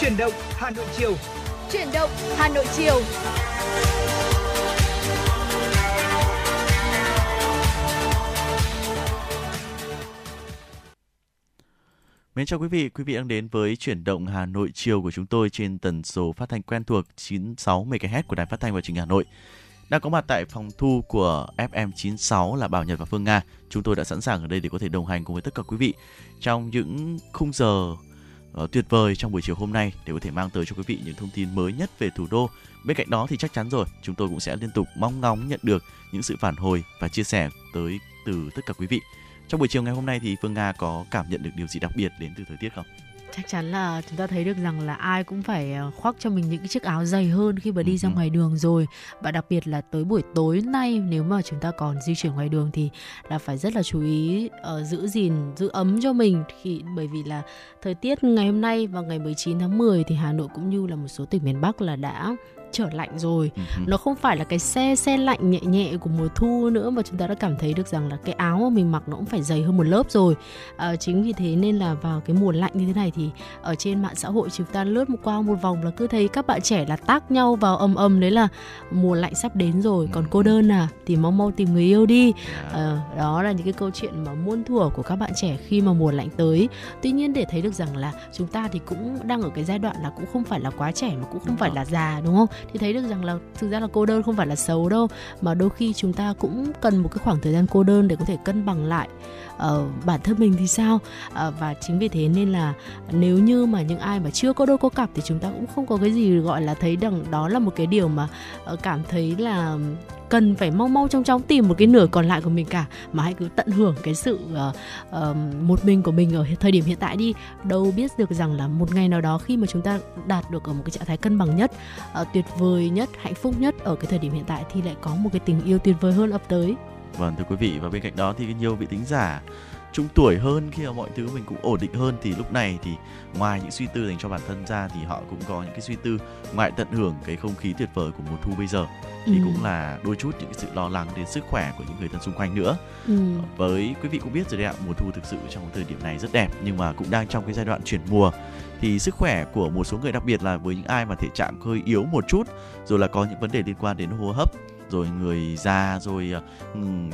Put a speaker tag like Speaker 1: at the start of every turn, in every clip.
Speaker 1: Chuyển động Hà Nội chiều.
Speaker 2: Chuyển động Hà Nội chiều.
Speaker 3: Mến chào quý vị, quý vị đang đến với chuyển động Hà Nội chiều của chúng tôi trên tần số phát thanh quen thuộc 96 MHz của Đài Phát thanh và Truyền hình Hà Nội. Đang có mặt tại phòng thu của FM 96 là Bảo Nhật và Phương Nga. Chúng tôi đã sẵn sàng ở đây để có thể đồng hành cùng với tất cả quý vị trong những khung giờ uh, tuyệt vời trong buổi chiều hôm nay để có thể mang tới cho quý vị những thông tin mới nhất về thủ đô. Bên cạnh đó thì chắc chắn rồi, chúng tôi cũng sẽ liên tục mong ngóng nhận được những sự phản hồi và chia sẻ tới từ tất cả quý vị. Trong buổi chiều ngày hôm nay thì Phương Nga có cảm nhận được điều gì đặc biệt đến từ thời tiết không?
Speaker 4: Chắc chắn là chúng ta thấy được rằng là ai cũng phải ờ, khoác cho mình những cái chiếc áo dày hơn khi mà đi ra ngoài đường rồi. Và đặc biệt là tới buổi tối nay nếu mà chúng ta còn di chuyển ngoài đường thì là phải rất là chú ý uh, giữ gìn giữ ấm cho mình. Khi bởi vì là thời tiết ngày hôm nay và ngày 19 tháng 10 thì Hà Nội cũng như là một số tỉnh miền Bắc là đã trở lạnh rồi. Uh-huh. nó không phải là cái xe xe lạnh nhẹ nhẹ của mùa thu nữa mà chúng ta đã cảm thấy được rằng là cái áo mà mình mặc nó cũng phải dày hơn một lớp rồi. À, chính vì thế nên là vào cái mùa lạnh như thế này thì ở trên mạng xã hội chúng ta lướt một qua một vòng là cứ thấy các bạn trẻ là tác nhau vào ầm ầm đấy là mùa lạnh sắp đến rồi. Còn cô đơn à thì mau mau tìm người yêu đi. À, đó là những cái câu chuyện mà muôn thuở của các bạn trẻ khi mà mùa lạnh tới. Tuy nhiên để thấy được rằng là chúng ta thì cũng đang ở cái giai đoạn là cũng không phải là quá trẻ mà cũng không phải là già đúng không thì thấy được rằng là thực ra là cô đơn không phải là xấu đâu, mà đôi khi chúng ta cũng cần một cái khoảng thời gian cô đơn để có thể cân bằng lại uh, bản thân mình thì sao? Uh, và chính vì thế nên là nếu như mà những ai mà chưa có đôi có cặp thì chúng ta cũng không có cái gì gọi là thấy rằng đó là một cái điều mà uh, cảm thấy là cần phải mau mau trong chóng tìm một cái nửa còn lại của mình cả. Mà hãy cứ tận hưởng cái sự uh, uh, một mình của mình ở thời điểm hiện tại đi. Đâu biết được rằng là một ngày nào đó khi mà chúng ta đạt được ở một cái trạng thái cân bằng nhất uh, tuyệt vời nhất hạnh phúc nhất ở cái thời điểm hiện tại thì lại có một cái tình yêu tuyệt vời hơn ập tới
Speaker 3: vâng thưa quý vị và bên cạnh đó thì nhiều vị tính giả trung tuổi hơn khi mà mọi thứ mình cũng ổn định hơn thì lúc này thì ngoài những suy tư dành cho bản thân ra thì họ cũng có những cái suy tư ngoại tận hưởng cái không khí tuyệt vời của mùa thu bây giờ thì ừ. cũng là đôi chút những cái sự lo lắng đến sức khỏe của những người thân xung quanh nữa ừ. với quý vị cũng biết rồi đấy ạ mùa thu thực sự trong thời điểm này rất đẹp nhưng mà cũng đang trong cái giai đoạn chuyển mùa thì sức khỏe của một số người đặc biệt là với những ai mà thể trạng hơi yếu một chút rồi là có những vấn đề liên quan đến hô hấp rồi người già rồi ờ,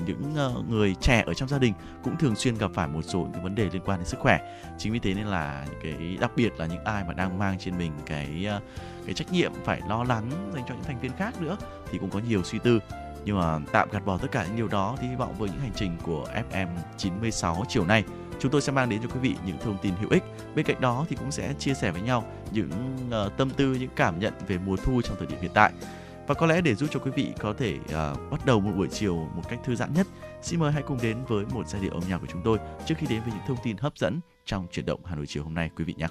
Speaker 3: những ờ, người trẻ ở trong gia đình cũng thường xuyên gặp phải một số những vấn đề liên quan đến sức khỏe. Chính vì thế nên là những cái đặc biệt là những ai mà đang mang trên mình cái ờ, cái trách nhiệm phải lo lắng dành cho những thành viên khác nữa thì cũng có nhiều suy tư. Nhưng mà tạm gạt bỏ tất cả những điều đó thì hy vọng với những hành trình của FM 96 chiều nay chúng tôi sẽ mang đến cho quý vị những thông tin hữu ích. Bên cạnh đó thì cũng sẽ chia sẻ với nhau những uh, tâm tư những cảm nhận về mùa thu trong thời điểm hiện tại và có lẽ để giúp cho quý vị có thể uh, bắt đầu một buổi chiều một cách thư giãn nhất, xin mời hãy cùng đến với một giai điệu âm nhạc của chúng tôi trước khi đến với những thông tin hấp dẫn trong chuyển động Hà Nội chiều hôm nay quý vị nhé.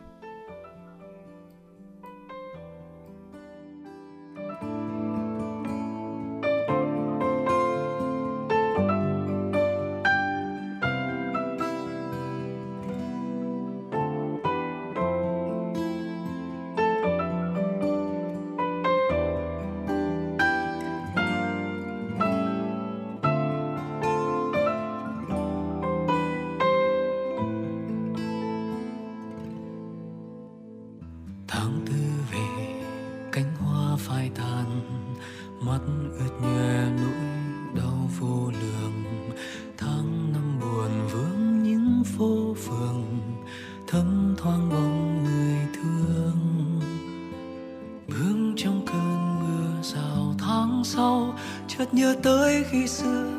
Speaker 1: tháng tư về, cánh hoa phai tàn, mắt ướt nhòe nỗi đau vô lường. Tháng năm buồn vướng những phố phường, thấm thoáng bóng người thương. Bước trong cơn mưa rào tháng sau, chợt nhớ tới khi xưa.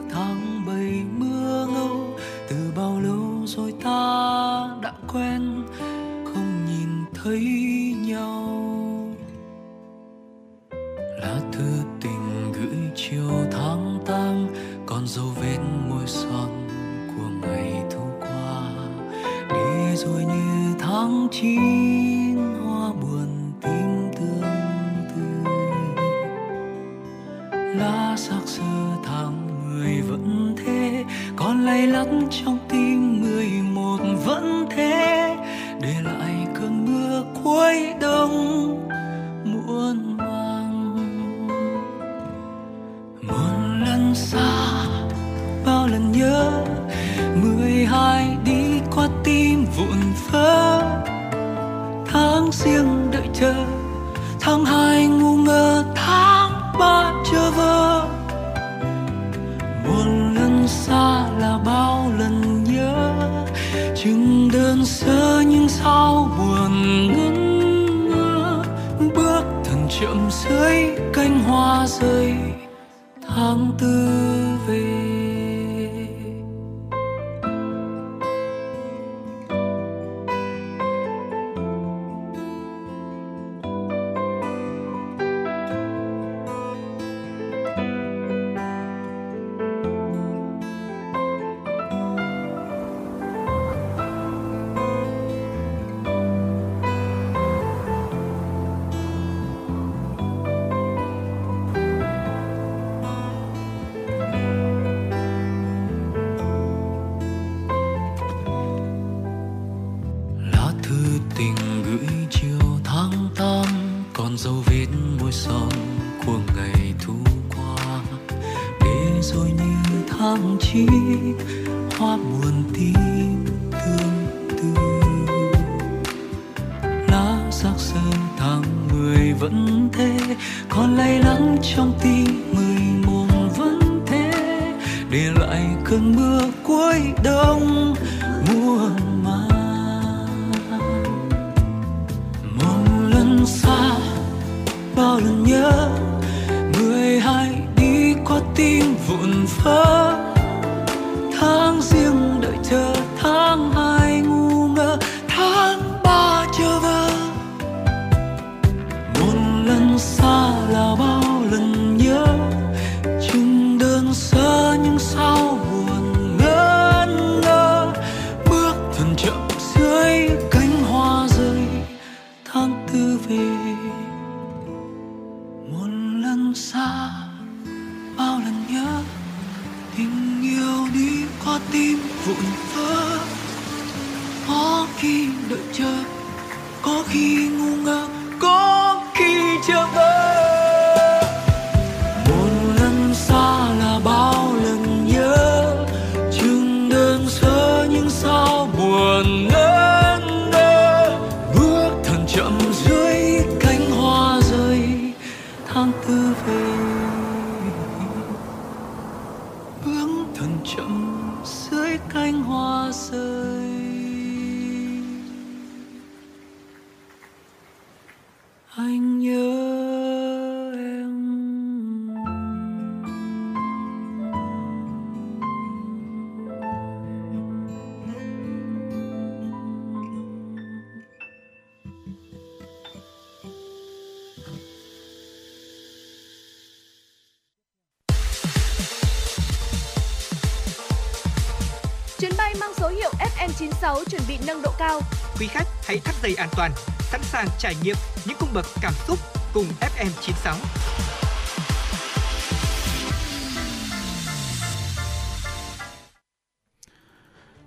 Speaker 5: Toàn, sẵn sàng trải nghiệm những cung bậc cảm xúc cùng FM 96.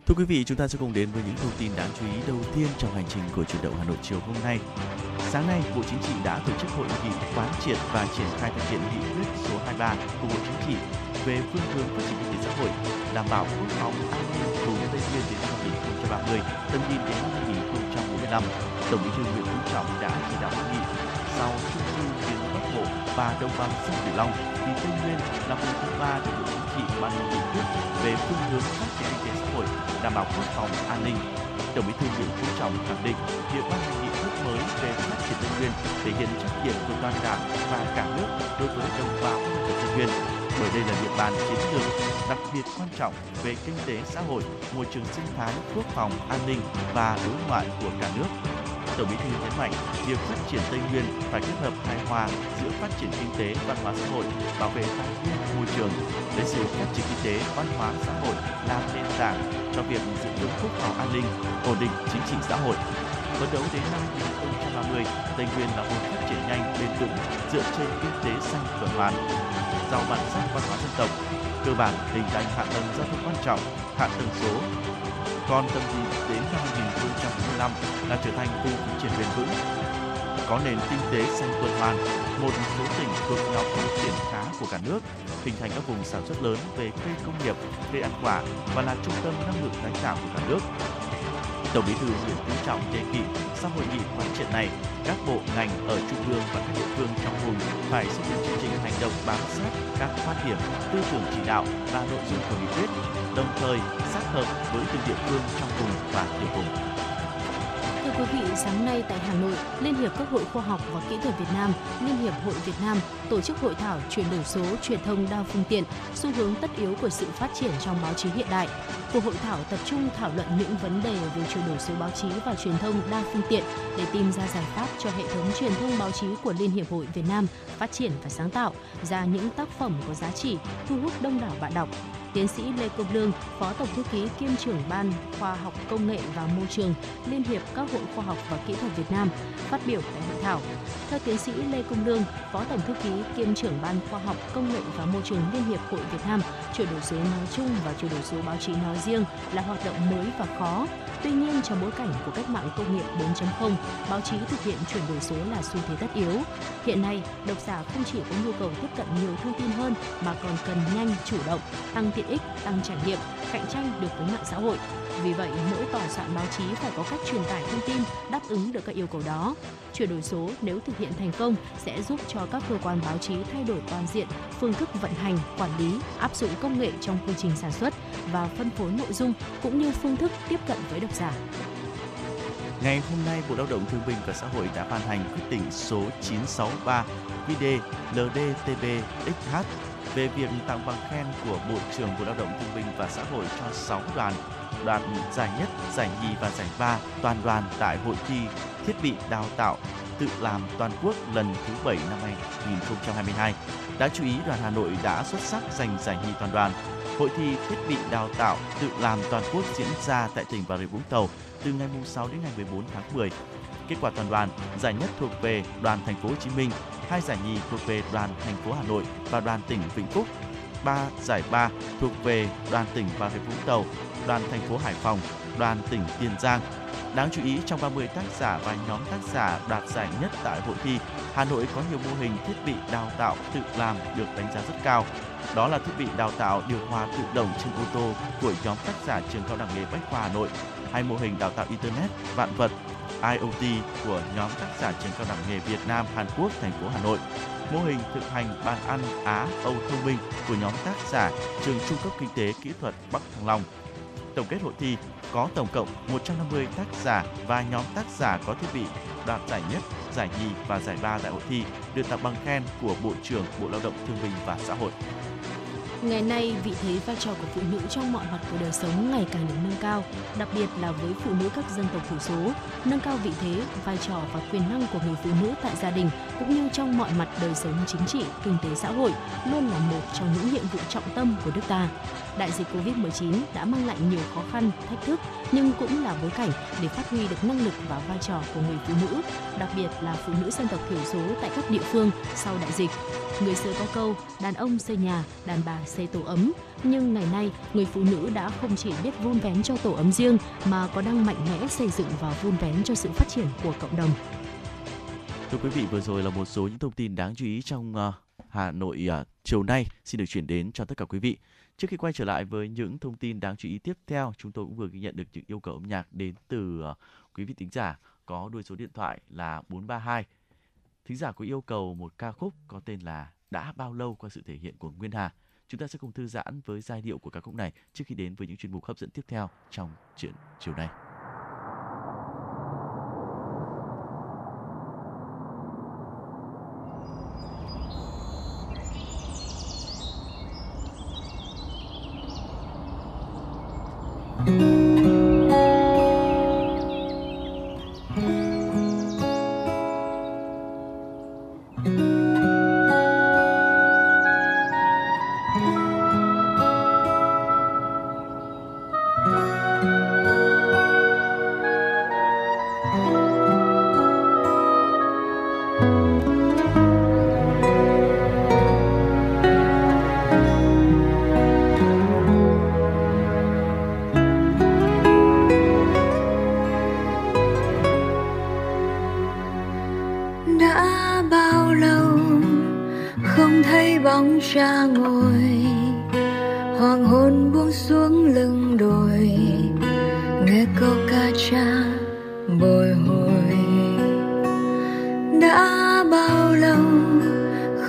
Speaker 3: Thưa quý vị, chúng ta sẽ cùng đến với những thông tin đáng chú ý đầu tiên trong hành trình của chuyển động Hà Nội chiều hôm nay. Sáng nay, Bộ Chính trị đã tổ chức hội nghị quán triệt và triển khai thực hiện nghị quyết số 23 của Bộ Chính trị về phương hướng phát triển kinh tế xã hội, đảm bảo quốc phòng an ninh vùng Tây Nguyên đến năm 2030, tầm nhìn đến năm 2045 Tổng Bí thư Nguyễn Phú Trọng đã chỉ đạo hội nghị sau trung du miền Bắc Bộ và đồng bằng sông Cửu Long thì Tây Nguyên là vùng thứ ba được Bộ Chính trị ban hành nghị quyết về phương hướng phát triển kinh tế xã hội, đảm bảo quốc phòng an ninh. Tổng Bí thư Nguyễn Phú Trọng khẳng định việc ban hành nghị quyết mới về phát triển Tây Nguyên thể hiện trách nhiệm của toàn Đảng và cả nước đối với đồng bào dân tộc Tây Nguyên bởi đây là địa bàn chiến lược đặc biệt quan trọng về kinh tế xã hội, môi trường sinh thái, quốc phòng, an ninh và đối ngoại của cả nước. Tổng Bí thư nhấn mạnh, việc phát triển Tây Nguyên phải kết hợp hài hòa giữa phát triển kinh tế, văn hóa xã hội, bảo vệ tài nguyên môi trường, lấy sự phát triển kinh tế, văn hóa xã hội làm nền tảng cho việc giữ vững quốc phòng an ninh, ổn định chính trị xã hội. Phấn đấu đến năm 2030, Tây Nguyên là vùng phát triển nhanh, bền vững dựa trên kinh tế xanh tuần hoàn, giàu bản sắc văn hóa dân tộc, cơ bản hình thành hạ tầng giao thông quan trọng, hạ tầng số. Còn tầm nhìn đến năm 2045 là trở thành vùng phát triển bền vững, có nền kinh tế xanh tuần hoàn, một số tỉnh thuộc nhóm phát triển khá của cả nước, hình thành các vùng sản xuất lớn về cây công nghiệp, cây ăn quả và là trung tâm năng lượng tái tạo của cả nước. Tổng Bí thư Nguyễn Phú Trọng đề nghị sau hội nghị quán triệt này, các bộ ngành ở trung ương và các địa phương trong vùng phải xây dựng chương trình hành động bám sát các quan điểm, tư tưởng chỉ đạo và nội dung của nghị quyết, đồng thời sát hợp với từng địa phương trong vùng và tiểu vùng.
Speaker 4: Thưa quý vị, sáng nay tại Hà Nội, Liên hiệp các hội khoa học và kỹ thuật Việt Nam, Liên hiệp Hội Việt Nam tổ chức hội thảo chuyển đổi số, truyền thông đa phương tiện, xu hướng tất yếu của sự phát triển trong báo chí hiện đại. Cuộc hội thảo tập trung thảo luận những vấn đề về chuyển đổi số báo chí và truyền thông đa phương tiện để tìm ra giải pháp cho hệ thống truyền thông báo chí của Liên hiệp Hội Việt Nam phát triển và sáng tạo ra những tác phẩm có giá trị, thu hút đông đảo bạn đọc Tiến sĩ Lê Công Lương, Phó Tổng thư ký kiêm trưởng Ban Khoa học Công nghệ và Môi trường Liên hiệp các hội khoa học và kỹ thuật Việt Nam phát biểu tại hội thảo. Theo tiến sĩ Lê Công Lương, Phó Tổng thư ký kiêm trưởng Ban Khoa học Công nghệ và Môi trường Liên hiệp Hội Việt Nam, chuyển đổi số nói chung và chuyển đổi số báo chí nói riêng là hoạt động mới và khó. Tuy nhiên, trong bối cảnh của cách mạng công nghiệp 4.0, báo chí thực hiện chuyển đổi số là xu thế tất yếu. Hiện nay, độc giả không chỉ có nhu cầu tiếp cận nhiều thông tin hơn mà còn cần nhanh, chủ động, tăng tiện ích, tăng trải nghiệm, cạnh tranh được với mạng xã hội. Vì vậy, mỗi tòa soạn báo chí phải có cách truyền tải thông tin đáp ứng được các yêu cầu đó. Chuyển đổi số nếu thực hiện thành công sẽ giúp cho các cơ quan báo chí thay đổi toàn diện phương thức vận hành, quản lý, áp dụng công nghệ trong quy trình sản xuất và phân phối nội dung cũng như phương thức tiếp cận với độc giả.
Speaker 3: Ngày hôm nay, Bộ Lao động Thương binh và Xã hội đã ban hành quyết định số 963 QĐ LDTB XH về việc tặng bằng khen của Bộ trưởng Bộ Lao động Thương binh và Xã hội cho 6 đoàn đoàn giải nhất, giải nhì và giải ba toàn đoàn tại hội thi thiết bị đào tạo tự làm toàn quốc lần thứ 7 năm 2022. Đã chú ý, đoàn Hà Nội đã xuất sắc giành giải nhì toàn đoàn. Hội thi thiết bị đào tạo tự làm toàn quốc diễn ra tại tỉnh Bà Rịa Vũng Tàu từ ngày 6 đến ngày 14 tháng 10. Kết quả toàn đoàn, giải nhất thuộc về đoàn thành phố Hồ Chí Minh, hai giải nhì thuộc về đoàn thành phố Hà Nội và đoàn tỉnh Vĩnh Phúc. Ba giải ba thuộc về đoàn tỉnh Bà Rịa Vũng Tàu, đoàn thành phố Hải Phòng, đoàn tỉnh Tiền Giang. Đáng chú ý trong 30 tác giả và nhóm tác giả đạt giải nhất tại hội thi, Hà Nội có nhiều mô hình thiết bị đào tạo tự làm được đánh giá rất cao. Đó là thiết bị đào tạo điều hòa tự động trên ô tô của nhóm tác giả trường cao đẳng nghề Bách khoa Hà Nội, hay mô hình đào tạo Internet, vạn vật, IoT của nhóm tác giả trường cao đẳng nghề Việt Nam Hàn Quốc thành phố Hà Nội mô hình thực hành bàn ăn Á Âu thông minh của nhóm tác giả trường trung cấp kinh tế kỹ thuật Bắc Thăng Long. Tổng kết hội thi có tổng cộng 150 tác giả và nhóm tác giả có thiết bị đoạt giải nhất, giải nhì và giải ba tại hội thi được tặng bằng khen của Bộ trưởng Bộ Lao động Thương binh và Xã hội.
Speaker 4: Ngày nay, vị thế vai trò của phụ nữ trong mọi mặt của đời sống ngày càng được nâng cao, đặc biệt là với phụ nữ các dân tộc thiểu số. Nâng cao vị thế, vai trò và quyền năng của người phụ nữ tại gia đình cũng như trong mọi mặt đời sống chính trị, kinh tế xã hội luôn là một trong những nhiệm vụ trọng tâm của nước ta. Đại dịch Covid-19 đã mang lại nhiều khó khăn, thách thức nhưng cũng là bối cảnh để phát huy được năng lực và vai trò của người phụ nữ, đặc biệt là phụ nữ dân tộc thiểu số tại các địa phương sau đại dịch. Người xưa có câu, đàn ông xây nhà, đàn bà xây tổ ấm. Nhưng ngày nay, người phụ nữ đã không chỉ biết vun vén cho tổ ấm riêng mà có đang mạnh mẽ xây dựng và vun vén cho sự phát triển của cộng đồng.
Speaker 3: Thưa quý vị, vừa rồi là một số những thông tin đáng chú ý trong uh, Hà Nội uh, chiều nay xin được chuyển đến cho tất cả quý vị. Trước khi quay trở lại với những thông tin đáng chú ý tiếp theo, chúng tôi cũng vừa ghi nhận được những yêu cầu âm nhạc đến từ ờ, quý vị thính giả có đuôi số điện thoại là 432. Thính giả có yêu cầu một ca khúc có tên là Đã bao lâu qua sự thể hiện của Nguyên Hà. Chúng ta sẽ cùng thư giãn với giai điệu của ca khúc này trước khi đến với những chuyên mục hấp dẫn tiếp theo trong chuyện chiều nay.
Speaker 6: Hoàng hôn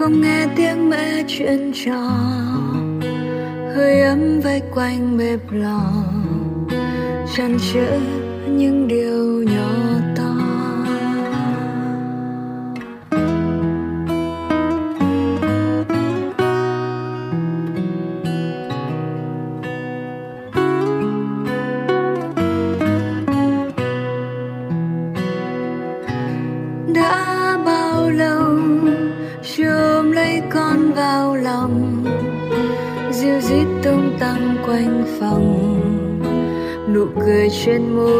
Speaker 6: không nghe tiếng mẹ chuyện trò. Hơi ấm vây quanh bếp lò, chăn chở những điều nhỏ. Cười trên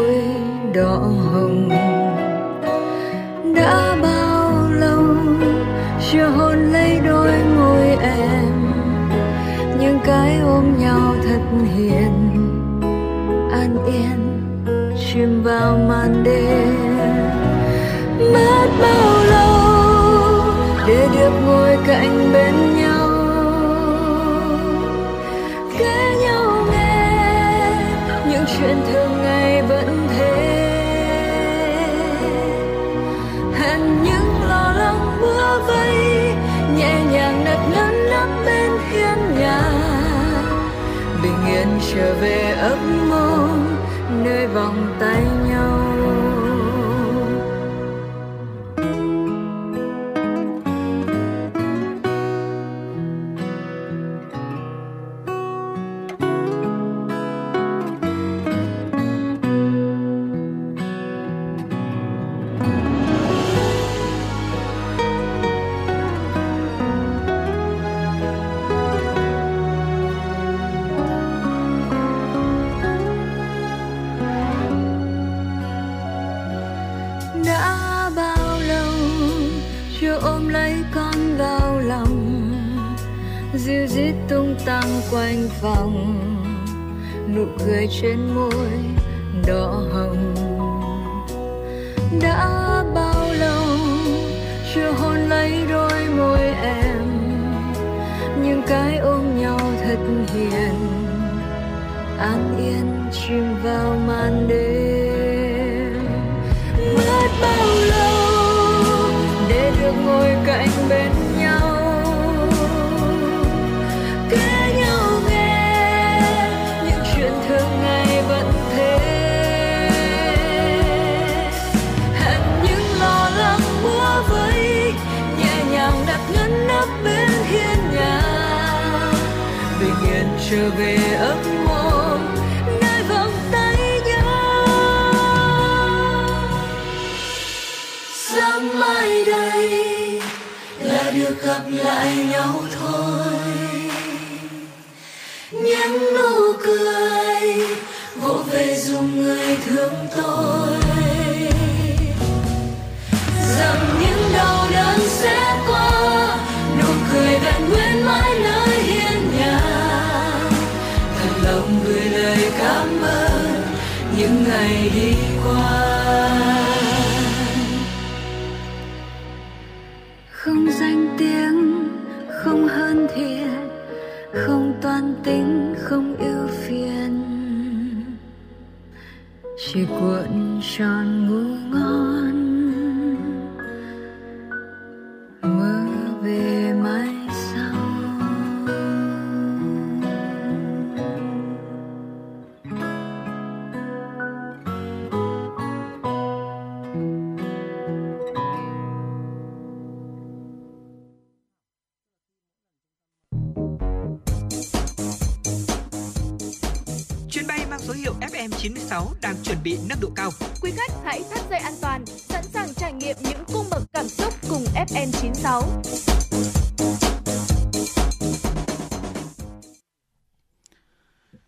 Speaker 5: FM96 đang chuẩn bị nâng độ cao.
Speaker 2: Quý khách hãy thắt dây an toàn, sẵn sàng trải nghiệm những cung bậc cảm xúc cùng FN96.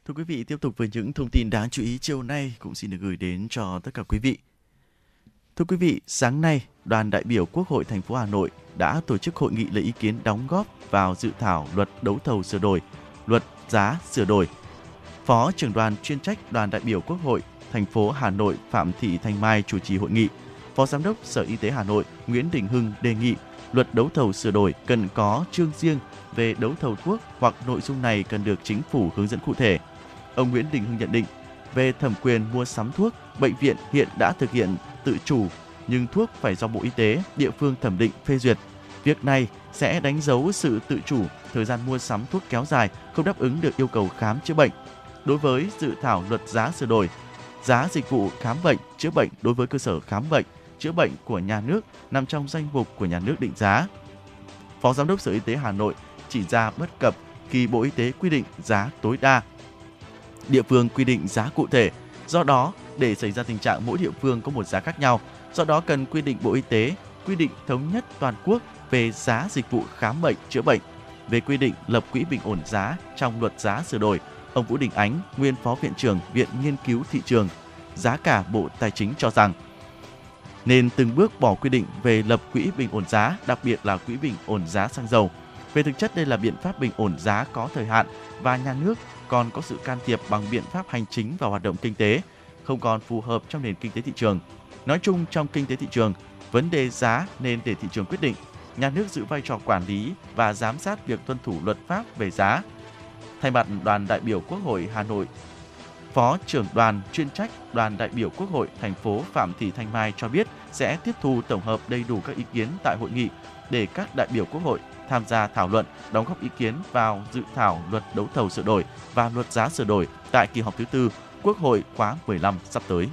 Speaker 3: Thưa quý vị, tiếp tục với những thông tin đáng chú ý chiều nay cũng xin được gửi đến cho tất cả quý vị. Thưa quý vị, sáng nay, đoàn đại biểu Quốc hội thành phố Hà Nội đã tổ chức hội nghị lấy ý kiến đóng góp vào dự thảo luật đấu thầu sửa đổi, luật giá sửa đổi. Phó trưởng đoàn chuyên trách đoàn đại biểu Quốc hội thành phố Hà Nội Phạm Thị Thanh Mai chủ trì hội nghị. Phó Giám đốc Sở Y tế Hà Nội Nguyễn Đình Hưng đề nghị luật đấu thầu sửa đổi cần có chương riêng về đấu thầu thuốc hoặc nội dung này cần được chính phủ hướng dẫn cụ thể. Ông Nguyễn Đình Hưng nhận định, về thẩm quyền mua sắm thuốc, bệnh viện hiện đã thực hiện tự chủ nhưng thuốc phải do Bộ Y tế, địa phương thẩm định phê duyệt. Việc này sẽ đánh dấu sự tự chủ, thời gian mua sắm thuốc kéo dài không đáp ứng được yêu cầu khám chữa bệnh. Đối với dự thảo luật giá sửa đổi, giá dịch vụ khám bệnh, chữa bệnh đối với cơ sở khám bệnh, chữa bệnh của nhà nước nằm trong danh mục của nhà nước định giá. Phó Giám đốc Sở Y tế Hà Nội chỉ ra bất cập khi Bộ Y tế quy định giá tối đa. Địa phương quy định giá cụ thể, do đó để xảy ra tình trạng mỗi địa phương có một giá khác nhau, do đó cần quy định Bộ Y tế quy định thống nhất toàn quốc về giá dịch vụ khám bệnh chữa bệnh. Về quy định lập quỹ bình ổn giá trong luật giá sửa đổi, ông Vũ Đình Ánh, nguyên phó viện trưởng Viện Nghiên cứu Thị trường, giá cả Bộ Tài chính cho rằng nên từng bước bỏ quy định về lập quỹ bình ổn giá, đặc biệt là quỹ bình ổn giá xăng dầu. Về thực chất đây là biện pháp bình ổn giá có thời hạn và nhà nước còn có sự can thiệp bằng biện pháp hành chính vào hoạt động kinh tế, không còn phù hợp trong nền kinh tế thị trường. Nói chung trong kinh tế thị trường, vấn đề giá nên để thị trường quyết định. Nhà nước giữ vai trò quản lý và giám sát việc tuân thủ luật pháp về giá. Thay mặt đoàn đại biểu Quốc hội Hà Nội, Phó trưởng đoàn chuyên trách đoàn đại biểu Quốc hội thành phố Phạm Thị Thanh Mai cho biết sẽ tiếp thu tổng hợp đầy đủ các ý kiến tại hội nghị để các đại biểu Quốc hội tham gia thảo luận, đóng góp ý kiến vào dự thảo luật đấu thầu sửa đổi và luật giá sửa đổi tại kỳ họp thứ tư Quốc hội khóa 15 sắp tới.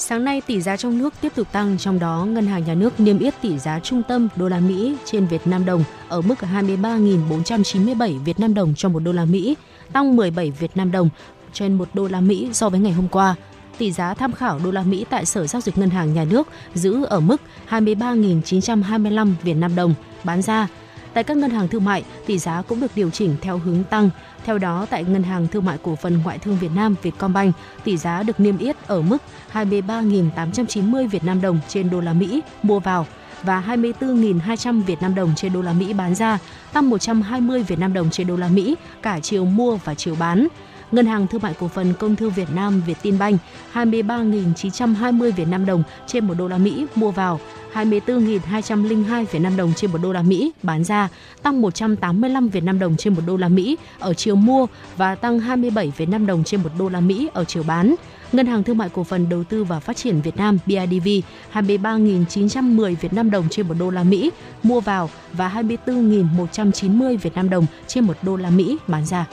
Speaker 4: Sáng nay tỷ giá trong nước tiếp tục tăng, trong đó ngân hàng nhà nước niêm yết tỷ giá trung tâm đô la Mỹ trên Việt Nam đồng ở mức 23.497 Việt Nam đồng cho một đô la Mỹ, tăng 17 Việt Nam đồng trên một đô la Mỹ so với ngày hôm qua. Tỷ giá tham khảo đô la Mỹ tại Sở giao dịch ngân hàng nhà nước giữ ở mức 23.925 Việt Nam đồng bán ra. Tại các ngân hàng thương mại, tỷ giá cũng được điều chỉnh theo hướng tăng. Theo đó, tại Ngân hàng Thương mại Cổ phần Ngoại thương Việt Nam Vietcombank, tỷ giá được niêm yết ở mức 23.890 Việt Nam đồng trên đô la Mỹ mua vào và 24.200 Việt Nam đồng trên đô la Mỹ bán ra, tăng 120 Việt Nam đồng trên đô la Mỹ cả chiều mua và chiều bán. Ngân hàng Thương mại Cổ phần Công thương Việt Nam Vietinbank 23.920 Việt Nam đồng trên một đô la Mỹ mua vào, 24.202 Việt Nam đồng trên một đô la Mỹ bán ra, tăng 185 Việt Nam đồng trên một đô la Mỹ ở chiều mua và tăng 27 Việt Nam đồng trên một đô la Mỹ ở chiều bán. Ngân hàng Thương mại Cổ phần Đầu tư và Phát triển Việt Nam BIDV 23.910 Việt Nam đồng trên một đô la Mỹ mua vào và 24.190 Việt Nam đồng trên một đô la Mỹ bán ra.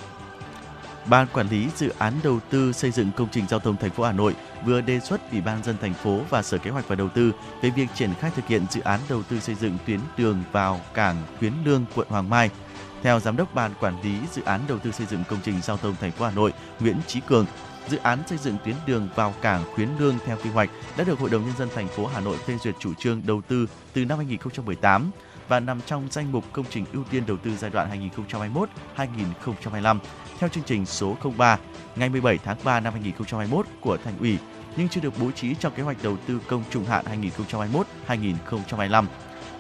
Speaker 3: Ban quản lý dự án đầu tư xây dựng công trình giao thông thành phố Hà Nội vừa đề xuất Ủy ban dân thành phố và Sở Kế hoạch và Đầu tư về việc triển khai thực hiện dự án đầu tư xây dựng tuyến đường vào cảng Khuyến Lương, quận Hoàng Mai. Theo giám đốc ban quản lý dự án đầu tư xây dựng công trình giao thông thành phố Hà Nội, Nguyễn Chí Cường, dự án xây dựng tuyến đường vào cảng Khuyến Lương theo quy hoạch đã được Hội đồng nhân dân thành phố Hà Nội phê duyệt chủ trương đầu tư từ năm 2018 và nằm trong danh mục công trình ưu tiên đầu tư giai đoạn 2021-2025 theo chương trình số 03 ngày 17 tháng 3 năm 2021 của Thành ủy nhưng chưa được bố trí trong kế hoạch đầu tư công trung hạn 2021-2025.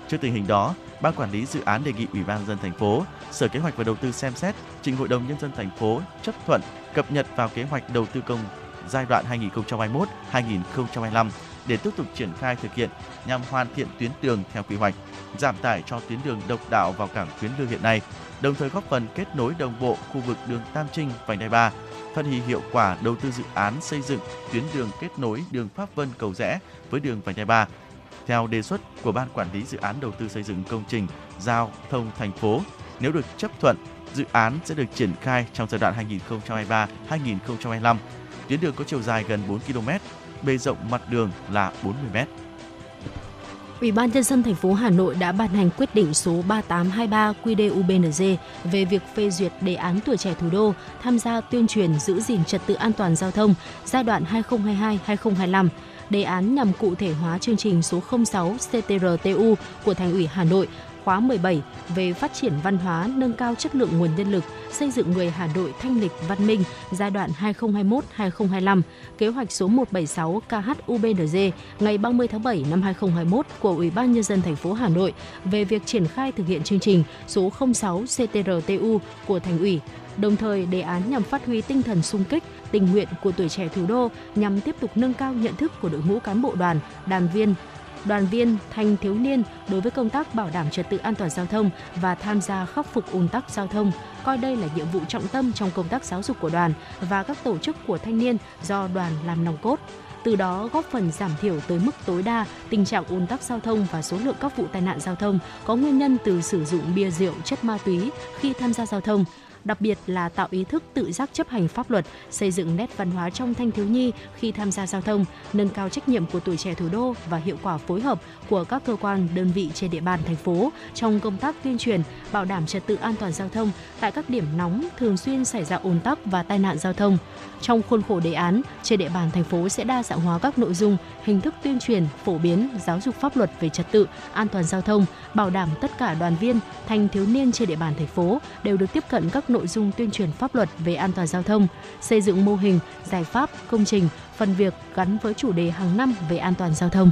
Speaker 3: Trước tình hình đó, Ban quản lý dự án đề nghị Ủy ban dân thành phố, Sở Kế hoạch và Đầu tư xem xét trình Hội đồng nhân dân thành phố chấp thuận cập nhật vào kế hoạch đầu tư công giai đoạn 2021-2025 để tiếp tục triển khai thực hiện nhằm hoàn thiện tuyến đường theo quy hoạch, giảm tải cho tuyến đường độc đạo vào cảng tuyến Lương hiện nay, đồng thời góp phần kết nối đồng bộ khu vực đường Tam Trinh vành đai 3, phát huy hiệu quả đầu tư dự án xây dựng tuyến đường kết nối đường Pháp Vân Cầu Rẽ với đường vành đai 3. Theo đề xuất của ban quản lý dự án đầu tư xây dựng công trình giao thông thành phố, nếu được chấp thuận, dự án sẽ được triển khai trong giai đoạn 2023-2025. Tuyến đường có chiều dài gần 4 km, bề rộng mặt đường là 40 m.
Speaker 4: Ủy ban nhân dân thành phố Hà Nội đã ban hành quyết định số 3823 QĐ-UBND về việc phê duyệt đề án tuổi trẻ thủ đô, tham gia tuyên truyền giữ gìn trật tự an toàn giao thông, giai đoạn 2022-2025. Đề án nhằm cụ thể hóa chương trình số 06 CTRTU của Thành ủy Hà Nội khóa 17 về phát triển văn hóa, nâng cao chất lượng nguồn nhân lực, xây dựng người Hà Nội thanh lịch văn minh giai đoạn 2021-2025, kế hoạch số 176 KHUBNZ ngày 30 tháng 7 năm 2021 của Ủy ban nhân dân thành phố Hà Nội về việc triển khai thực hiện chương trình số 06 CTRTU của Thành ủy Đồng thời, đề án nhằm phát huy tinh thần sung kích, tình nguyện của tuổi trẻ thủ đô nhằm tiếp tục nâng cao nhận thức của đội ngũ cán bộ đoàn, đoàn viên, đoàn viên, thanh thiếu niên đối với công tác bảo đảm trật tự an toàn giao thông và tham gia khắc phục ùn tắc giao thông, coi đây là nhiệm vụ trọng tâm trong công tác giáo dục của đoàn và các tổ chức của thanh niên do đoàn làm nòng cốt. Từ đó góp phần giảm thiểu tới mức tối đa tình trạng ùn tắc giao thông và số lượng các vụ tai nạn giao thông có nguyên nhân từ sử dụng bia rượu, chất ma túy khi tham gia giao thông đặc biệt là tạo ý thức tự giác chấp hành pháp luật, xây dựng nét văn hóa trong thanh thiếu nhi khi tham gia giao thông, nâng cao trách nhiệm của tuổi trẻ thủ đô và hiệu quả phối hợp của các cơ quan, đơn vị trên địa bàn thành phố trong công tác tuyên truyền, bảo đảm trật tự an toàn giao thông tại các điểm nóng thường xuyên xảy ra ùn tắc và tai nạn giao thông. Trong khuôn khổ đề án, trên địa bàn thành phố sẽ đa dạng hóa các nội dung, hình thức tuyên truyền, phổ biến, giáo dục pháp luật về trật tự, an toàn giao thông, bảo đảm tất cả đoàn viên, thanh thiếu niên trên địa bàn thành phố đều được tiếp cận các nội dung tuyên truyền pháp luật về an toàn giao thông, xây dựng mô hình, giải pháp, công trình, phần việc gắn với chủ đề hàng năm về an toàn giao thông.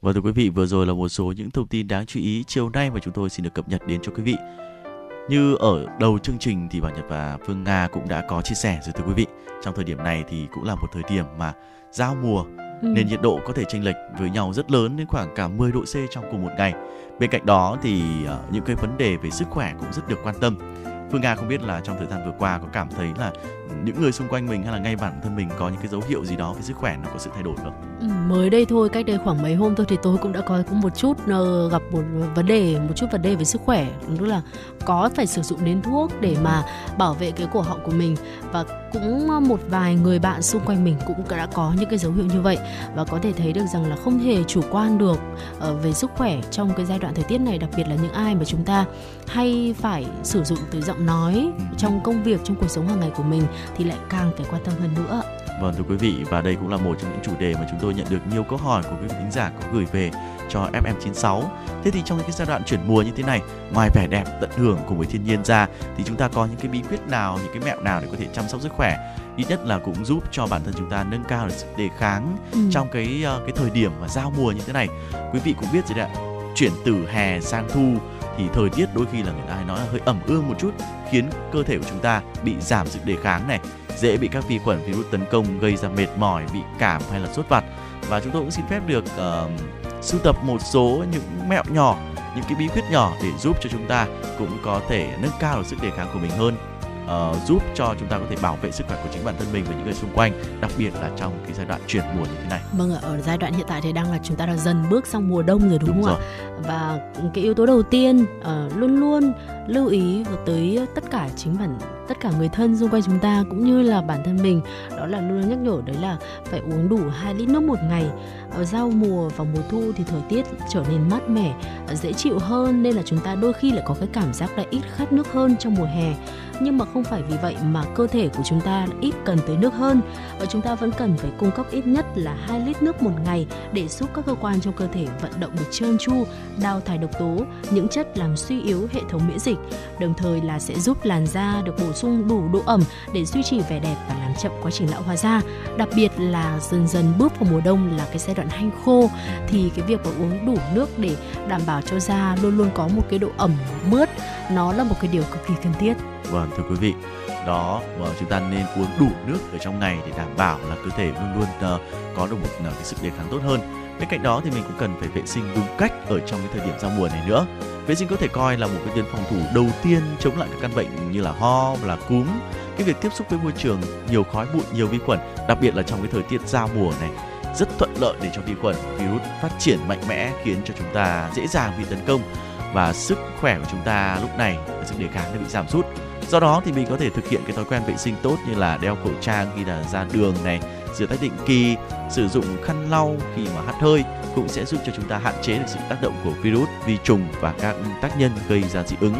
Speaker 3: Và thưa quý vị, vừa rồi là một số những thông tin đáng chú ý chiều nay mà chúng tôi xin được cập nhật đến cho quý vị. Như ở đầu chương trình thì Bảo Nhật và Phương Nga cũng đã có chia sẻ rồi thưa quý vị. Trong thời điểm này thì cũng là một thời điểm mà giao mùa ừ. nên nhiệt độ có thể chênh lệch với nhau rất lớn đến khoảng cả 10 độ C trong cùng một ngày. Bên cạnh đó thì uh, những cái vấn đề về sức khỏe cũng rất được quan tâm. Phương Nga không biết là trong thời gian vừa qua có cảm thấy là những người xung quanh mình hay là ngay bản thân mình có những cái dấu hiệu gì đó về sức khỏe nó có sự thay đổi không?
Speaker 4: Ừ, mới đây thôi, cách đây khoảng mấy hôm thôi thì tôi cũng đã có cũng một chút uh, gặp một vấn đề, một chút vấn đề về sức khỏe, tức là có phải sử dụng đến thuốc để mà bảo vệ cái cổ họng của mình. Và cũng một vài người bạn xung quanh mình cũng đã có những cái dấu hiệu như vậy. Và có thể thấy được rằng là không hề chủ quan được uh, về sức khỏe trong cái giai đoạn thời tiết này đặc biệt là những ai mà chúng ta hay phải sử dụng từ giọng nói trong công việc trong cuộc sống hàng ngày của mình thì lại càng phải quan tâm hơn nữa
Speaker 3: Vâng thưa quý vị và đây cũng là một trong những chủ đề mà chúng tôi nhận được nhiều câu hỏi của quý vị thính giả có gửi về cho FM96. Thế thì trong những cái giai đoạn chuyển mùa như thế này, ngoài vẻ đẹp tận hưởng cùng với thiên nhiên ra thì chúng ta có những cái bí quyết nào, những cái mẹo nào để có thể chăm sóc sức khỏe ít nhất là cũng giúp cho bản thân chúng ta nâng cao được sức đề kháng ừ. trong cái ờ, cái thời điểm mà giao mùa như thế này. Quý vị cũng biết rồi đấy ạ, chuyển từ hè sang thu thì thời tiết đôi khi là người ta hay nói là hơi ẩm ương một chút khiến cơ thể của chúng ta bị giảm sức đề kháng này dễ bị các vi khuẩn virus tấn công gây ra mệt mỏi bị cảm hay là sốt vặt. Và chúng tôi cũng xin phép được uh, sưu tập một số những mẹo nhỏ những cái bí quyết nhỏ để giúp cho chúng ta cũng có thể nâng cao được sức đề kháng của mình hơn uh, giúp cho chúng ta có thể bảo vệ sức khỏe của chính bản thân mình và những người xung quanh đặc biệt là trong cái giai đoạn chuyển mùa như thế này
Speaker 4: vâng ạ ở giai đoạn hiện tại thì đang là chúng ta đã dần bước sang mùa đông rồi đúng, đúng không rồi. ạ và cái yếu tố đầu tiên uh, luôn luôn lưu ý tới ờ, tất cả chính bản tất cả người thân xung quanh chúng ta cũng như là bản thân mình. Đó là luôn nhắc nhở đấy là phải uống đủ 2 lít nước một ngày. Ở giao mùa và mùa thu thì thời tiết trở nên mát mẻ ờ, dễ chịu hơn nên là chúng ta đôi khi lại có cái cảm giác là ít khát nước hơn trong mùa hè. Nhưng mà không phải vì vậy mà cơ thể của chúng ta ít cần tới nước hơn. Và chúng ta vẫn cần phải cung cấp ít nhất là 2 lít nước một ngày để giúp các cơ quan trong cơ thể vận động được trơn tru, đào thải độc tố, những chất làm suy yếu hệ thống miễn dịch, đồng thời là sẽ giúp làn da được bổ sung đủ độ ẩm để duy trì vẻ đẹp và làm chậm quá trình lão hóa da. Đặc biệt là dần dần bước vào mùa đông là cái giai đoạn hanh khô thì cái việc mà uống đủ nước để đảm bảo cho da luôn luôn có một cái độ ẩm mướt nó là một cái điều cực kỳ cần thiết.
Speaker 3: Vâng thưa quý vị, đó và chúng ta nên uống đủ nước ở trong ngày để đảm bảo là cơ thể luôn luôn uh, có được một uh, cái sức đề kháng tốt hơn. Bên cạnh đó thì mình cũng cần phải vệ sinh đúng cách ở trong cái thời điểm giao mùa này nữa. Vệ sinh có thể coi là một cái biện phòng thủ đầu tiên chống lại các căn bệnh như là ho, là cúm. Cái việc tiếp xúc với môi trường nhiều khói bụi, nhiều vi khuẩn, đặc biệt là trong cái thời tiết giao mùa này rất thuận lợi để cho vi khuẩn, virus phát triển mạnh mẽ khiến cho chúng ta dễ dàng bị tấn công và sức khỏe của chúng ta lúc này sức đề kháng đã bị giảm sút do đó thì mình có thể thực hiện cái thói quen vệ sinh tốt như là đeo khẩu trang khi là ra đường này rửa tay định kỳ sử dụng khăn lau khi mà hắt hơi cũng sẽ giúp cho chúng ta hạn chế được sự tác động của virus vi trùng và các tác nhân gây ra dị ứng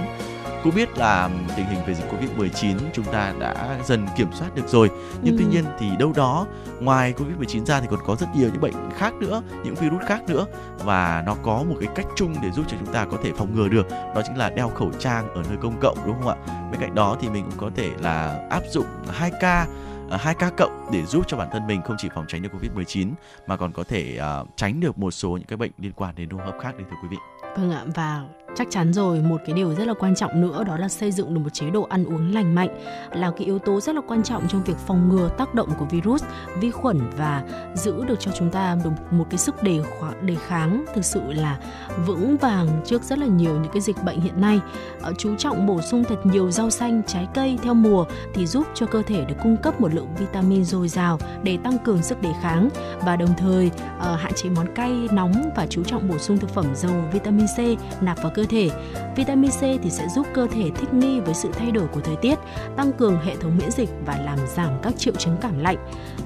Speaker 3: cũng biết là tình hình về dịch Covid-19 chúng ta đã dần kiểm soát được rồi nhưng ừ. tuy nhiên thì đâu đó ngoài Covid-19 ra thì còn có rất nhiều những bệnh khác nữa những virus khác nữa và nó có một cái cách chung để giúp cho chúng ta có thể phòng ngừa được đó chính là đeo khẩu trang ở nơi công cộng đúng không ạ bên cạnh đó thì mình cũng có thể là áp dụng 2K À, 2K cộng để giúp cho bản thân mình không chỉ phòng tránh được Covid-19 mà còn có thể uh, tránh được một số những cái bệnh liên quan đến hô hấp khác đấy thưa quý vị.
Speaker 4: Vâng ạ và chắc chắn rồi, một cái điều rất là quan trọng nữa đó là xây dựng được một chế độ ăn uống lành mạnh, là cái yếu tố rất là quan trọng trong việc phòng ngừa tác động của virus, vi khuẩn và giữ được cho chúng ta được một cái sức đề đề kháng thực sự là vững vàng trước rất là nhiều những cái dịch bệnh hiện nay. Ờ, chú trọng bổ sung thật nhiều rau xanh, trái cây theo mùa thì giúp cho cơ thể được cung cấp một lượng vitamin dồi dào để tăng cường sức đề kháng và đồng thời ờ, hạn chế món cay, nóng và chú trọng bổ sung thực phẩm giàu vitamin C nạp vào cơ thể. Vitamin C thì sẽ giúp cơ thể thích nghi với sự thay đổi của thời tiết, tăng cường hệ thống miễn dịch và làm giảm các triệu chứng cảm lạnh.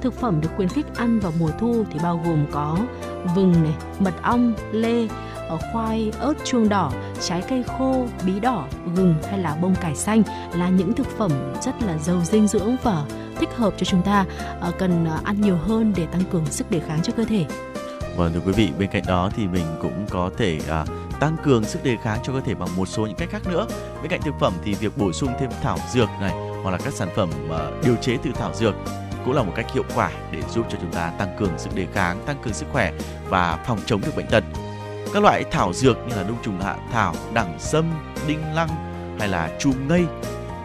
Speaker 4: Thực phẩm được khuyến khích ăn vào mùa thu thì bao gồm có vừng này, mật ong, lê, ờ, khoai, ớt chuông đỏ, trái cây khô, bí đỏ, gừng hay là bông cải xanh là những thực phẩm rất là giàu dinh dưỡng và thích hợp cho chúng ta ờ, cần ờ, ăn nhiều hơn để tăng cường sức đề kháng cho cơ thể.
Speaker 3: Vâng thưa quý vị, bên cạnh đó thì mình cũng có thể à, tăng cường sức đề kháng cho cơ thể bằng một số những cách khác nữa. Bên cạnh thực phẩm thì việc bổ sung thêm thảo dược này hoặc là các sản phẩm ờ, điều chế từ thảo dược cũng là một cách hiệu quả để giúp cho chúng ta tăng cường sức đề kháng, tăng cường sức khỏe và phòng chống được bệnh tật. Các loại thảo dược như là đông trùng hạ thảo, đẳng sâm, đinh lăng hay là chum ngây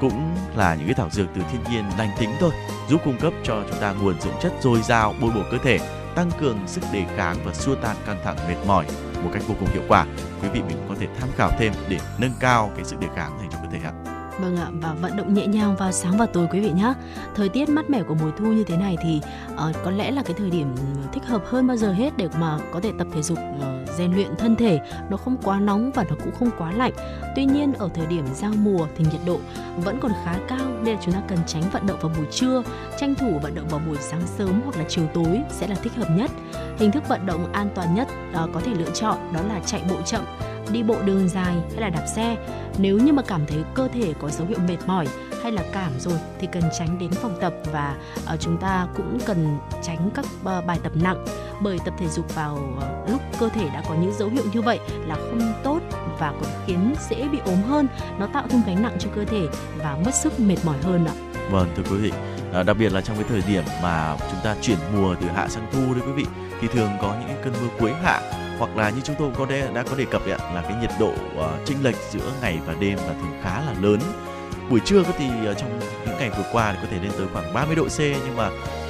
Speaker 3: cũng là những cái thảo dược từ thiên nhiên lành tính thôi, giúp cung cấp cho chúng ta nguồn dưỡng chất dồi dào bồi bổ cơ thể, tăng cường sức đề kháng và xua tan căng thẳng mệt mỏi một cách vô cùng hiệu quả. Quý vị mình có thể tham khảo thêm để nâng cao cái sự đề kháng dành cho cơ thể ạ.
Speaker 4: Vâng ạ và vận động nhẹ nhàng vào sáng và tối quý vị nhé. Thời tiết mát mẻ của mùa thu như thế này thì uh, có lẽ là cái thời điểm ừ, thích hợp hơn bao giờ hết để mà có thể tập thể dục uh, rèn luyện thân thể. Nó không quá nóng và nó cũng không quá lạnh. Tuy nhiên ở thời điểm giao mùa thì nhiệt độ vẫn còn khá cao nên là chúng ta cần tránh vận động vào buổi trưa, tranh thủ vận động vào buổi sáng sớm hoặc là chiều tối sẽ là thích hợp nhất. Hình thức vận động an toàn nhất uh, có thể lựa chọn đó là chạy bộ chậm đi bộ đường dài hay là đạp xe. Nếu như mà cảm thấy cơ thể có dấu hiệu mệt mỏi hay là cảm rồi thì cần tránh đến phòng tập và uh, chúng ta cũng cần tránh các uh, bài tập nặng. Bởi tập thể dục vào uh, lúc cơ thể đã có những dấu hiệu như vậy là không tốt và còn khiến dễ bị ốm hơn. Nó tạo thêm gánh nặng cho cơ thể và mất sức mệt mỏi hơn ạ.
Speaker 3: Vâng thưa quý vị, à, đặc biệt là trong cái thời điểm mà chúng ta chuyển mùa từ hạ sang thu đấy quý vị thì thường có những cơn mưa cuối hạ hoặc là như chúng tôi có đề, đã có đề cập đấy ạ là cái nhiệt độ uh, chênh lệch giữa ngày và đêm là thường khá là lớn. Buổi trưa thì uh, trong những ngày vừa qua thì có thể lên tới khoảng 30 độ C nhưng mà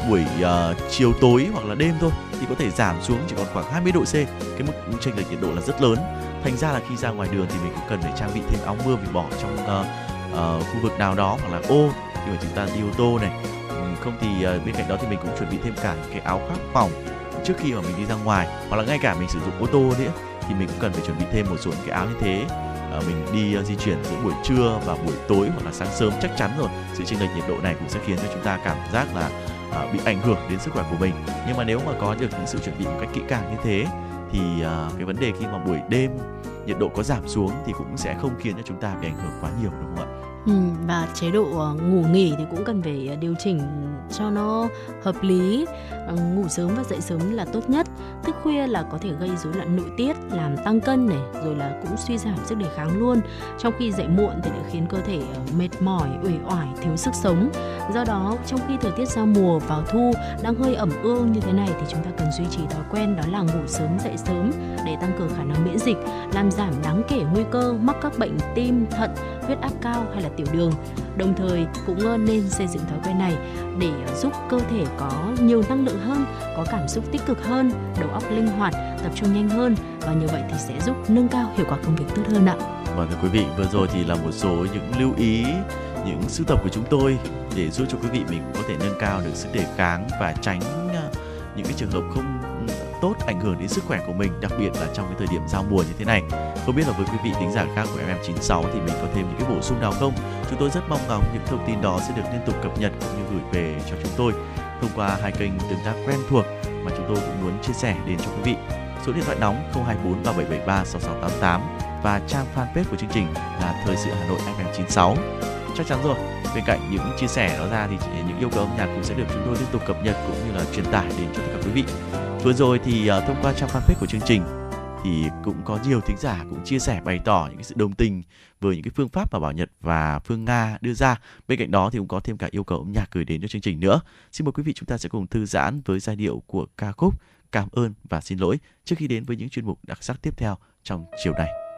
Speaker 3: buổi uh, chiều tối hoặc là đêm thôi thì có thể giảm xuống chỉ còn khoảng 20 độ C. Cái mức chênh lệch nhiệt độ là rất lớn. Thành ra là khi ra ngoài đường thì mình cũng cần phải trang bị thêm áo mưa vì bỏ trong uh, uh, khu vực nào đó hoặc là ô khi mà chúng ta đi ô tô này. Không thì uh, bên cạnh đó thì mình cũng chuẩn bị thêm cả cái áo khoác phòng trước khi mà mình đi ra ngoài hoặc là ngay cả mình sử dụng ô tô nữa thì mình cũng cần phải chuẩn bị thêm một số những cái áo như thế. À, mình đi uh, di chuyển giữa buổi trưa và buổi tối hoặc là sáng sớm chắc chắn rồi sự chênh lệch nhiệt độ này cũng sẽ khiến cho chúng ta cảm giác là uh, bị ảnh hưởng đến sức khỏe của mình. Nhưng mà nếu mà có được những sự chuẩn bị một cách kỹ càng như thế thì uh, cái vấn đề khi mà buổi đêm nhiệt độ có giảm xuống thì cũng sẽ không khiến cho chúng ta bị ảnh hưởng quá nhiều đúng không ạ?
Speaker 4: Ừ, và chế độ ngủ nghỉ thì cũng cần phải điều chỉnh cho nó hợp lý. Ờ, ngủ sớm và dậy sớm là tốt nhất. Thức khuya là có thể gây rối loạn nội tiết, làm tăng cân này, rồi là cũng suy giảm sức đề kháng luôn. Trong khi dậy muộn thì lại khiến cơ thể ờ, mệt mỏi, uể oải, thiếu sức sống. Do đó, trong khi thời tiết giao mùa, vào thu, đang hơi ẩm ương như thế này thì chúng ta cần duy trì thói quen đó là ngủ sớm, dậy sớm để tăng cường khả năng miễn dịch, làm giảm đáng kể nguy cơ mắc các bệnh tim, thận, huyết áp cao hay là tiểu đường. Đồng thời cũng ờ, nên xây dựng thói quen này để ờ, giúp cơ thể có nhiều năng lượng hơn, có cảm xúc tích cực hơn, đầu óc linh hoạt, tập trung nhanh hơn và như vậy thì sẽ giúp nâng cao hiệu quả công việc tốt hơn ạ.
Speaker 3: Vâng thưa quý vị, vừa rồi thì là một số những lưu ý những sưu tập của chúng tôi để giúp cho quý vị mình có thể nâng cao được sức đề kháng và tránh ờ, những cái trường hợp không tốt ảnh hưởng đến sức khỏe của mình, đặc biệt là trong cái thời điểm giao mùa như thế này. Không biết là với quý vị thính giả khác của FM96 thì mình có thêm những cái bổ sung nào không? Chúng tôi rất mong ngóng những thông tin đó sẽ được liên tục cập nhật cũng như gửi về cho chúng tôi thông qua hai kênh tương tác quen thuộc mà chúng tôi cũng muốn chia sẻ đến cho quý vị. Số điện thoại nóng 024 3773 6688 và trang fanpage của chương trình là thời sự Hà Nội FM96 chắc chắn rồi, bên cạnh những chia sẻ đó ra thì những yêu cầu âm nhạc cũng sẽ được chúng tôi liên tục cập nhật cũng như là truyền tải đến cho tất cả quý vị. Vừa rồi thì uh, thông qua trang fanpage của chương trình thì cũng có nhiều thính giả cũng chia sẻ bày tỏ những cái sự đồng tình với những cái phương pháp mà Bảo Nhật và Phương Nga đưa ra. Bên cạnh đó thì cũng có thêm cả yêu cầu âm nhạc gửi đến cho chương trình nữa. Xin mời quý vị chúng ta sẽ cùng thư giãn với giai điệu của ca khúc Cảm ơn và xin lỗi trước khi đến với những chuyên mục đặc sắc tiếp theo trong chiều
Speaker 7: này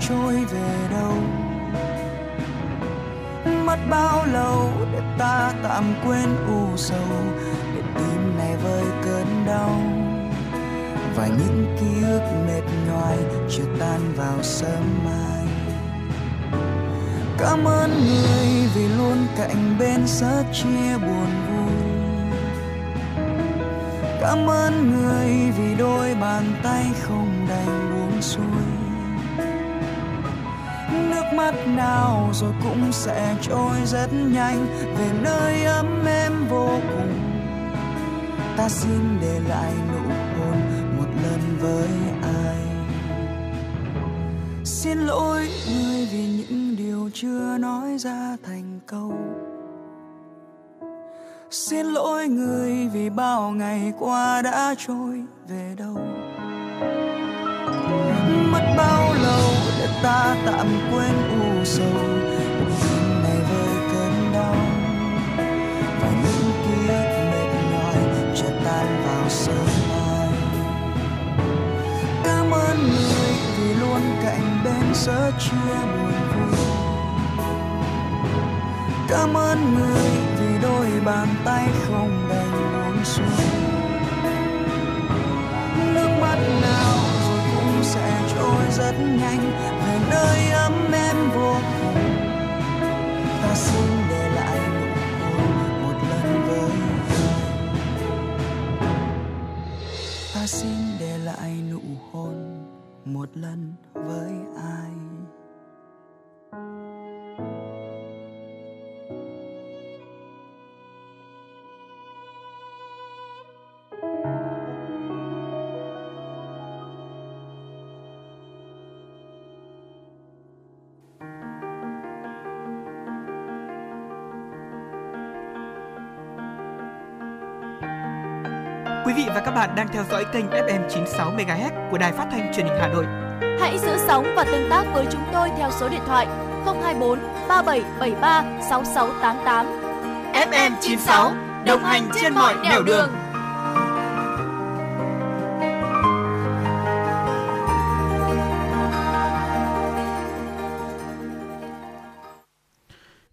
Speaker 7: trôi về đâu. Mất bao lâu để ta tạm quên u sầu, để tim này vơi cơn đau. Và những ký ức mệt nhoài chưa tan vào sớm mai. Cảm ơn người vì luôn cạnh bên sớt chia buồn vui. Cảm ơn người vì đôi bàn tay không đành buông xuôi mắt nào rồi cũng sẽ trôi rất nhanh. Về nơi ấm em vô cùng, ta xin để lại nụ hôn một lần với ai. Xin lỗi người vì những điều chưa nói ra thành câu. Xin lỗi người vì bao ngày qua đã trôi về đâu ta tạm quên u sầu. Tim này với cơn đau, và những ký ức mệt nhòi chợt tan vào sớm mai. Cảm ơn người vì luôn cạnh bên sớt chia buồn vui. Cảm ơn người vì đôi bàn tay không đành buông xuôi nước mắt nào trôi rất nhanh về nơi ấm em vô cùng. Ta xin để lại nụ hôn một lần với ta xin để lại nụ hôn, một lần với ai.
Speaker 5: Bạn đang theo dõi kênh FM 96 MHz của Đài Phát thanh Truyền hình Hà Nội.
Speaker 2: Hãy giữ sóng và tương tác với chúng tôi theo số điện thoại 024 3773 6688.
Speaker 8: FM 96 đồng hành trên mọi nẻo đường.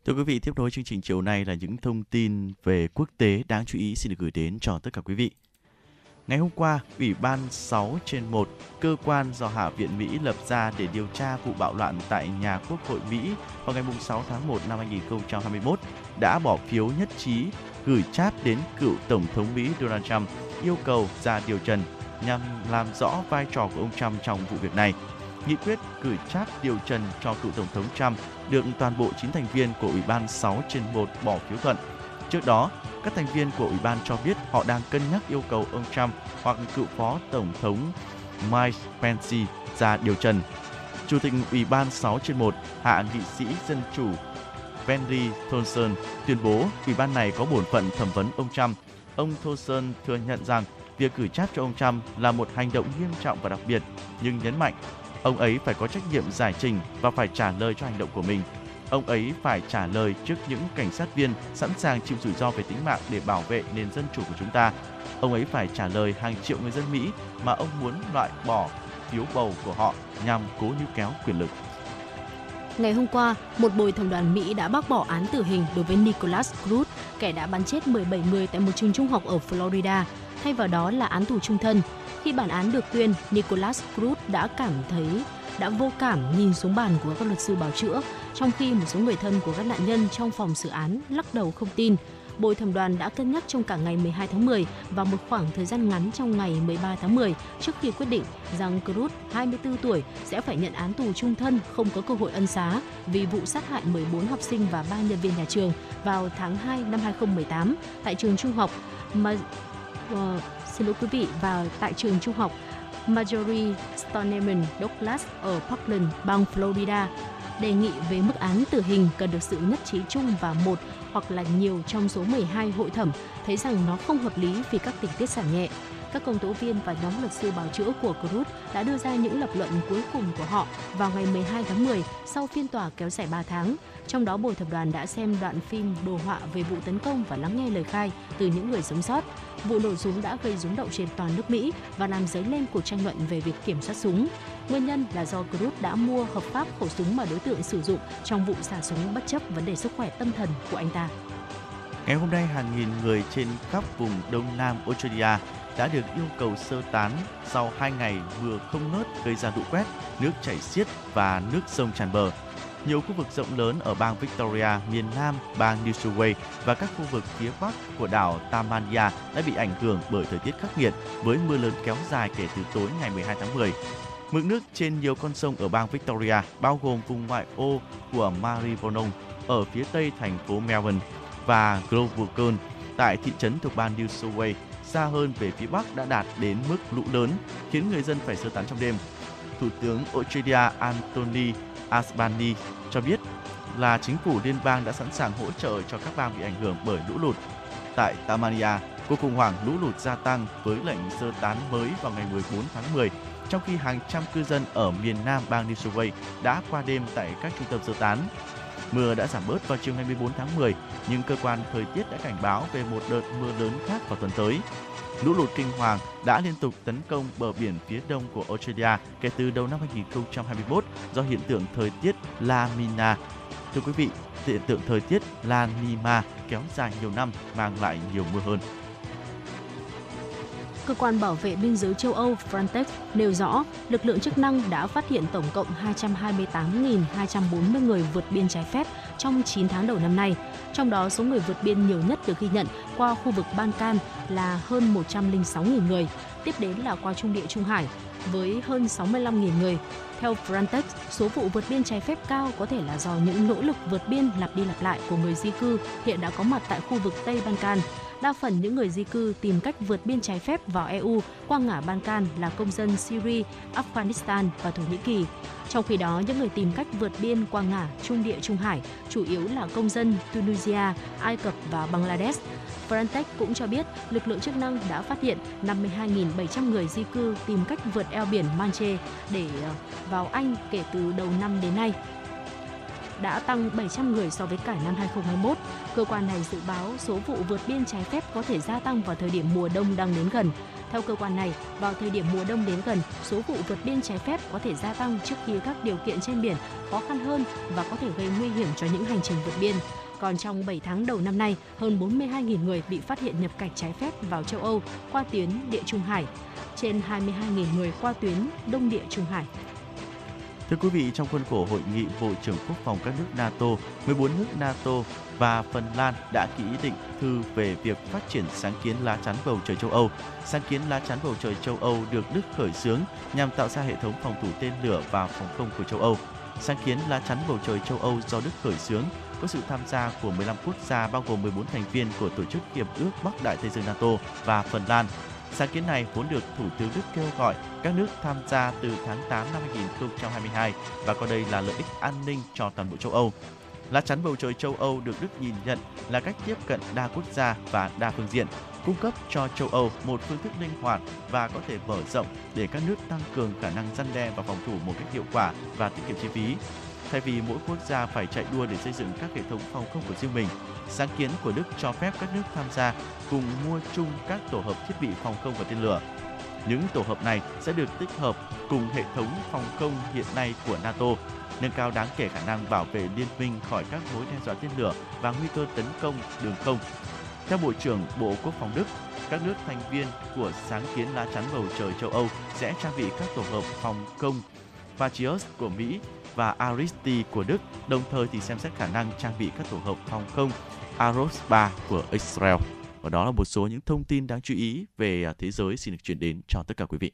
Speaker 3: Thưa quý vị, tiếp nối chương trình chiều nay là những thông tin về quốc tế đáng chú ý xin được gửi đến cho tất cả quý vị. Ngày hôm qua, Ủy ban 6 trên 1, cơ quan do Hạ viện Mỹ lập ra để điều tra vụ bạo loạn tại nhà Quốc hội Mỹ vào ngày 6 tháng 1 năm 2021, đã bỏ phiếu nhất trí gửi chat đến cựu Tổng thống Mỹ Donald Trump yêu cầu ra điều trần nhằm làm rõ vai trò của ông Trump trong vụ việc này. Nghị quyết gửi chat điều trần cho cựu Tổng thống Trump được toàn bộ 9 thành viên của Ủy ban 6 trên 1 bỏ phiếu thuận. Trước đó, các thành viên của Ủy ban cho biết họ đang cân nhắc yêu cầu ông Trump hoặc cựu Phó Tổng thống Mike Pence ra điều trần. Chủ tịch Ủy ban 6 trên 1, hạ nghị sĩ Dân Chủ Henry Thompson tuyên bố Ủy ban này có bổn phận thẩm vấn ông Trump. Ông Thompson thừa nhận rằng việc gửi chat cho ông Trump là một hành động nghiêm trọng và đặc biệt, nhưng nhấn mạnh ông ấy phải có trách nhiệm giải trình và phải trả lời cho hành động của mình Ông ấy phải trả lời trước những cảnh sát viên sẵn sàng chịu rủi ro về tính mạng để bảo vệ nền dân chủ của chúng ta. Ông ấy phải trả lời hàng triệu người dân Mỹ mà ông muốn loại bỏ phiếu bầu của họ nhằm cố níu kéo quyền lực.
Speaker 4: Ngày hôm qua, một bồi thẩm đoàn Mỹ đã bác bỏ án tử hình đối với Nicholas Cruz, kẻ đã bắn chết 17 người tại một trường trung học ở Florida. Thay vào đó là án tù trung thân. Khi bản án được tuyên, Nicholas Cruz đã cảm thấy đã vô cảm nhìn xuống bàn của các luật sư bảo chữa, trong khi một số người thân của các nạn nhân trong phòng xử án lắc đầu không tin. Bồi thẩm đoàn đã cân nhắc trong cả ngày 12 tháng 10 và một khoảng thời gian ngắn trong ngày 13 tháng 10 trước khi quyết định rằng Cruz, 24 tuổi, sẽ phải nhận án tù trung thân không có cơ hội ân xá vì vụ sát hại 14 học sinh và 3 nhân viên nhà trường vào tháng 2 năm 2018 tại trường trung học mà uh, ờ, xin lỗi quý vị vào tại trường trung học Marjorie Stoneman Douglas ở Parkland, bang Florida, đề nghị về mức án tử hình cần được sự nhất trí chung và một hoặc là nhiều trong số 12 hội thẩm thấy rằng nó không hợp lý vì các tình tiết giảm nhẹ. Các công tố viên và nhóm luật sư bào chữa của Cruz đã đưa ra những lập luận cuối cùng của họ vào ngày 12 tháng 10 sau phiên tòa kéo dài 3 tháng. Trong đó, bồi thẩm đoàn đã xem đoạn phim đồ họa về vụ tấn công và lắng nghe lời khai từ những người sống sót. Vụ nổ súng đã gây rúng động trên toàn nước Mỹ và làm dấy lên cuộc tranh luận về việc kiểm soát súng. Nguyên nhân là do Cruz đã mua hợp pháp khẩu súng mà đối tượng sử dụng trong vụ xả súng bất chấp vấn đề sức khỏe tâm thần của anh ta.
Speaker 3: Ngày hôm nay, hàng nghìn người trên khắp vùng Đông Nam Australia đã được yêu cầu sơ tán sau hai ngày vừa không ngớt gây ra lũ quét, nước chảy xiết và nước sông tràn bờ. Nhiều khu vực rộng lớn ở bang Victoria, miền Nam, bang New South Wales và các khu vực phía bắc của đảo Tasmania đã bị ảnh hưởng bởi thời tiết khắc nghiệt với mưa lớn kéo dài kể từ tối ngày 12 tháng 10. Mực nước trên nhiều con sông ở bang Victoria, bao gồm vùng ngoại ô của Maribyrnong ở phía tây thành phố Melbourne và Grovercon tại thị trấn thuộc bang New South Wales xa hơn về phía bắc đã đạt đến mức lũ lớn, khiến người dân phải sơ tán trong đêm. Thủ tướng Australia Anthony Asbani cho biết là chính phủ liên bang đã sẵn sàng hỗ trợ cho các bang bị ảnh hưởng bởi lũ lụt. Tại Tasmania, cuộc khủng hoảng lũ lụt gia tăng với lệnh sơ tán mới vào ngày 14 tháng 10, trong khi hàng trăm cư dân ở miền nam bang New South Wales đã qua đêm tại các trung tâm sơ tán. Mưa đã giảm bớt vào chiều ngày 14 tháng 10, nhưng cơ quan thời tiết đã cảnh báo về một đợt mưa lớn khác vào tuần tới. Lũ lụt kinh hoàng đã liên tục tấn công bờ biển phía đông của Australia kể từ đầu năm 2021 do hiện tượng thời tiết La Nina. Thưa quý vị, hiện tượng thời tiết La Nina kéo dài nhiều năm mang lại nhiều mưa hơn.
Speaker 4: Cơ quan bảo vệ biên giới châu Âu Frontex nêu rõ, lực lượng chức năng đã phát hiện tổng cộng 228.240 người vượt biên trái phép trong 9 tháng đầu năm nay. Trong đó, số người vượt biên nhiều nhất được ghi nhận qua khu vực Ban Can là hơn 106.000 người, tiếp đến là qua Trung địa Trung Hải với hơn 65.000 người. Theo Frontex, số vụ vượt biên trái phép cao có thể là do những nỗ lực vượt biên lặp đi lặp lại của người di cư hiện đã có mặt tại khu vực Tây Ban Can đa phần những người di cư tìm cách vượt biên trái phép vào EU qua ngã Ban Can là công dân Syria, Afghanistan và Thổ Nhĩ Kỳ. Trong khi đó, những người tìm cách vượt biên qua ngã Trung địa Trung Hải chủ yếu là công dân Tunisia, Ai Cập và Bangladesh. Frontex cũng cho biết lực lượng chức năng đã phát hiện 52.700 người di cư tìm cách vượt eo biển Manche để ờ, vào Anh kể từ đầu năm đến nay đã tăng 700 người so với cả năm 2021. Cơ quan này dự báo số vụ vượt biên trái phép có thể gia tăng vào thời điểm mùa đông đang đến gần. Theo cơ quan này, vào thời điểm mùa đông đến gần, số vụ vượt biên trái phép có thể gia tăng trước khi các điều kiện trên biển khó khăn hơn và có thể gây nguy hiểm cho những hành trình vượt biên. Còn trong 7 tháng đầu năm nay, hơn 42.000 người bị phát hiện nhập cảnh trái phép vào châu Âu qua tuyến địa Trung Hải, trên 22.000 người qua tuyến Đông địa Trung Hải.
Speaker 3: Thưa quý vị, trong khuôn khổ hội nghị Bộ trưởng Quốc phòng các nước NATO, 14 nước NATO và Phần Lan đã ký định thư về việc phát triển sáng kiến lá chắn bầu trời châu Âu. Sáng kiến lá chắn bầu trời châu Âu được Đức khởi xướng nhằm tạo ra hệ thống phòng thủ tên lửa và phòng không của châu Âu. Sáng kiến lá chắn bầu trời châu Âu do Đức khởi xướng có sự tham gia của 15 quốc gia bao gồm 14 thành viên của Tổ chức Hiệp ước Bắc Đại Tây Dương NATO và Phần Lan. Sáng kiến này vốn được Thủ tướng Đức kêu gọi các nước tham gia từ tháng 8 năm 2022 và coi đây là lợi ích an ninh cho toàn bộ châu Âu. Lá chắn bầu trời châu Âu được Đức nhìn nhận là cách tiếp cận đa quốc gia và đa phương diện, cung cấp cho châu Âu một phương thức linh hoạt và có thể mở rộng để các nước tăng cường khả năng răn đe và phòng thủ một cách hiệu quả và tiết kiệm chi phí. Thay vì mỗi quốc gia phải chạy đua để xây dựng các hệ thống phòng không của riêng mình, sáng kiến của Đức cho phép các nước tham gia cùng mua chung các tổ hợp thiết bị phòng không và tên lửa. Những tổ hợp này sẽ được tích hợp cùng hệ thống phòng không hiện nay của NATO, nâng cao đáng kể khả năng bảo vệ liên minh khỏi các mối đe dọa tên lửa và nguy cơ tấn công đường không. Theo Bộ trưởng Bộ Quốc phòng Đức, các nước thành viên của sáng kiến lá chắn bầu trời châu Âu sẽ trang bị các tổ hợp phòng không Patriot của Mỹ và Aristi của Đức, đồng thời thì xem xét khả năng trang bị các tổ hợp phòng không Aros 3 của Israel. Và đó là một số những thông tin đáng chú ý về à, thế giới xin được chuyển đến cho tất cả quý vị.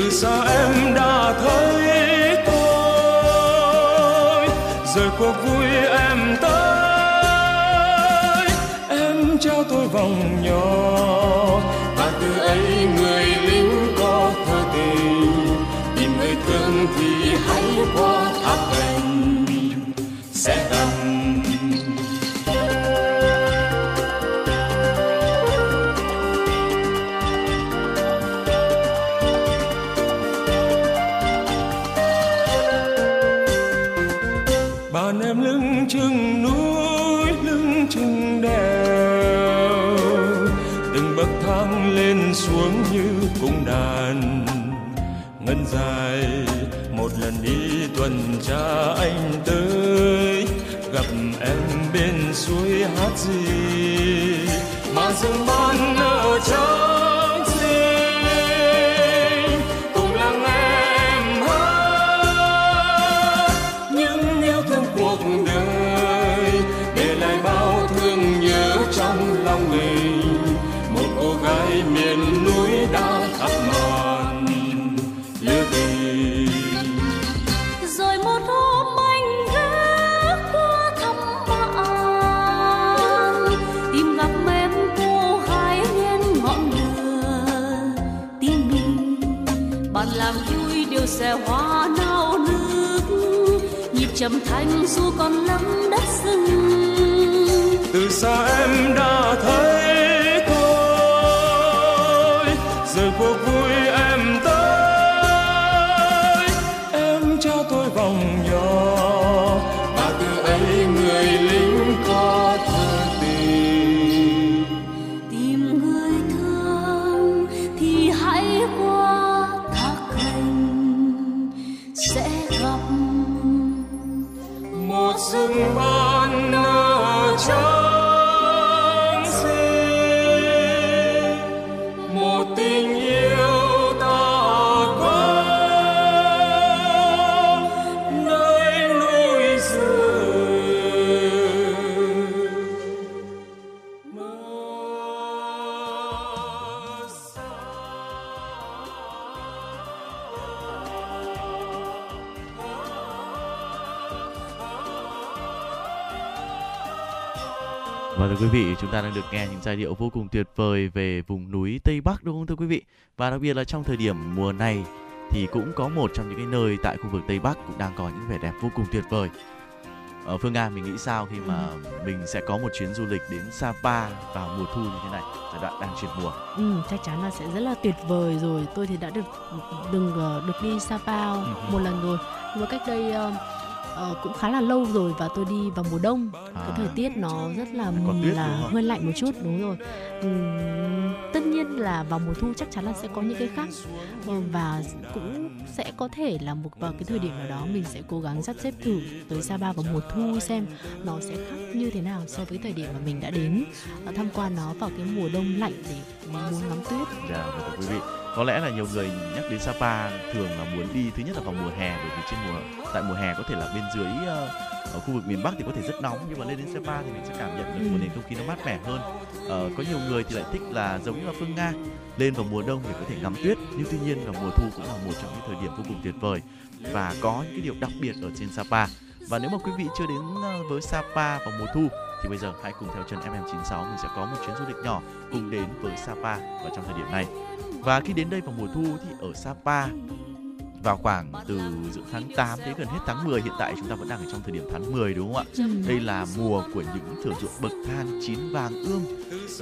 Speaker 9: Từ xa em đã thấy tôi rời cuộc vui em tới. Em trao tôi vòng nhỏ, và từ ấy người lính có thơ tình. Tìm người thương thì hãy qua chừng núi, lưng chừng đèo. Từng bậc thang lên xuống như cung đàn. Ngân dài, một lần đi tuần tra anh tới. Gặp em bên suối hát gì? Mà rừng ban ở trong
Speaker 10: dù còn lắm đất rừng.
Speaker 9: Từ xa em đã thấy
Speaker 3: chúng ta đang được nghe những giai điệu vô cùng tuyệt vời về vùng núi Tây Bắc đúng không thưa quý vị? Và đặc biệt là trong thời điểm mùa này thì cũng có một trong những cái nơi tại khu vực Tây Bắc cũng đang có những vẻ đẹp vô cùng tuyệt vời. Ở Phương Nga mình nghĩ sao khi mà mình sẽ có một chuyến du lịch đến Sapa vào mùa thu như thế này, giai đoạn đang chuyển mùa.
Speaker 4: Ừ, chắc chắn là sẽ rất là tuyệt vời rồi. Tôi thì đã được đừng ờ, được đi Sapa
Speaker 3: Ừ.
Speaker 4: một lần rồi. Nhưng mà cách đây ờ, ờ, cũng khá là lâu rồi và tôi đi vào mùa đông.
Speaker 3: À.
Speaker 4: Cái thời tiết nó rất là
Speaker 3: tuyết
Speaker 4: là hơi lạnh một chút đúng rồi. Ừm, tất nhiên là vào mùa thu chắc chắn là sẽ có những cái khác Ờ, và cũng sẽ có thể là một vào cái thời điểm nào đó mình sẽ cố gắng sắp xếp thử tới Sapa vào mùa thu xem nó sẽ khác như thế nào so với thời điểm mà mình đã đến ờ, tham quan nó vào cái mùa đông lạnh để muốn ngắm tuyết.
Speaker 3: Dạ, và thưa quý vị, có lẽ là nhiều người nhắc đến Sapa thường là muốn đi thứ nhất là vào mùa hè bởi vì trên mùa tại mùa hè có thể là bên dưới ờ, ở khu vực miền Bắc thì có thể rất nóng nhưng mà lên đến Sapa thì mình sẽ cảm nhận được một
Speaker 4: Ừ.
Speaker 3: nền không khí nó mát mẻ hơn. Ờ, có nhiều người thì lại thích là giống như là Phương Nga lên vào mùa đông để có thể ngắm tuyết nhưng tuy nhiên vào mùa thu cũng là một trong những thời điểm vô cùng tuyệt vời và có những cái điều đặc biệt ở trên Sapa. Và nếu mà quý vị chưa đến ờ, với Sapa vào mùa thu, thì bây giờ hãy cùng theo chân FM96 mình sẽ có một chuyến du lịch nhỏ cùng đến với Sapa vào trong thời điểm này. Và khi đến đây vào mùa thu thì ở Sapa vào khoảng từ giữa tháng 8 đến gần hết tháng 10 hiện tại chúng ta vẫn đang ở trong thời điểm tháng 10 đúng không ạ?
Speaker 4: Ừ.
Speaker 3: Đây là mùa của những thửa ruộng bậc thang chín vàng ươm,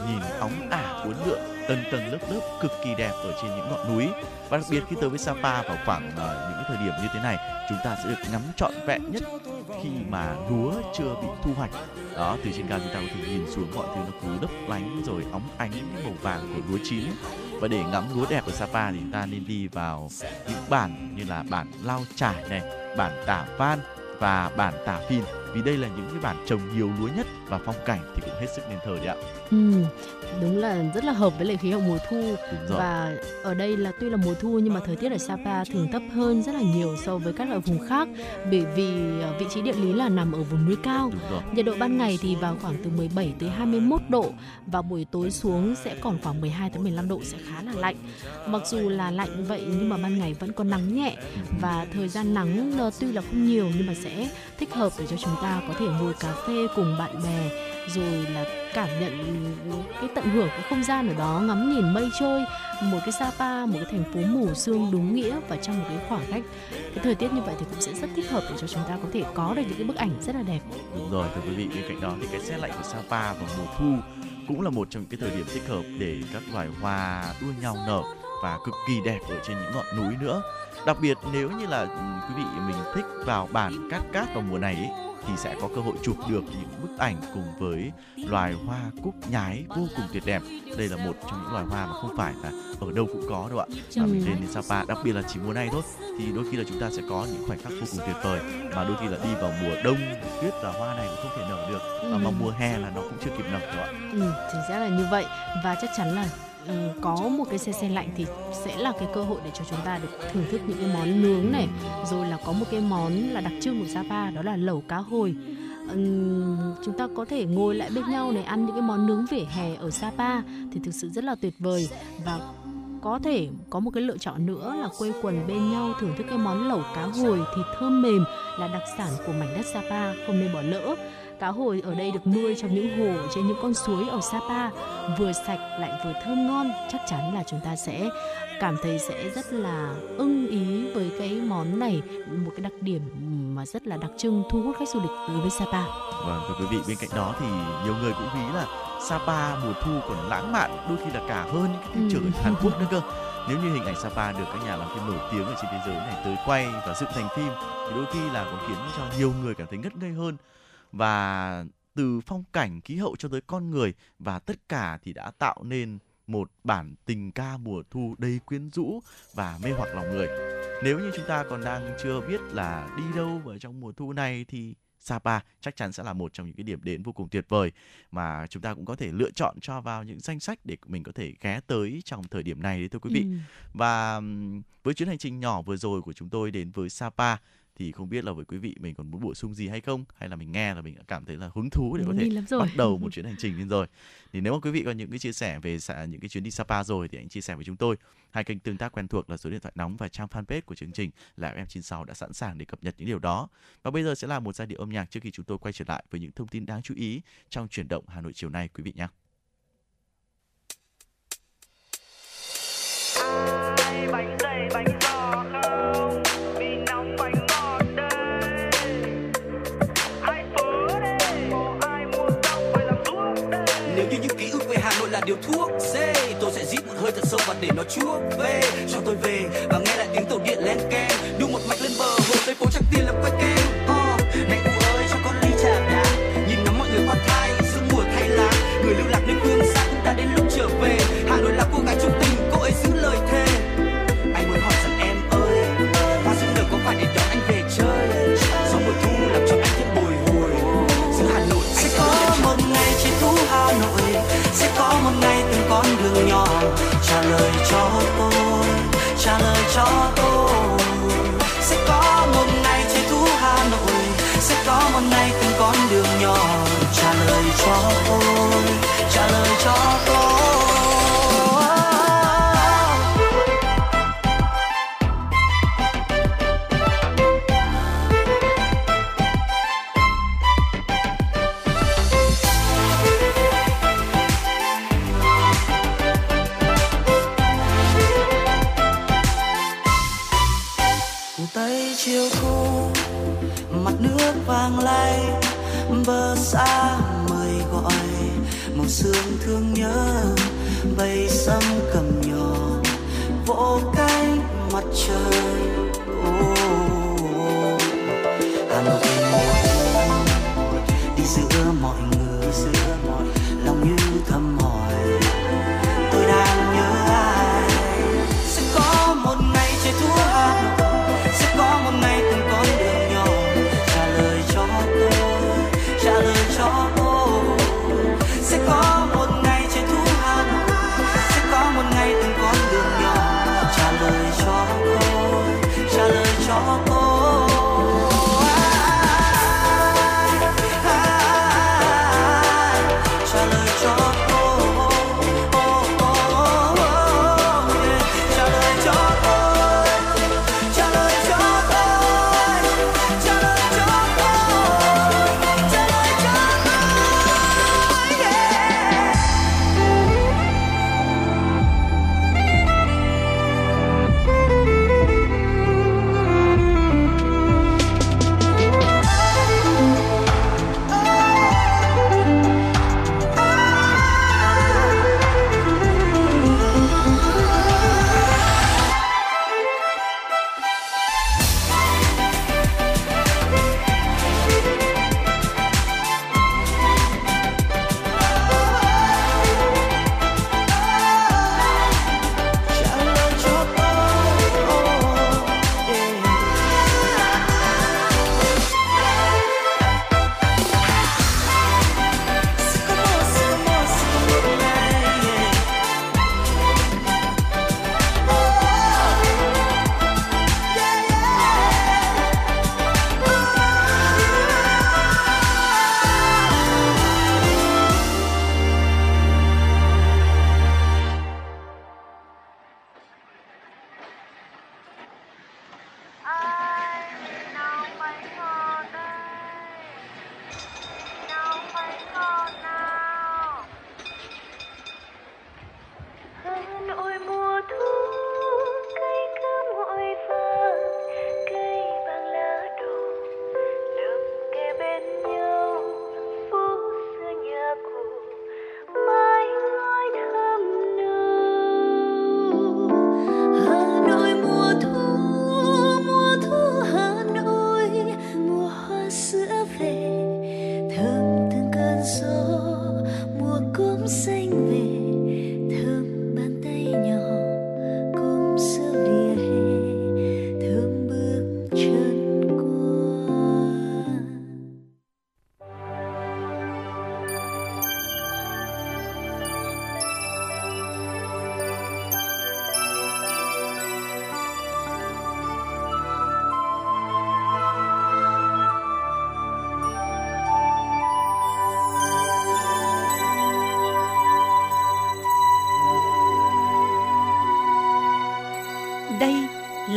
Speaker 3: nhìn óng ả cuốn lượn, tầng tầng lớp lớp cực kỳ đẹp ở trên những ngọn núi. Và đặc biệt khi tới với Sapa vào khoảng ờ, những thời điểm như thế này, chúng ta sẽ được ngắm trọn vẹn nhất khi mà lúa chưa bị thu hoạch. Đó, từ trên cao chúng ta có thể nhìn xuống mọi thứ nó cứ lấp lánh rồi óng ánh màu vàng của lúa chín. Và để ngắm lúa đẹp ở Sapa thì chúng ta nên đi vào những bản như là bản Lao Trải này, bản Tả Van và bản Tả Phìn vì đây là những cái bản trồng nhiều lúa nhất và phong cảnh thì cũng hết sức nên thờ đấy ạ.
Speaker 4: Ừ, đúng là rất là hợp với lại khí hậu mùa thu
Speaker 3: Đúng rồi.
Speaker 4: và ở đây là tuy là mùa thu nhưng mà thời tiết ở Sapa thường thấp hơn rất là nhiều so với các ở vùng khác bởi vì ờ, vị trí địa lý là nằm ở vùng núi cao.
Speaker 3: Đúng rồi.
Speaker 4: Nhiệt độ ban ngày thì vào khoảng từ 17 tới 21 độ và buổi tối xuống sẽ còn khoảng 12 tới 15 độ sẽ khá là lạnh. Mặc dù là lạnh vậy nhưng mà ban ngày vẫn có nắng nhẹ và thời gian nắng ờ, tuy là không nhiều nhưng mà sẽ thích hợp để cho chúng ta có thể ngồi cà phê cùng bạn bè rồi là cảm nhận cái tận hưởng cái không gian ở đó ngắm nhìn mây trôi một cái Sapa một cái thành phố mù sương đúng nghĩa và trong một cái khoảng cách cái thời tiết như vậy thì cũng sẽ rất thích hợp để cho chúng ta có thể có được những cái bức ảnh rất là đẹp
Speaker 3: Đúng rồi, thưa quý vị, bên cạnh đó thì cái xe lạnh của Sapa vào mùa thu cũng là một trong những cái thời điểm thích hợp để các loài hoa đua nhau nở và cực kỳ đẹp ở trên những ngọn núi nữa. Đặc biệt nếu như là ừ, quý vị mình thích vào bản Cát Cát vào mùa này ấy, thì sẽ có cơ hội chụp được những bức ảnh cùng với loài hoa cúc nhái vô cùng tuyệt đẹp. Đây là một trong những loài hoa mà không phải là ở đâu cũng có đâu ạ. Và mình lên đến Sapa, đặc biệt là chỉ mùa này thôi thì đôi khi là chúng ta sẽ có những khoảnh khắc vô cùng tuyệt vời mà đôi khi là đi vào mùa đông tuyết là hoa này cũng không thể nở được và
Speaker 4: Ừ.
Speaker 3: vào mùa hè là nó cũng chưa kịp nở đâu ạ.
Speaker 4: Ừ, chính xác là như vậy và chắc chắn là Ờ, có một cái xe xe lạnh thì sẽ là cái cơ hội để cho chúng ta được thưởng thức những cái món nướng này. Rồi là có một cái món là đặc trưng của Sapa đó là lẩu cá hồi. Uhm, chúng ta có thể ngồi lại bên nhau để ăn những cái món nướng vỉa hè ở Sapa thì thực sự rất là tuyệt vời. Và có thể có một cái lựa chọn nữa là quây quần bên nhau thưởng thức cái món lẩu cá hồi thịt thơm mềm là đặc sản của mảnh đất Sapa không nên bỏ lỡ cá hồi ở đây được nuôi trong những hồ trên những con suối ở Sapa vừa sạch lại vừa thơm ngon chắc chắn là chúng ta sẽ cảm thấy sẽ rất là ưng ý với cái món này một cái đặc điểm mà rất là đặc trưng thu hút khách du lịch đối với Sapa.
Speaker 3: Vâng thưa quý vị bên cạnh đó thì nhiều người cũng ví là Sapa mùa thu còn lãng mạn đôi khi là cả hơn những cái phim trường ở Hàn Quốc nữa cơ. Nếu như hình ảnh Sapa được các nhà làm phim nổi tiếng ở trên thế giới này tới quay và dựng thành phim thì đôi khi là còn khiến cho nhiều người cảm thấy ngất ngây hơn và từ phong cảnh khí hậu cho tới con người và tất cả thì đã tạo nên một bản tình ca mùa thu đầy quyến rũ và mê hoặc lòng người. Nếu như chúng ta còn đang chưa biết là đi đâu vào trong mùa thu này thì Sapa chắc chắn sẽ là một trong những cái điểm đến vô cùng tuyệt vời mà chúng ta cũng có thể lựa chọn cho vào những danh sách để mình có thể ghé tới trong thời điểm này đấy thưa quý vị. Ừ. Và với chuyến hành trình nhỏ vừa rồi của chúng tôi đến với Sapa thì không biết là với quý vị mình còn muốn bổ sung gì hay không? Hay là mình nghe là mình đã cảm thấy là hứng thú để có thể bắt đầu một chuyến hành trình lên rồi. Thì nếu mà quý vị có những cái chia sẻ về những cái chuyến đi Sapa rồi thì anh chia sẻ với chúng tôi. Hai kênh tương tác quen thuộc là số điện thoại nóng và trang fanpage của chương trình là FM96 đã sẵn sàng để cập nhật những điều đó. Và bây giờ sẽ là một giai điệu âm nhạc trước khi chúng tôi quay trở lại với những thông tin đáng chú ý trong chuyển động Hà Nội chiều nay quý vị nhé.
Speaker 11: Điều thuốc. Dê tôi sẽ rít một hơi thật sâu và để nó chuốc về. Cho tôi về và nghe lại tiếng tàu điện len keng.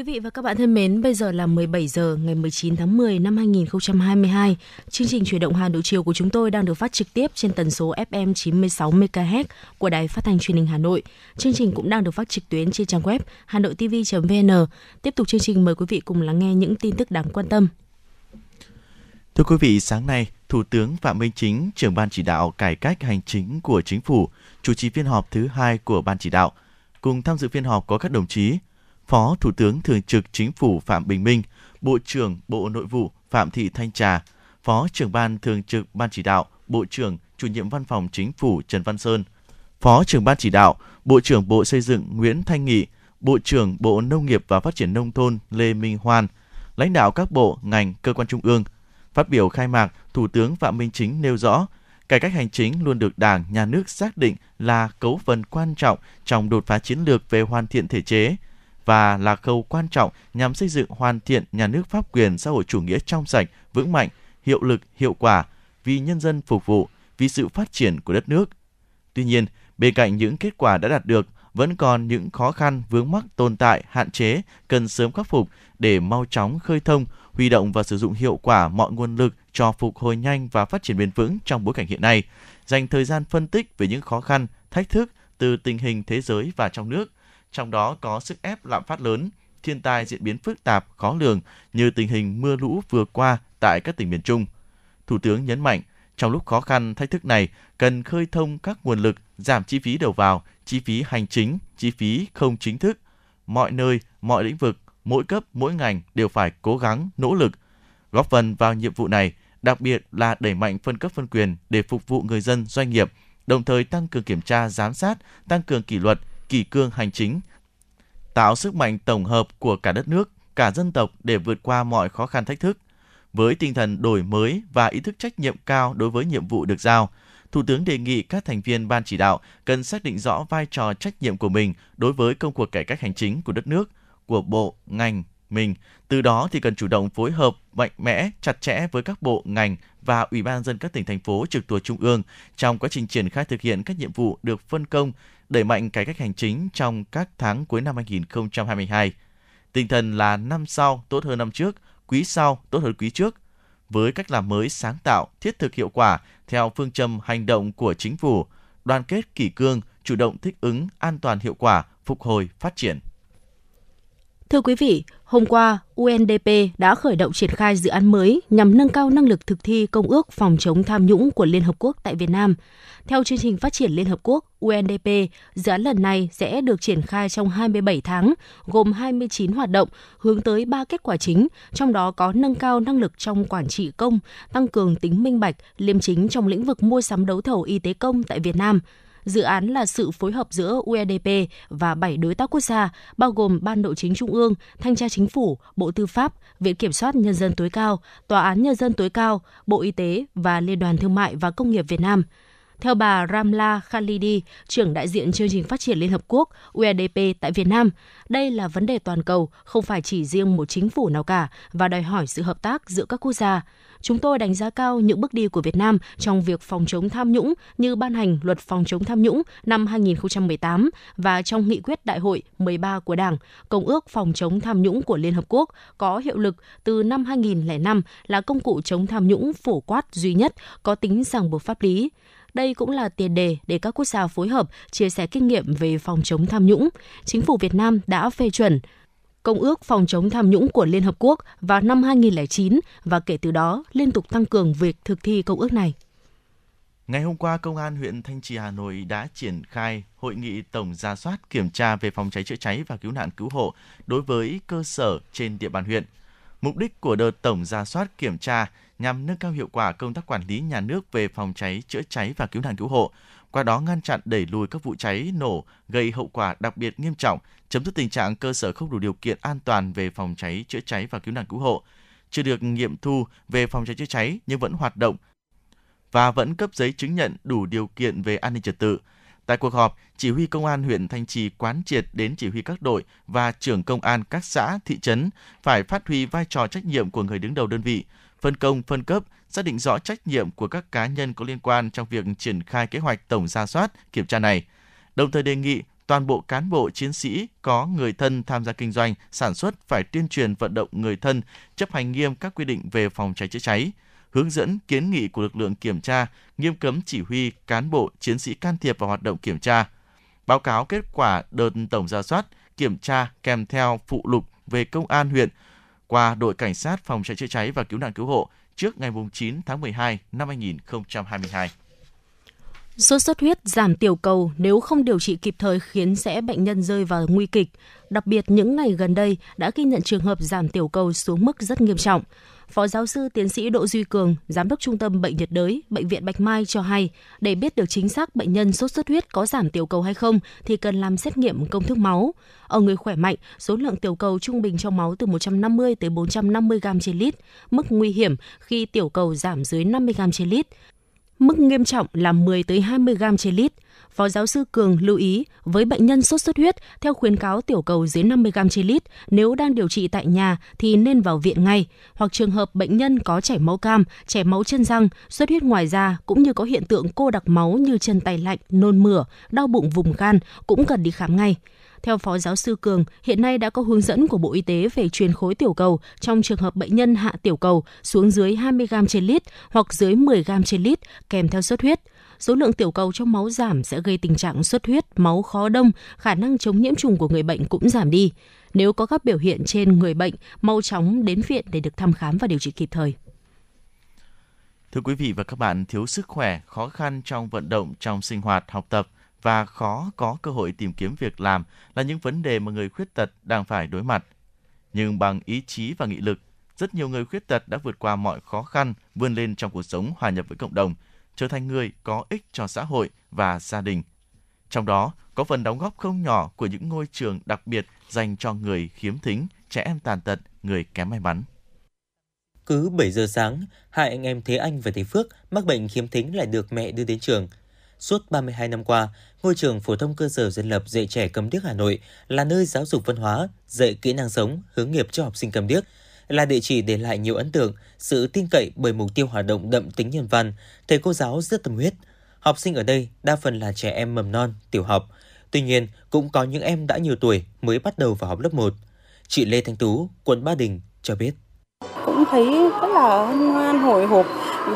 Speaker 4: Quý vị và các bạn thân mến, bây giờ là 17 giờ ngày 19 tháng 10 năm 2022. Chương trình chuyển động Hà Nội chiều của chúng tôi đang được phát trực tiếp trên tần số FM 96 MHz của Đài Phát thanh Truyền hình Hà Nội. Chương trình cũng đang được phát trực tuyến trên trang web hanoitv.vn. Tiếp tục chương trình mời quý vị cùng lắng nghe những tin tức đáng quan tâm.
Speaker 3: Thưa quý vị, sáng nay, Thủ tướng Phạm Minh Chính, trưởng ban chỉ đạo cải cách hành chính của chính phủ, chủ trì phiên họp thứ hai của ban chỉ đạo. Cùng tham dự phiên họp có các đồng chí Phó Thủ tướng Thường trực Chính phủ Phạm Bình Minh, Bộ trưởng Bộ Nội vụ Phạm Thị Thanh Trà, Phó trưởng ban Thường trực Ban chỉ đạo, Bộ trưởng Chủ nhiệm Văn phòng Chính phủ Trần Văn Sơn, Phó trưởng ban chỉ đạo, Bộ trưởng Bộ Xây dựng Nguyễn Thanh Nghị, Bộ trưởng Bộ Nông nghiệp và Phát triển Nông thôn Lê Minh Hoan, lãnh đạo các bộ, ngành, cơ quan trung ương. Phát biểu khai mạc, Thủ tướng Phạm Minh Chính nêu rõ, cải cách hành chính luôn được Đảng, Nhà nước xác định là cấu phần quan trọng trong đột phá chiến lược về hoàn thiện thể chế, và là khâu quan trọng nhằm xây dựng hoàn thiện nhà nước pháp quyền xã hội chủ nghĩa trong sạch, vững mạnh, hiệu lực, hiệu quả, vì nhân dân phục vụ, vì sự phát triển của đất nước. Tuy nhiên, bên cạnh những kết quả đã đạt được, vẫn còn những khó khăn vướng mắc tồn tại, hạn chế cần sớm khắc phục để mau chóng khơi thông, huy động và sử dụng hiệu quả mọi nguồn lực cho phục hồi nhanh và phát triển bền vững trong bối cảnh hiện nay. Dành thời gian phân tích về những khó khăn, thách thức từ tình hình thế giới và trong nước, trong đó có sức ép lạm phát lớn, thiên tai diễn biến phức tạp, khó lường như tình hình mưa lũ vừa qua tại các tỉnh miền Trung. Thủ tướng nhấn mạnh, trong lúc khó khăn thách thức này, cần khơi thông các nguồn lực, giảm chi phí đầu vào, chi phí hành chính, chi phí không chính thức. Mọi nơi, mọi lĩnh vực, mỗi cấp, mỗi ngành đều phải cố gắng, nỗ lực, góp phần vào nhiệm vụ này, đặc biệt là đẩy mạnh phân cấp phân quyền để phục vụ người dân, doanh nghiệp, đồng thời tăng cường kiểm tra, giám sát, tăng cường kỷ luật, kỳ cương hành chính, tạo sức mạnh tổng hợp của cả đất nước, cả dân tộc để vượt qua mọi khó khăn thách thức. Với tinh thần đổi mới và ý thức trách nhiệm cao đối với nhiệm vụ được giao, Thủ tướng đề nghị các thành viên ban chỉ đạo cần xác định rõ vai trò trách nhiệm của mình đối với công cuộc cải cách hành chính của đất nước, của bộ, ngành, mình. Từ đó thì cần chủ động phối hợp mạnh mẽ, chặt chẽ với các bộ, ngành và Ủy ban dân các tỉnh thành phố trực thuộc trung ương trong quá trình triển khai thực hiện các nhiệm vụ được phân công đẩy mạnh cải cách hành chính trong các tháng cuối năm 2022. Tinh thần là năm sau tốt hơn năm trước, quý sau tốt hơn quý trước. Với cách làm mới sáng tạo, thiết thực hiệu quả theo phương châm hành động của chính phủ, đoàn kết kỷ cương, chủ động thích ứng, an toàn hiệu quả, phục hồi, phát triển.
Speaker 4: Thưa quý vị, hôm qua, UNDP đã khởi động triển khai dự án mới nhằm nâng cao năng lực thực thi Công ước phòng chống tham nhũng của Liên Hợp Quốc tại Việt Nam. Theo chương trình phát triển Liên Hợp Quốc, UNDP, dự án lần này sẽ được triển khai trong 27 tháng, gồm 29 hoạt động, hướng tới 3 kết quả chính, trong đó có nâng cao năng lực trong quản trị công, tăng cường tính minh bạch, liêm chính trong lĩnh vực mua sắm đấu thầu y tế công tại Việt Nam, Dự án là sự phối hợp giữa UEDP và 7 đối tác quốc gia, bao gồm Ban Nội chính Trung ương, Thanh tra Chính phủ, Bộ Tư pháp, Viện Kiểm soát Nhân dân tối cao, Tòa án Nhân dân tối cao, Bộ Y tế và Liên đoàn Thương mại và Công nghiệp Việt Nam. Theo bà Ramla Khalidi, trưởng đại diện chương trình phát triển Liên Hợp Quốc UNDP tại Việt Nam, đây là vấn đề toàn cầu, không phải chỉ riêng một chính phủ nào cả và đòi hỏi sự hợp tác giữa các quốc gia. Chúng tôi đánh giá cao những bước đi của Việt Nam trong việc phòng chống tham nhũng như ban hành luật phòng chống tham nhũng năm 2018 và trong nghị quyết đại hội 13 của Đảng, Công ước phòng chống tham nhũng của Liên Hợp Quốc có hiệu lực từ năm 2005 là công cụ chống tham nhũng phổ quát duy nhất có tính ràng buộc pháp lý. Đây cũng là tiền đề để các quốc gia phối hợp chia sẻ kinh nghiệm về phòng chống tham nhũng. Chính phủ Việt Nam đã phê chuẩn Công ước phòng chống tham nhũng của Liên Hợp Quốc vào năm 2009 và kể từ đó liên tục tăng cường việc thực thi công ước này.
Speaker 3: Ngày hôm qua, Công an huyện Thanh Trì, Hà Nội đã triển khai hội nghị tổng ra soát kiểm tra về phòng cháy chữa cháy và cứu nạn cứu hộ đối với cơ sở trên địa bàn huyện. Mục đích của đợt tổng ra soát kiểm tra nhằm nâng cao hiệu quả công tác quản lý nhà nước về phòng cháy, chữa cháy và cứu nạn cứu hộ, qua đó ngăn chặn đẩy lùi các vụ cháy nổ gây hậu quả đặc biệt nghiêm trọng, chấm dứt tình trạng cơ sở không đủ điều kiện an toàn về phòng cháy, chữa cháy và cứu nạn cứu hộ, chưa được nghiệm thu về phòng cháy chữa cháy nhưng vẫn hoạt động và vẫn cấp giấy chứng nhận đủ điều kiện về an ninh trật tự, Tại cuộc họp, chỉ huy công an huyện Thanh Trì quán triệt đến chỉ huy các đội và trưởng công an các xã, thị trấn phải phát huy vai trò trách nhiệm của người đứng đầu đơn vị, phân công, phân cấp, xác định rõ trách nhiệm của các cá nhân có liên quan trong việc triển khai kế hoạch tổng ra soát, kiểm tra này. Đồng thời đề nghị toàn bộ cán bộ chiến sĩ có người thân tham gia kinh doanh, sản xuất phải tuyên truyền vận động người thân chấp hành nghiêm các quy định về phòng cháy chữa cháy, hướng dẫn kiến nghị của lực lượng kiểm tra, nghiêm cấm chỉ huy cán bộ chiến sĩ can thiệp vào hoạt động kiểm tra. Báo cáo kết quả đợt tổng ra soát, kiểm tra kèm theo phụ lục về công an huyện qua, đội cảnh sát phòng cháy chữa cháy và cứu nạn cứu hộ trước ngày 9 tháng 12 năm 2022.
Speaker 4: Sốt xuất huyết giảm tiểu cầu nếu không điều trị kịp thời khiến sẽ bệnh nhân rơi vào nguy kịch. Đặc biệt những ngày gần đây đã ghi nhận trường hợp giảm tiểu cầu xuống mức rất nghiêm trọng. Phó giáo sư tiến sĩ Đỗ Duy Cường, giám đốc trung tâm bệnh nhiệt đới bệnh viện Bạch Mai cho hay, để biết được chính xác bệnh nhân sốt xuất huyết có giảm tiểu cầu hay không thì cần làm xét nghiệm công thức máu. Ở người khỏe mạnh, số lượng tiểu cầu trung bình trong máu từ 150 tới 450 gram trên lít, mức nguy hiểm khi tiểu cầu giảm dưới 50 gram trên lít. Mức nghiêm trọng là 10 tới 20 gram trên lít. Phó giáo sư Cường lưu ý, với bệnh nhân sốt xuất huyết, theo khuyến cáo tiểu cầu dưới 50 gram trên lít, nếu đang điều trị tại nhà thì nên vào viện ngay, hoặc trường hợp bệnh nhân có chảy máu cam, chảy máu chân răng, xuất huyết ngoài da cũng như có hiện tượng cô đặc máu như chân tay lạnh, nôn mửa, đau bụng vùng gan cũng cần đi khám ngay. Theo Phó Giáo sư Cường, hiện nay đã có hướng dẫn của Bộ Y tế về truyền khối tiểu cầu trong trường hợp bệnh nhân hạ tiểu cầu xuống dưới 20 gram trên lít hoặc dưới 10 gram trên lít kèm theo xuất huyết số lượng tiểu cầu trong máu giảm sẽ gây tình trạng xuất huyết, máu khó đông, khả năng chống nhiễm trùng của người bệnh cũng giảm đi. Nếu có các biểu hiện trên người bệnh, mau chóng đến viện để được thăm khám và điều trị kịp thời.
Speaker 3: Thưa quý vị và các bạn, thiếu sức khỏe, khó khăn trong vận động, trong sinh hoạt, học tập và khó có cơ hội tìm kiếm việc làm là những vấn đề mà người khuyết tật đang phải đối mặt. Nhưng bằng ý chí và nghị lực, rất nhiều người khuyết tật đã vượt qua mọi khó khăn, vươn lên trong cuộc sống hòa nhập với cộng đồng – trở thành người có ích cho xã hội và gia đình. Trong đó có phần đóng góp không nhỏ của những ngôi trường đặc biệt dành cho người khiếm thính, trẻ em tàn tật, người kém may mắn.
Speaker 12: Cứ 7 giờ sáng, hai anh em Thế Anh và Thế Phước mắc bệnh khiếm thính lại được mẹ đưa đến trường. Suốt 32 năm qua, ngôi trường phổ thông cơ sở dân lập dạy trẻ cầm điếc Hà Nội là nơi giáo dục văn hóa, dạy kỹ năng sống, hướng nghiệp cho học sinh cầm điếc – là địa chỉ để lại nhiều ấn tượng, sự tin cậy bởi mục tiêu hoạt động đậm tính nhân văn, thầy cô giáo rất tâm huyết. Học sinh ở đây đa phần là trẻ em mầm non, tiểu học. Tuy nhiên, cũng có những em đã nhiều tuổi mới bắt đầu vào học lớp 1. Chị Lê Thanh Tú, quận Ba Đình cho biết.
Speaker 13: Cũng thấy rất là hân hoan, hồi hộp.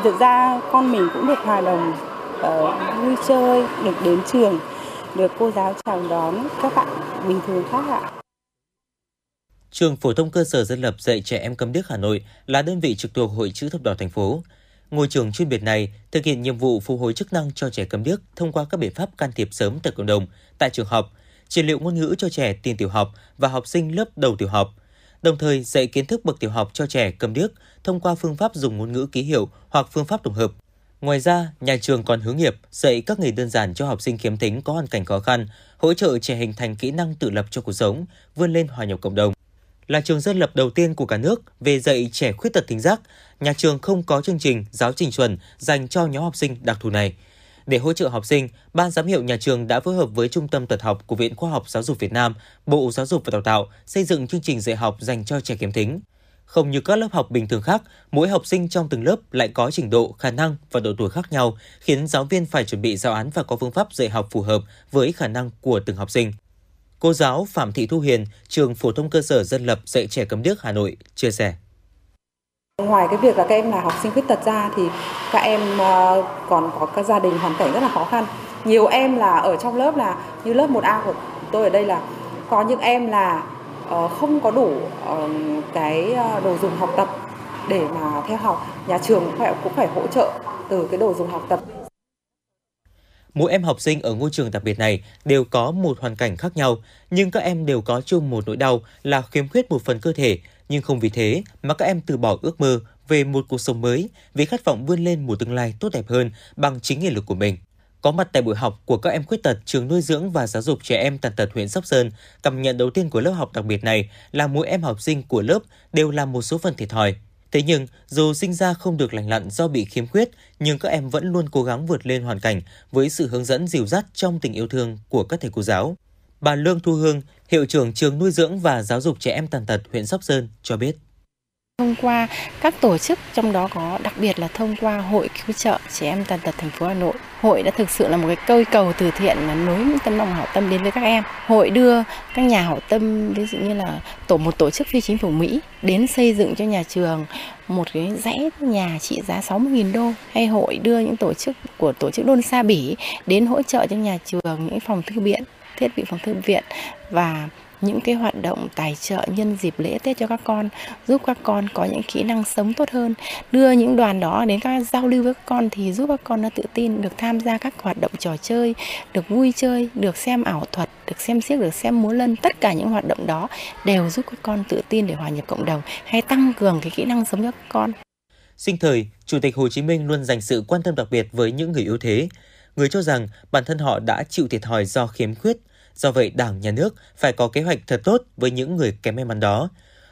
Speaker 13: Thực ra con mình cũng được hòa đồng uh, vui chơi, được đến trường, được cô giáo chào đón các bạn bình thường khác ạ.
Speaker 12: Trường phổ thông cơ sở dân lập dạy trẻ em cầm điếc Hà Nội là đơn vị trực thuộc Hội chữ thập đỏ thành phố. Ngôi trường chuyên biệt này thực hiện nhiệm vụ phục hồi chức năng cho trẻ cầm điếc thông qua các biện pháp can thiệp sớm tại cộng đồng, tại trường học, trị liệu ngôn ngữ cho trẻ tiền tiểu học và học sinh lớp đầu tiểu học, đồng thời dạy kiến thức bậc tiểu học cho trẻ cầm điếc thông qua phương pháp dùng ngôn ngữ ký hiệu hoặc phương pháp tổng hợp. Ngoài ra, nhà trường còn hướng nghiệp dạy các nghề đơn giản cho học sinh khiếm thính có hoàn cảnh khó khăn, hỗ trợ trẻ hình thành kỹ năng tự lập cho cuộc sống, vươn lên hòa nhập cộng đồng là trường dân lập đầu tiên của cả nước về dạy trẻ khuyết tật thính giác, nhà trường không có chương trình giáo trình chuẩn dành cho nhóm học sinh đặc thù này. Để hỗ trợ học sinh, Ban giám hiệu nhà trường đã phối hợp với Trung tâm Tật học của Viện Khoa học Giáo dục Việt Nam, Bộ Giáo dục và Đào tạo xây dựng chương trình dạy học dành cho trẻ khiếm thính. Không như các lớp học bình thường khác, mỗi học sinh trong từng lớp lại có trình độ, khả năng và độ tuổi khác nhau, khiến giáo viên phải chuẩn bị giáo án và có phương pháp dạy học phù hợp với khả năng của từng học sinh. Cô giáo Phạm Thị Thu Hiền, trường phổ thông cơ sở dân lập dạy trẻ cấm điếc Hà Nội chia sẻ.
Speaker 13: Ngoài cái việc là các em là học sinh khuyết tật ra thì các em ờ, còn có các gia đình hoàn cảnh rất là khó khăn. Nhiều em là ở trong lớp là như lớp 1A của tôi ở đây là có những em là ờ, không có đủ ờ, cái đồ dùng học tập để mà theo học. Nhà trường cũng phải, cũng phải hỗ trợ từ cái đồ dùng học tập
Speaker 12: Mỗi em học sinh ở ngôi trường đặc biệt này đều có một hoàn cảnh khác nhau, nhưng các em đều có chung một nỗi đau là khiếm khuyết một phần cơ thể, nhưng không vì thế mà các em từ bỏ ước mơ về một cuộc sống mới, vì khát vọng vươn lên một tương lai tốt đẹp hơn bằng chính nghị lực của mình. Có mặt tại buổi học của các em khuyết tật trường nuôi dưỡng và giáo dục trẻ em tàn tật huyện Sóc Sơn, cảm nhận đầu tiên của lớp học đặc biệt này là mỗi em học sinh của lớp đều là một số phần thiệt thòi. Thế nhưng, dù sinh ra không được lành lặn do bị khiếm khuyết, nhưng các em vẫn luôn cố gắng vượt lên hoàn cảnh với sự hướng dẫn dìu dắt trong tình yêu thương của các thầy cô giáo. Bà Lương Thu Hương, hiệu trưởng trường nuôi dưỡng và giáo dục trẻ em tàn tật huyện Sóc Sơn cho biết.
Speaker 14: Thông qua các tổ chức, trong đó có đặc biệt là thông qua Hội cứu trợ trẻ em tàn tật thành phố Hà Nội. Hội đã thực sự là một cái cây cầu từ thiện là nối những tấm lòng hảo tâm đến với các em. Hội đưa các nhà hảo tâm, ví dụ như là tổ một tổ chức phi chính phủ Mỹ đến xây dựng cho nhà trường một cái dãy nhà trị giá 60.000 đô hay hội đưa những tổ chức của tổ chức Đôn Sa Bỉ đến hỗ trợ cho nhà trường những phòng thư viện thiết bị phòng thư viện và những cái hoạt động tài trợ nhân dịp lễ Tết cho các con, giúp các con có những kỹ năng sống tốt hơn, đưa những đoàn đó đến các giao lưu với các con thì giúp các con nó tự tin được tham gia các hoạt động trò chơi, được vui chơi, được xem ảo thuật, được xem xiếc, được xem múa lân, tất cả những hoạt động đó đều giúp các con tự tin để hòa nhập cộng đồng hay tăng cường cái kỹ năng sống cho các con.
Speaker 12: Sinh thời, Chủ tịch Hồ Chí Minh luôn dành sự quan tâm đặc biệt với những người yếu thế. Người cho rằng bản thân họ đã chịu thiệt thòi do khiếm khuyết, Do vậy, Đảng, Nhà nước phải có kế hoạch thật tốt với những người kém may mắn đó.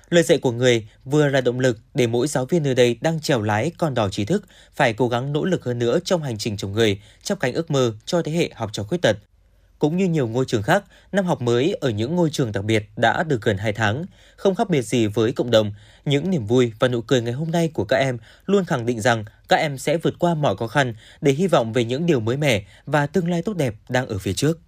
Speaker 12: Lời dạy của người vừa là động lực để mỗi giáo viên nơi đây đang trèo lái con đò trí thức phải cố gắng nỗ lực hơn nữa trong hành trình trồng người, trong cánh ước mơ cho thế hệ học trò khuyết tật. Cũng như nhiều ngôi trường khác, năm học mới ở những ngôi trường đặc biệt đã được gần 2 tháng. Không khác biệt gì với cộng đồng, những niềm vui và nụ cười ngày hôm nay của các em luôn khẳng định rằng các em sẽ vượt qua mọi khó khăn để hy vọng về những điều mới mẻ và tương lai tốt đẹp đang ở phía trước.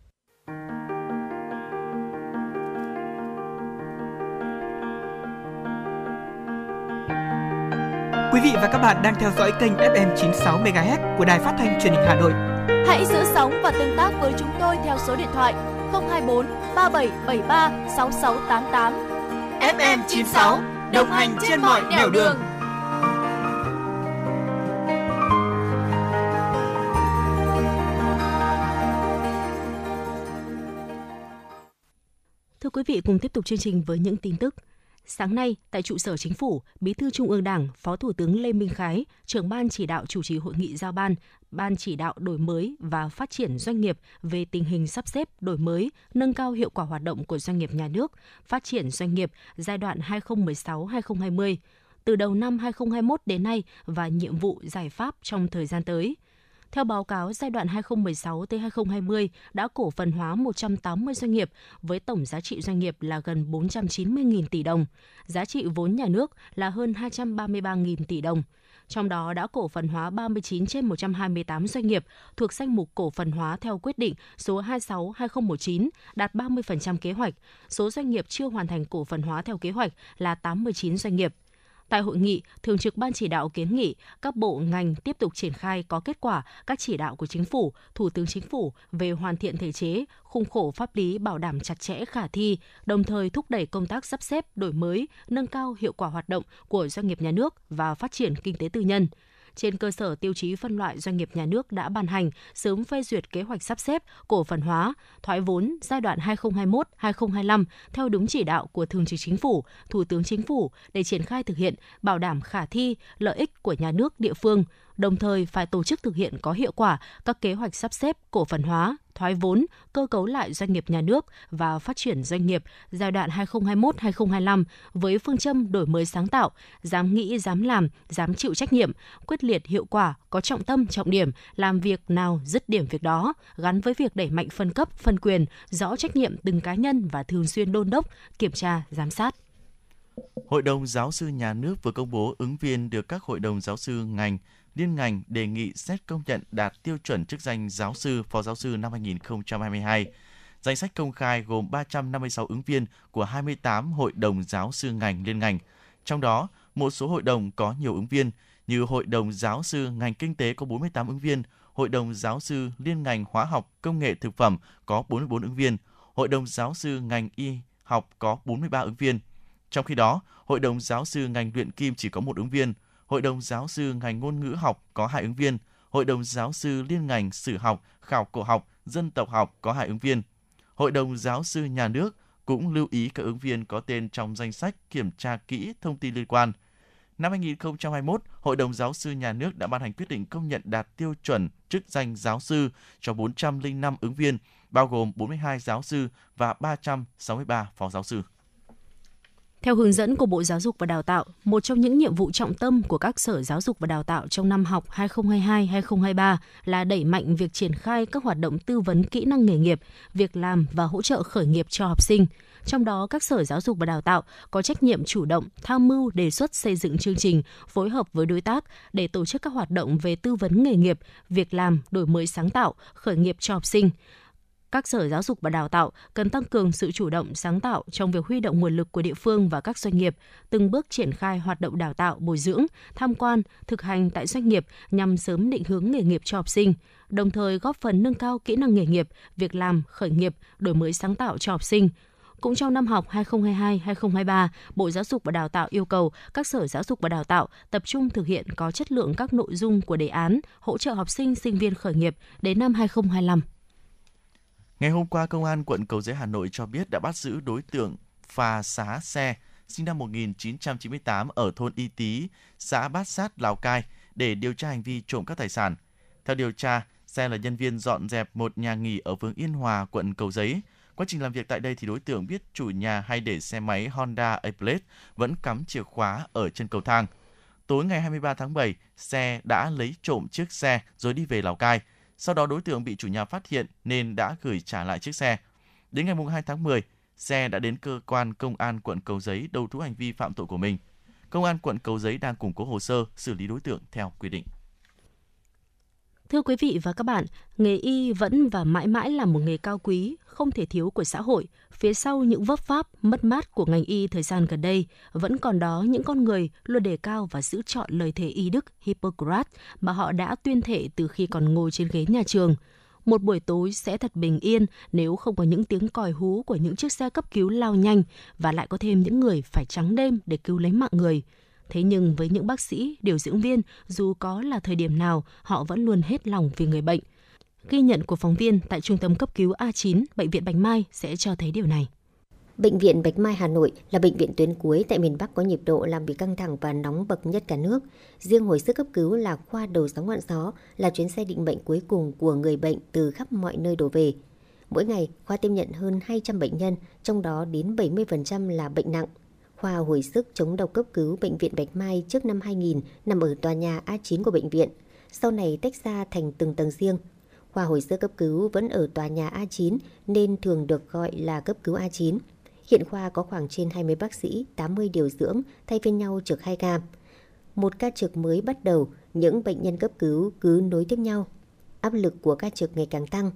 Speaker 5: Quý vị và các bạn đang theo dõi kênh FM 96 MHz của Đài Phát thanh Truyền hình Hà Nội.
Speaker 2: Hãy giữ sóng và tương tác với chúng tôi theo số điện thoại 024 3773 6688.
Speaker 15: FM 96 đồng hành trên mọi nẻo đường. đường.
Speaker 4: Thưa quý vị, cùng tiếp tục chương trình với những tin tức. Sáng nay, tại trụ sở chính phủ, Bí thư Trung ương Đảng, Phó Thủ tướng Lê Minh Khái, trưởng ban chỉ đạo chủ trì hội nghị giao ban, ban chỉ đạo đổi mới và phát triển doanh nghiệp về tình hình sắp xếp, đổi mới, nâng cao hiệu quả hoạt động của doanh nghiệp nhà nước, phát triển doanh nghiệp giai đoạn 2016-2020 từ đầu năm 2021 đến nay và nhiệm vụ giải pháp trong thời gian tới. Theo báo cáo giai đoạn 2016 tới 2020 đã cổ phần hóa 180 doanh nghiệp với tổng giá trị doanh nghiệp là gần 490.000 tỷ đồng, giá trị vốn nhà nước là hơn 233.000 tỷ đồng. Trong đó đã cổ phần hóa 39 trên 128 doanh nghiệp thuộc danh mục cổ phần hóa theo quyết định số 26/2019 đạt 30% kế hoạch. Số doanh nghiệp chưa hoàn thành cổ phần hóa theo kế hoạch là 89 doanh nghiệp. Tại hội nghị, Thường trực Ban chỉ đạo kiến nghị các bộ ngành tiếp tục triển khai có kết quả các chỉ đạo của Chính phủ, Thủ tướng Chính phủ về hoàn thiện thể chế, khung khổ pháp lý bảo đảm chặt chẽ khả thi, đồng thời thúc đẩy công tác sắp xếp, đổi mới, nâng cao hiệu quả hoạt động của doanh nghiệp nhà nước và phát triển kinh tế tư nhân trên cơ sở tiêu chí phân loại doanh nghiệp nhà nước đã ban hành, sớm phê duyệt kế hoạch sắp xếp, cổ phần hóa, thoái vốn giai đoạn 2021-2025 theo đúng chỉ đạo của Thường trực Chính phủ, Thủ tướng Chính phủ để triển khai thực hiện, bảo đảm khả thi, lợi ích của nhà nước địa phương, đồng thời phải tổ chức thực hiện có hiệu quả các kế hoạch sắp xếp, cổ phần hóa, thoái vốn, cơ cấu lại doanh nghiệp nhà nước và phát triển doanh nghiệp giai đoạn 2021-2025 với phương châm đổi mới sáng tạo, dám nghĩ, dám làm, dám chịu trách nhiệm, quyết liệt hiệu quả, có trọng tâm, trọng điểm, làm việc nào dứt điểm việc đó, gắn với việc đẩy mạnh phân cấp, phân quyền, rõ trách nhiệm từng cá nhân và thường xuyên đôn đốc, kiểm tra, giám sát.
Speaker 3: Hội đồng giáo sư nhà nước vừa công bố ứng viên được các hội đồng giáo sư ngành liên ngành đề nghị xét công nhận đạt tiêu chuẩn chức danh giáo sư, phó giáo sư năm 2022. Danh sách công khai gồm 356 ứng viên của 28 hội đồng giáo sư ngành liên ngành. Trong đó, một số hội đồng có nhiều ứng viên như Hội đồng giáo sư ngành kinh tế có 48 ứng viên, Hội đồng giáo sư liên ngành hóa học, công nghệ thực phẩm có 44 ứng viên, Hội đồng giáo sư ngành y học có 43 ứng viên. Trong khi đó, Hội đồng giáo sư ngành luyện kim chỉ có một ứng viên, Hội đồng giáo sư ngành ngôn ngữ học có hai ứng viên, Hội đồng giáo sư liên ngành sử học, khảo cổ học, dân tộc học có hai ứng viên. Hội đồng giáo sư nhà nước cũng lưu ý các ứng viên có tên trong danh sách kiểm tra kỹ thông tin liên quan. Năm 2021, Hội đồng giáo sư nhà nước đã ban hành quyết định công nhận đạt tiêu chuẩn chức danh giáo sư cho 405 ứng viên, bao gồm 42 giáo sư và 363 phó giáo sư.
Speaker 4: Theo hướng dẫn của Bộ Giáo dục và Đào tạo, một trong những nhiệm vụ trọng tâm của các sở giáo dục và đào tạo trong năm học 2022-2023 là đẩy mạnh việc triển khai các hoạt động tư vấn kỹ năng nghề nghiệp, việc làm và hỗ trợ khởi nghiệp cho học sinh. Trong đó, các sở giáo dục và đào tạo có trách nhiệm chủ động tham mưu đề xuất xây dựng chương trình, phối hợp với đối tác để tổ chức các hoạt động về tư vấn nghề nghiệp, việc làm, đổi mới sáng tạo, khởi nghiệp cho học sinh các sở giáo dục và đào tạo cần tăng cường sự chủ động sáng tạo trong việc huy động nguồn lực của địa phương và các doanh nghiệp, từng bước triển khai hoạt động đào tạo, bồi dưỡng, tham quan, thực hành tại doanh nghiệp nhằm sớm định hướng nghề nghiệp cho học sinh, đồng thời góp phần nâng cao kỹ năng nghề nghiệp, việc làm, khởi nghiệp, đổi mới sáng tạo cho học sinh, cũng trong năm học 2022-2023, Bộ Giáo dục và Đào tạo yêu cầu các sở giáo dục và đào tạo tập trung thực hiện có chất lượng các nội dung của đề án hỗ trợ học sinh sinh viên khởi nghiệp đến năm 2025.
Speaker 3: Ngày hôm qua, Công an quận Cầu Giấy Hà Nội cho biết đã bắt giữ đối tượng phà xá xe sinh năm 1998 ở thôn Y Tý, xã Bát Sát, Lào Cai để điều tra hành vi trộm các tài sản. Theo điều tra, xe là nhân viên dọn dẹp một nhà nghỉ ở phường Yên Hòa, quận Cầu Giấy. Quá trình làm việc tại đây thì đối tượng biết chủ nhà hay để xe máy Honda A-Plate vẫn cắm chìa khóa ở chân cầu thang. Tối ngày 23 tháng 7, xe đã lấy trộm chiếc xe rồi đi về Lào Cai – sau đó đối tượng bị chủ nhà phát hiện nên đã gửi trả lại chiếc xe. Đến ngày 2 tháng 10, xe đã đến cơ quan công an quận Cầu Giấy đầu thú hành vi phạm tội của mình. Công an quận Cầu Giấy đang củng cố hồ sơ xử lý đối tượng theo quy định.
Speaker 4: Thưa quý vị và các bạn, nghề y vẫn và mãi mãi là một nghề cao quý, không thể thiếu của xã hội. Phía sau những vấp pháp, mất mát của ngành y thời gian gần đây, vẫn còn đó những con người luôn đề cao và giữ chọn lời thề y đức Hippocrates mà họ đã tuyên thệ từ khi còn ngồi trên ghế nhà trường. Một buổi tối sẽ thật bình yên nếu không có những tiếng còi hú của những chiếc xe cấp cứu lao nhanh và lại có thêm những người phải trắng đêm để cứu lấy mạng người – Thế nhưng với những bác sĩ, điều dưỡng viên, dù có là thời điểm nào, họ vẫn luôn hết lòng vì người bệnh. Ghi nhận của phóng viên tại Trung tâm cấp cứu A9, Bệnh viện Bạch Mai sẽ cho thấy điều này.
Speaker 16: Bệnh viện Bạch Mai Hà Nội là bệnh viện tuyến cuối tại miền Bắc có nhịp độ làm việc căng thẳng và nóng bậc nhất cả nước. Riêng hồi sức cấp cứu là khoa đầu sóng ngọn gió, là chuyến xe định bệnh cuối cùng của người bệnh từ khắp mọi nơi đổ về. Mỗi ngày, khoa tiếp nhận hơn 200 bệnh nhân, trong đó đến 70% là bệnh nặng, khoa hồi sức chống độc cấp cứu Bệnh viện Bạch Mai trước năm 2000 nằm ở tòa nhà A9 của bệnh viện, sau này tách ra thành từng tầng riêng. Khoa hồi sức cấp cứu vẫn ở tòa nhà A9 nên thường được gọi là cấp cứu A9. Hiện khoa có khoảng trên 20 bác sĩ, 80 điều dưỡng thay phiên nhau trực 2 ca. Một ca trực mới bắt đầu, những bệnh nhân cấp cứu cứ nối tiếp nhau. Áp lực của ca trực ngày càng tăng.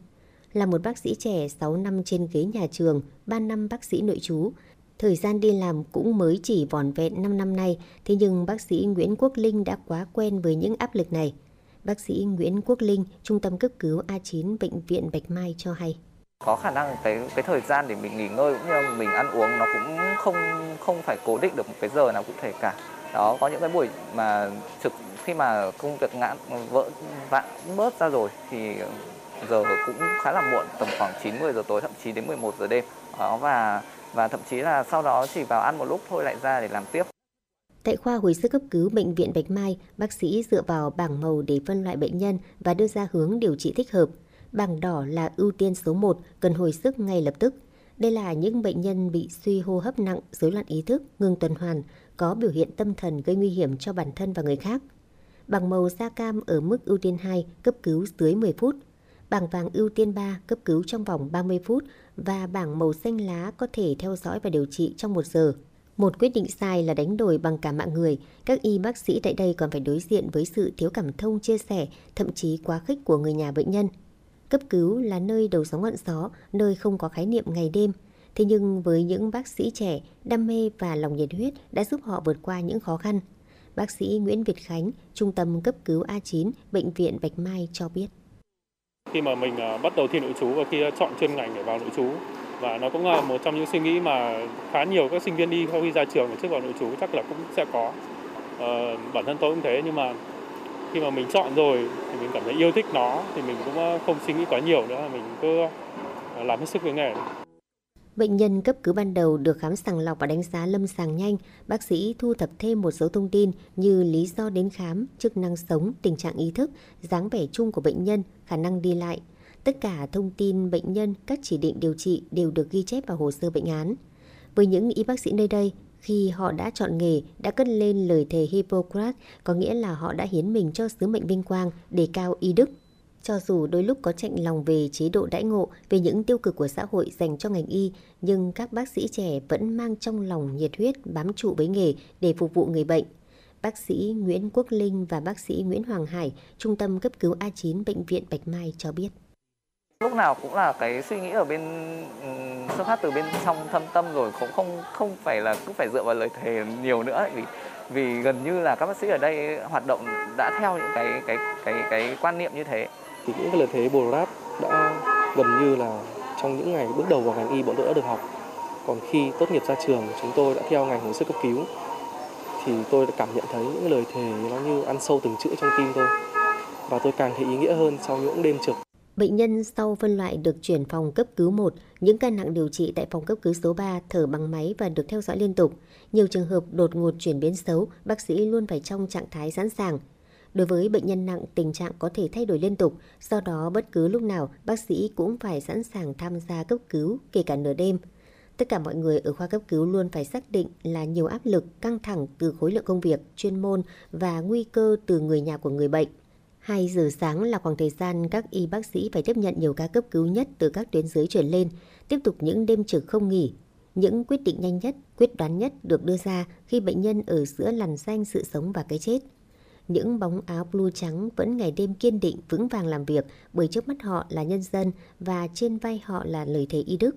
Speaker 16: Là một bác sĩ trẻ 6 năm trên ghế nhà trường, 3 năm bác sĩ nội trú, Thời gian đi làm cũng mới chỉ vỏn vẹn 5 năm nay, thế nhưng bác sĩ Nguyễn Quốc Linh đã quá quen với những áp lực này. Bác sĩ Nguyễn Quốc Linh, Trung tâm cấp cứu A9 Bệnh viện Bạch Mai cho hay.
Speaker 17: Có khả năng cái cái thời gian để mình nghỉ ngơi cũng như là mình ăn uống nó cũng không không phải cố định được một cái giờ nào cụ thể cả. Đó có những cái buổi mà trực khi mà công việc ngã vỡ vạn bớt ra rồi thì giờ cũng khá là muộn tầm khoảng 9 10 giờ tối thậm chí đến 11 giờ đêm. Đó và và thậm chí là sau đó chỉ vào ăn một lúc thôi lại ra để làm tiếp.
Speaker 16: Tại khoa hồi sức cấp cứu Bệnh viện Bạch Mai, bác sĩ dựa vào bảng màu để phân loại bệnh nhân và đưa ra hướng điều trị thích hợp. Bảng đỏ là ưu tiên số 1, cần hồi sức ngay lập tức. Đây là những bệnh nhân bị suy hô hấp nặng, rối loạn ý thức, ngừng tuần hoàn, có biểu hiện tâm thần gây nguy hiểm cho bản thân và người khác. Bảng màu da cam ở mức ưu tiên 2, cấp cứu dưới 10 phút. Bảng vàng ưu tiên 3 cấp cứu trong vòng 30 phút và bảng màu xanh lá có thể theo dõi và điều trị trong một giờ. Một quyết định sai là đánh đổi bằng cả mạng người. Các y bác sĩ tại đây còn phải đối diện với sự thiếu cảm thông chia sẻ, thậm chí quá khích của người nhà bệnh nhân. Cấp cứu là nơi đầu sóng ngọn gió, nơi không có khái niệm ngày đêm. Thế nhưng với những bác sĩ trẻ, đam mê và lòng nhiệt huyết đã giúp họ vượt qua những khó khăn. Bác sĩ Nguyễn Việt Khánh, Trung tâm cấp cứu A9, Bệnh viện Bạch Mai cho biết
Speaker 18: khi mà mình à, bắt đầu thi nội trú và khi chọn chuyên ngành để vào nội trú. Và nó cũng là một trong những suy nghĩ mà khá nhiều các sinh viên đi sau khi ra trường trước vào nội trú chắc là cũng sẽ có. Ờ, bản thân tôi cũng thế nhưng mà khi mà mình chọn rồi thì mình cảm thấy yêu thích nó thì mình cũng à, không suy nghĩ quá nhiều nữa mình cứ à, làm hết sức với nghề
Speaker 16: Bệnh nhân cấp cứu ban đầu được khám sàng lọc và đánh giá lâm sàng nhanh. Bác sĩ thu thập thêm một số thông tin như lý do đến khám, chức năng sống, tình trạng ý thức, dáng vẻ chung của bệnh nhân, khả năng đi lại. Tất cả thông tin bệnh nhân, các chỉ định điều trị đều được ghi chép vào hồ sơ bệnh án. Với những y bác sĩ nơi đây, Khi họ đã chọn nghề, đã cất lên lời thề Hippocrates, có nghĩa là họ đã hiến mình cho sứ mệnh vinh quang, đề cao y đức. Cho dù đôi lúc có chạnh lòng về chế độ đãi ngộ, về những tiêu cực của xã hội dành cho ngành y, nhưng các bác sĩ trẻ vẫn mang trong lòng nhiệt huyết bám trụ với nghề để phục vụ người bệnh. Bác sĩ Nguyễn Quốc Linh và bác sĩ Nguyễn Hoàng Hải, Trung tâm cấp cứu A9 Bệnh viện Bạch Mai cho biết.
Speaker 17: Lúc nào cũng là cái suy nghĩ ở bên xuất phát từ bên trong thâm tâm rồi cũng không không phải là cứ phải dựa vào lời thề nhiều nữa vì vì gần như là các bác sĩ ở đây hoạt động đã theo những cái cái cái cái quan niệm như thế.
Speaker 19: Thì những cái lời thề Bồ Rát đã gần như là trong những ngày bước đầu vào ngành y bọn tôi đã được học. Còn khi tốt nghiệp ra trường chúng tôi đã theo ngành hồi sức cấp cứu thì tôi đã cảm nhận thấy những lời thề nó như ăn sâu từng chữ trong tim tôi và tôi càng thấy ý nghĩa hơn sau những đêm trực.
Speaker 16: Bệnh nhân sau phân loại được chuyển phòng cấp cứu 1, những ca nặng điều trị tại phòng cấp cứu số 3 thở bằng máy và được theo dõi liên tục. Nhiều trường hợp đột ngột chuyển biến xấu, bác sĩ luôn phải trong trạng thái sẵn sàng. Đối với bệnh nhân nặng, tình trạng có thể thay đổi liên tục, do đó bất cứ lúc nào bác sĩ cũng phải sẵn sàng tham gia cấp cứu, kể cả nửa đêm. Tất cả mọi người ở khoa cấp cứu luôn phải xác định là nhiều áp lực, căng thẳng từ khối lượng công việc, chuyên môn và nguy cơ từ người nhà của người bệnh. 2 giờ sáng là khoảng thời gian các y bác sĩ phải tiếp nhận nhiều ca cấp cứu nhất từ các tuyến dưới chuyển lên, tiếp tục những đêm trực không nghỉ. Những quyết định nhanh nhất, quyết đoán nhất được đưa ra khi bệnh nhân ở giữa lằn danh sự sống và cái chết. Những bóng áo blue trắng vẫn ngày đêm kiên định vững vàng làm việc bởi trước mắt họ là nhân dân và trên vai họ là lời thề y đức.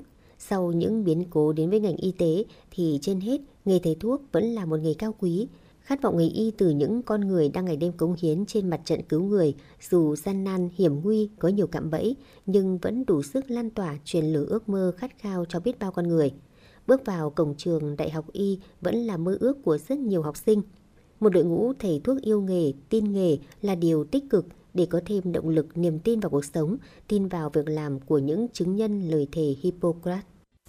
Speaker 16: Sau những biến cố đến với ngành y tế thì trên hết nghề thầy thuốc vẫn là một nghề cao quý, Khát vọng nghề y từ những con người đang ngày đêm cống hiến trên mặt trận cứu người, dù gian nan, hiểm nguy, có nhiều cạm bẫy, nhưng vẫn đủ sức lan tỏa truyền lửa ước mơ khát khao cho biết bao con người. Bước vào cổng trường Đại học Y vẫn là mơ ước của rất nhiều học sinh. Một đội ngũ thầy thuốc yêu nghề, tin nghề là điều tích cực để có thêm động lực, niềm tin vào cuộc sống, tin vào việc làm của những chứng nhân lời thề Hippocrates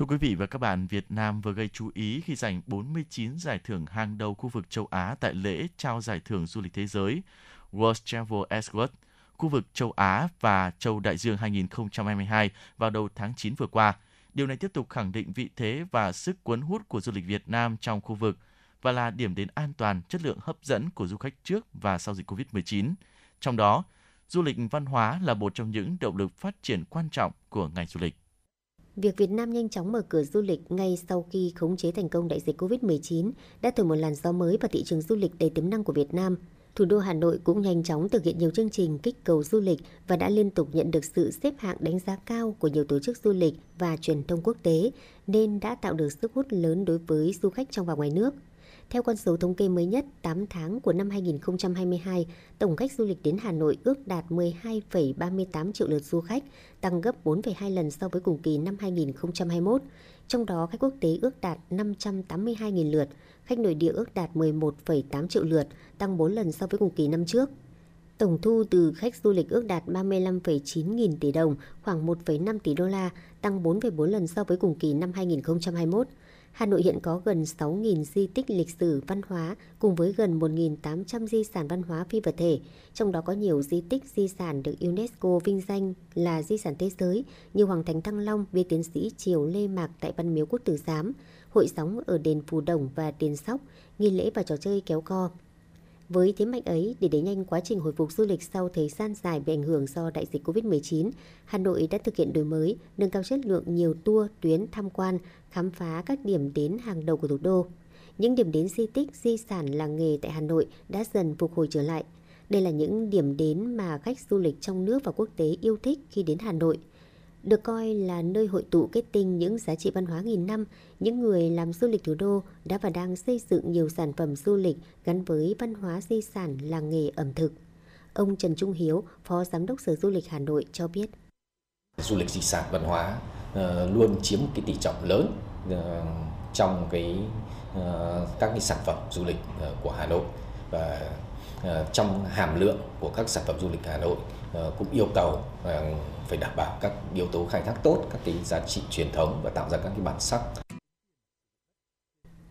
Speaker 3: Thưa quý vị và các bạn, Việt Nam vừa gây chú ý khi giành 49 giải thưởng hàng đầu khu vực châu Á tại lễ trao giải thưởng du lịch thế giới World Travel Awards khu vực châu Á và châu Đại Dương 2022 vào đầu tháng 9 vừa qua. Điều này tiếp tục khẳng định vị thế và sức cuốn hút của du lịch Việt Nam trong khu vực và là điểm đến an toàn, chất lượng hấp dẫn của du khách trước và sau dịch COVID-19. Trong đó, du lịch văn hóa là một trong những động lực phát triển quan trọng của ngành du lịch.
Speaker 16: Việc Việt Nam nhanh chóng mở cửa du lịch ngay sau khi khống chế thành công đại dịch COVID-19 đã thổi một làn gió mới vào thị trường du lịch đầy tiềm năng của Việt Nam – Thủ đô Hà Nội cũng nhanh chóng thực hiện nhiều chương trình kích cầu du lịch và đã liên tục nhận được sự xếp hạng đánh giá cao của nhiều tổ chức du lịch và truyền thông quốc tế, nên đã tạo được sức hút lớn đối với du khách trong và ngoài nước. Theo con số thống kê mới nhất, 8 tháng của năm 2022, tổng khách du lịch đến Hà Nội ước đạt 12,38 triệu lượt du khách, tăng gấp 4,2 lần so với cùng kỳ năm 2021. Trong đó, khách quốc tế ước đạt 582.000 lượt, khách nội địa ước đạt 11,8 triệu lượt, tăng 4 lần so với cùng kỳ năm trước. Tổng thu từ khách du lịch ước đạt 35,9 nghìn tỷ đồng, khoảng 1,5 tỷ đô la, tăng 4,4 lần so với cùng kỳ năm 2021. Hà Nội hiện có gần 6.000 di tích lịch sử văn hóa cùng với gần 1.800 di sản văn hóa phi vật thể, trong đó có nhiều di tích di sản được UNESCO vinh danh là di sản thế giới như Hoàng Thành Thăng Long, bia tiến sĩ Triều Lê Mạc tại Văn Miếu Quốc Tử Giám, hội sóng ở đền Phù Đồng và đền Sóc, nghi lễ và trò chơi kéo co. Với thế mạnh ấy, để đẩy nhanh quá trình hồi phục du lịch sau thời gian dài bị ảnh hưởng do đại dịch Covid-19, Hà Nội đã thực hiện đổi mới, nâng cao chất lượng nhiều tour, tuyến tham quan, khám phá các điểm đến hàng đầu của thủ đô. Những điểm đến di tích, di sản làng nghề tại Hà Nội đã dần phục hồi trở lại. Đây là những điểm đến mà khách du lịch trong nước và quốc tế yêu thích khi đến Hà Nội – được coi là nơi hội tụ kết tinh những giá trị văn hóa nghìn năm, những người làm du lịch thủ đô đã và đang xây dựng nhiều sản phẩm du lịch gắn với văn hóa di sản làng nghề ẩm thực. Ông Trần Trung Hiếu, Phó Giám đốc Sở Du lịch Hà Nội cho biết.
Speaker 20: Du lịch di sản văn hóa ờ, luôn chiếm một cái tỷ trọng lớn ờ, trong cái ờ, các cái sản phẩm du lịch của Hà Nội và trong hàm lượng của các sản phẩm du lịch Hà Nội cũng yêu cầu phải đảm bảo các yếu tố khai thác tốt các cái giá trị truyền thống và tạo ra các cái bản sắc.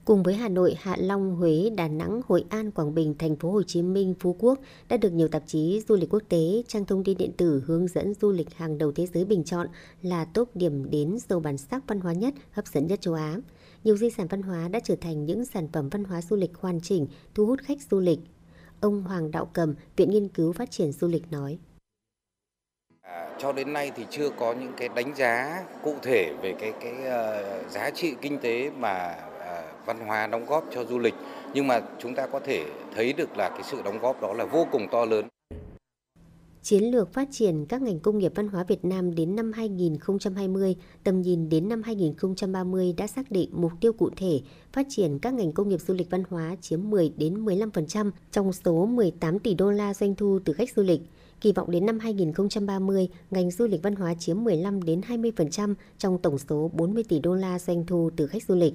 Speaker 16: Cùng với Hà Nội, Hạ Long, Huế, Đà Nẵng, Hội An, Quảng Bình, Thành phố Hồ Chí Minh, Phú Quốc đã được nhiều tạp chí du lịch quốc tế, trang thông tin điện tử hướng dẫn du lịch hàng đầu thế giới bình chọn là top điểm đến giàu bản sắc văn hóa nhất, hấp dẫn nhất châu Á. Nhiều di sản văn hóa đã trở thành những sản phẩm văn hóa du lịch hoàn chỉnh, thu hút khách du lịch. Ông Hoàng Đạo Cầm, Viện Nghiên cứu Phát triển Du lịch nói.
Speaker 21: À, cho đến nay thì chưa có những cái đánh giá cụ thể về cái cái uh, giá trị kinh tế mà ờ, văn hóa đóng góp cho du lịch nhưng mà chúng ta có thể thấy được là cái sự đóng góp đó là vô cùng to lớn.
Speaker 16: Chiến lược phát triển các ngành công nghiệp văn hóa Việt Nam đến năm 2020, tầm nhìn đến năm 2030 đã xác định mục tiêu cụ thể phát triển các ngành công nghiệp du lịch văn hóa chiếm 10 đến 15% trong số 18 tỷ đô la doanh thu từ khách du lịch. Kỳ vọng đến năm 2030, ngành du lịch văn hóa chiếm 15 đến 20% trong tổng số 40 tỷ đô la doanh thu từ khách du lịch.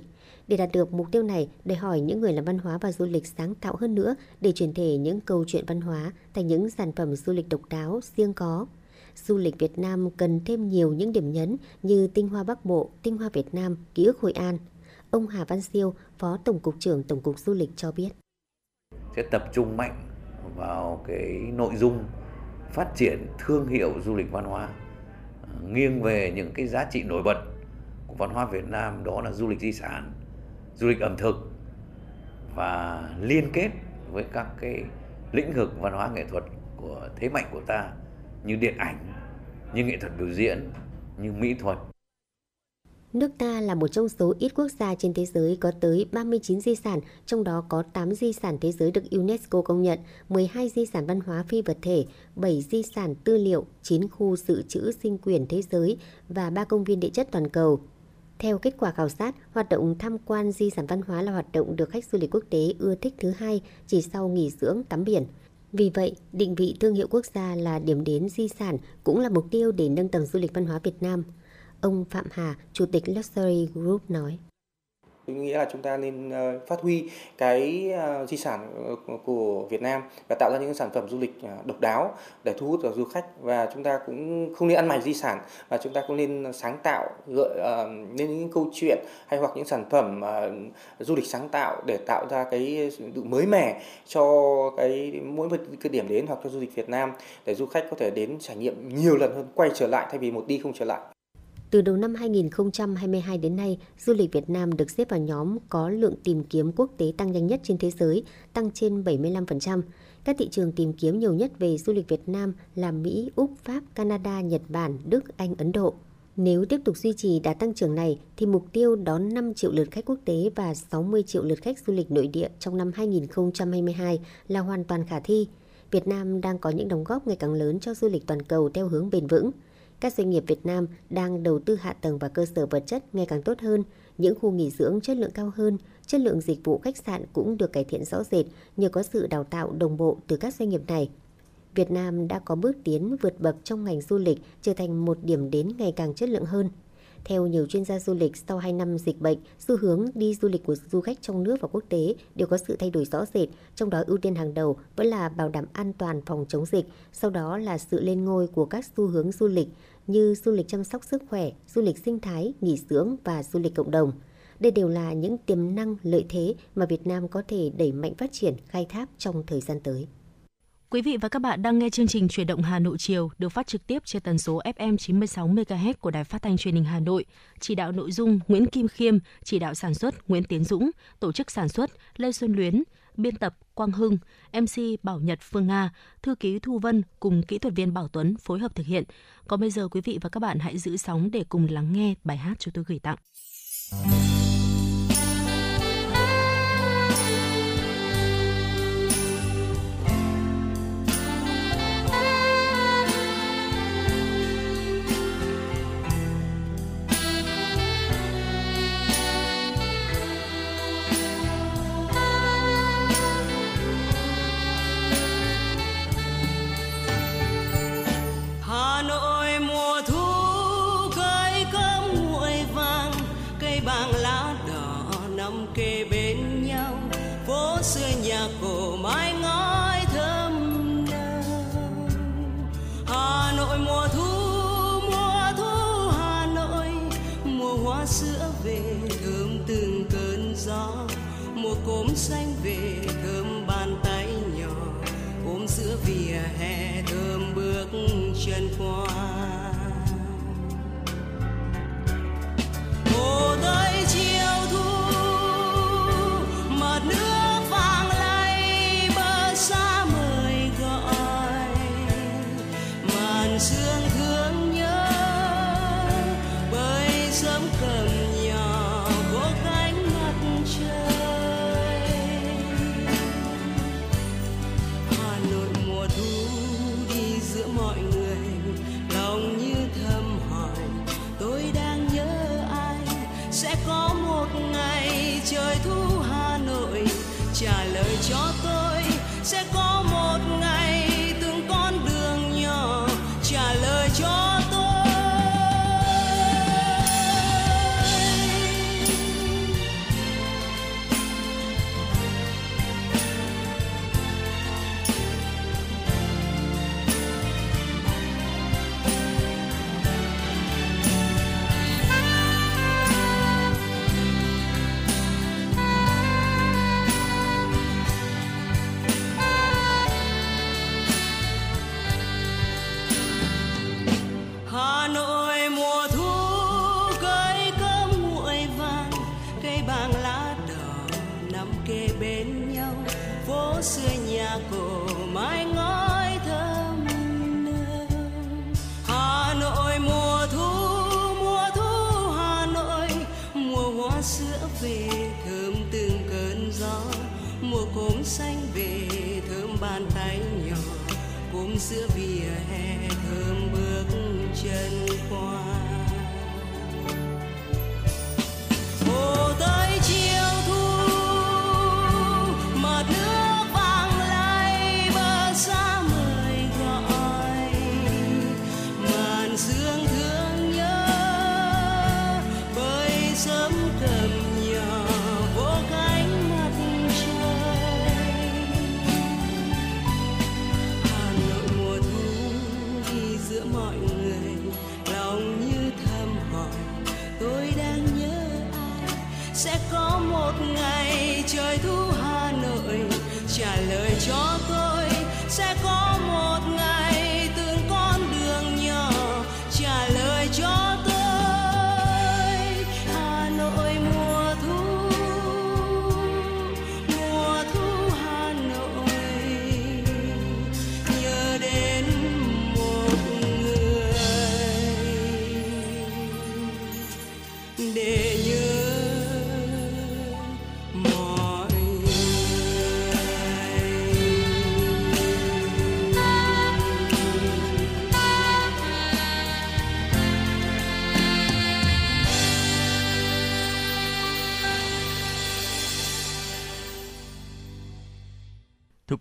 Speaker 16: Để đạt được mục tiêu này, đòi hỏi những người làm văn hóa và du lịch sáng tạo hơn nữa để truyền thể những câu chuyện văn hóa thành những sản phẩm du lịch độc đáo, riêng có. Du lịch Việt Nam cần thêm nhiều những điểm nhấn như tinh hoa Bắc Bộ, tinh hoa Việt Nam, ký ức Hội An. Ông Hà Văn Siêu, Phó Tổng cục trưởng Tổng cục Du lịch cho biết.
Speaker 22: Sẽ tập trung mạnh vào cái nội dung phát triển thương hiệu du lịch văn hóa à, nghiêng về những cái giá trị nổi bật của văn hóa Việt Nam đó là du lịch di sản du lịch ẩm thực và liên kết với các cái lĩnh vực văn hóa nghệ thuật của thế mạnh của ta như điện ảnh, như nghệ thuật biểu diễn, như mỹ thuật.
Speaker 16: Nước ta là một trong số ít quốc gia trên thế giới có tới 39 di sản, trong đó có 8 di sản thế giới được UNESCO công nhận, 12 di sản văn hóa phi vật thể, 7 di sản tư liệu, 9 khu dự trữ sinh quyền thế giới và 3 công viên địa chất toàn cầu. Theo kết quả khảo sát, hoạt động tham quan di sản văn hóa là hoạt động được khách du lịch quốc tế ưa thích thứ hai chỉ sau nghỉ dưỡng tắm biển. Vì vậy, định vị thương hiệu quốc gia là điểm đến di sản cũng là mục tiêu để nâng tầm du lịch văn hóa Việt Nam. Ông Phạm Hà, Chủ tịch Luxury Group nói.
Speaker 19: Tôi nghĩ là chúng ta nên ờ, phát huy cái ờ, di sản ờ, của Việt Nam và tạo ra những sản phẩm du lịch độc đáo để thu hút du khách và chúng ta cũng không nên ăn mày di sản và chúng ta cũng nên sáng tạo gợi nên những câu chuyện hay hoặc những sản phẩm du lịch sáng tạo để tạo ra cái sự mới mẻ cho cái mỗi một cái điểm đến hoặc cho du lịch Việt Nam để du khách có thể đến trải nghiệm nhiều lần hơn quay trở lại thay vì một đi không trở lại.
Speaker 16: Từ đầu năm 2022 đến nay, du lịch Việt Nam được xếp vào nhóm có lượng tìm kiếm quốc tế tăng nhanh nhất trên thế giới, tăng trên 75%. Các thị trường tìm kiếm nhiều nhất về du lịch Việt Nam là Mỹ, Úc, Pháp, Canada, Nhật Bản, Đức, Anh, Ấn Độ. Nếu tiếp tục duy trì đà tăng trưởng này thì mục tiêu đón 5 triệu lượt khách quốc tế và 60 triệu lượt khách du lịch nội địa trong năm 2022 là hoàn toàn khả thi. Việt Nam đang có những đóng góp ngày càng lớn cho du lịch toàn cầu theo hướng bền vững. Các doanh nghiệp Việt Nam đang đầu tư hạ tầng và cơ sở vật chất ngày càng tốt hơn, những khu nghỉ dưỡng chất lượng cao hơn, chất lượng dịch vụ khách sạn cũng được cải thiện rõ rệt nhờ có sự đào tạo đồng bộ từ các doanh nghiệp này. Việt Nam đã có bước tiến vượt bậc trong ngành du lịch trở thành một điểm đến ngày càng chất lượng hơn. Theo nhiều chuyên gia du lịch, sau 2 năm dịch bệnh, xu hướng đi du lịch của du khách trong nước và quốc tế đều có sự thay đổi rõ rệt, trong đó ưu tiên hàng đầu vẫn là bảo đảm an toàn phòng chống dịch, sau đó là sự lên ngôi của các xu hướng du lịch như du lịch chăm sóc sức khỏe, du lịch sinh thái, nghỉ dưỡng và du lịch cộng đồng. Đây đều là những tiềm năng lợi thế mà Việt Nam có thể đẩy mạnh phát triển, khai thác trong thời gian tới.
Speaker 23: Quý vị và các bạn đang nghe chương trình Chuyển động Hà Nội chiều được phát trực tiếp trên tần số FM 96 MHz của Đài Phát thanh Truyền hình Hà Nội. Chỉ đạo nội dung Nguyễn Kim Khiêm, chỉ đạo sản xuất Nguyễn Tiến Dũng, tổ chức sản xuất Lê Xuân Luyến, biên tập Quang Hưng, MC Bảo Nhật Phương Nga, thư ký Thu Vân cùng kỹ thuật viên Bảo Tuấn phối hợp thực hiện. Còn bây giờ quý vị và các bạn hãy giữ sóng để cùng lắng nghe bài hát chúng tôi gửi tặng.
Speaker 24: mang lá đỏ nằm kề bên nhau. Phố
Speaker 6: xưa nhà cổ mái ngói thơm nồng. Hà nội mùa thu mùa thu hà nội. Mùa hoa sữa về thơm từng cơn gió. Mùa cốm xanh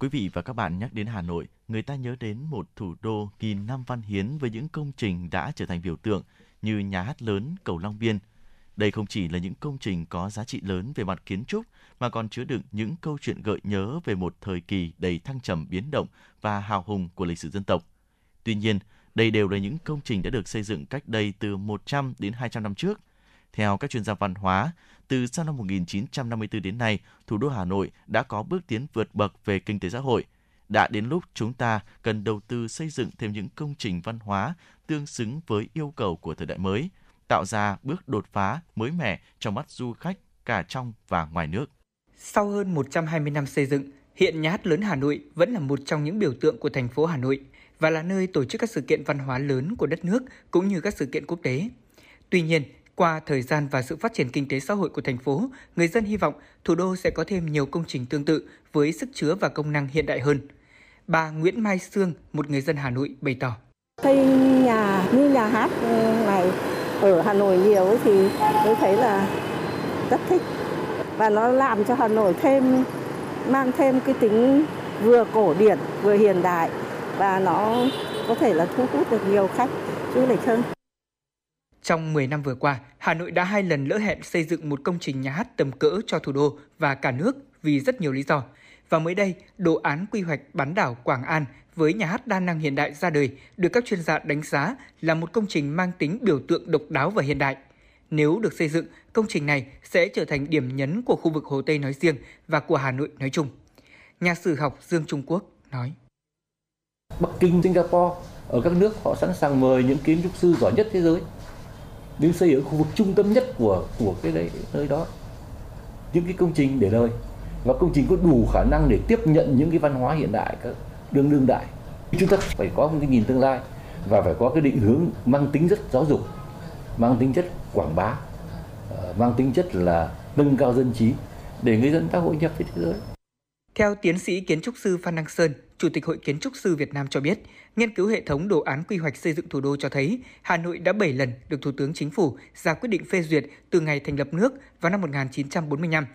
Speaker 3: quý vị và các bạn, nhắc đến Hà Nội, người ta nhớ đến một thủ đô nghìn năm văn hiến với những công trình đã trở thành biểu tượng như nhà hát lớn Cầu Long Biên. Đây không chỉ là những công trình có giá trị lớn về mặt kiến trúc mà còn chứa đựng những câu chuyện gợi nhớ về một thời kỳ đầy thăng trầm biến động và hào hùng của lịch sử dân tộc. Tuy nhiên, đây đều là những công trình đã được xây dựng cách đây từ 100 đến 200 năm trước. Theo các chuyên gia văn hóa, từ sau năm 1954 đến nay, thủ đô Hà Nội đã có bước tiến vượt bậc về kinh tế xã hội. Đã đến lúc chúng ta cần đầu tư xây dựng thêm những công trình văn hóa tương xứng với yêu cầu của thời đại mới, tạo ra bước đột phá mới mẻ trong mắt du khách cả trong và ngoài nước.
Speaker 5: Sau hơn 120 năm xây dựng, hiện Nhà hát lớn Hà Nội vẫn là một trong những biểu tượng của thành phố Hà Nội và là nơi tổ chức các sự kiện văn hóa lớn của đất nước cũng như các sự kiện quốc tế. Tuy nhiên, qua thời gian và sự phát triển kinh tế xã hội của thành phố, người dân hy vọng thủ đô sẽ có thêm nhiều công trình tương tự với sức chứa và công năng hiện đại hơn. Bà Nguyễn Mai Sương, một người dân Hà Nội bày tỏ.
Speaker 25: xây nhà như nhà hát ừ, này ở Hà Nội nhiều thì tôi thấy là rất thích và nó làm cho Hà Nội thêm mang thêm cái tính vừa cổ điển vừa hiện đại và nó có thể là thu hút được nhiều khách du lịch hơn.
Speaker 5: Trong 10 năm vừa qua, Hà Nội đã hai lần lỡ hẹn xây dựng một công trình nhà hát tầm cỡ cho thủ đô và cả nước vì rất nhiều lý do. Và mới đây, đồ án quy hoạch bán đảo Quảng An với nhà hát đa năng hiện đại ra đời được các chuyên gia đánh giá là một công trình mang tính biểu tượng độc đáo và hiện đại. Nếu được xây dựng, công trình này sẽ trở thành điểm nhấn của khu vực Hồ Tây nói riêng và của Hà Nội nói chung. Nhà sử học Dương Trung Quốc nói.
Speaker 21: Bắc Kinh, Singapore, ở các nước họ sẵn sàng mời những kiến trúc sư giỏi nhất thế giới đến xây ở khu vực trung tâm nhất của của cái đấy nơi đó những cái công trình để đời và công trình có đủ khả năng để tiếp nhận những cái văn hóa hiện đại các đương đương đại chúng ta phải có một cái nhìn tương lai và phải có cái định hướng mang tính chất giáo dục mang tính chất quảng bá ờ, mang tính chất là nâng cao dân trí để người dân ta hội nhập với thế giới.
Speaker 5: Theo tiến sĩ kiến trúc sư Phan Đăng Sơn, Chủ tịch Hội Kiến trúc sư Việt Nam cho biết, nghiên cứu hệ thống đồ án quy hoạch xây dựng thủ đô cho thấy Hà Nội đã 7 lần được Thủ tướng Chính phủ ra quyết định phê duyệt từ ngày thành lập nước vào năm 1945.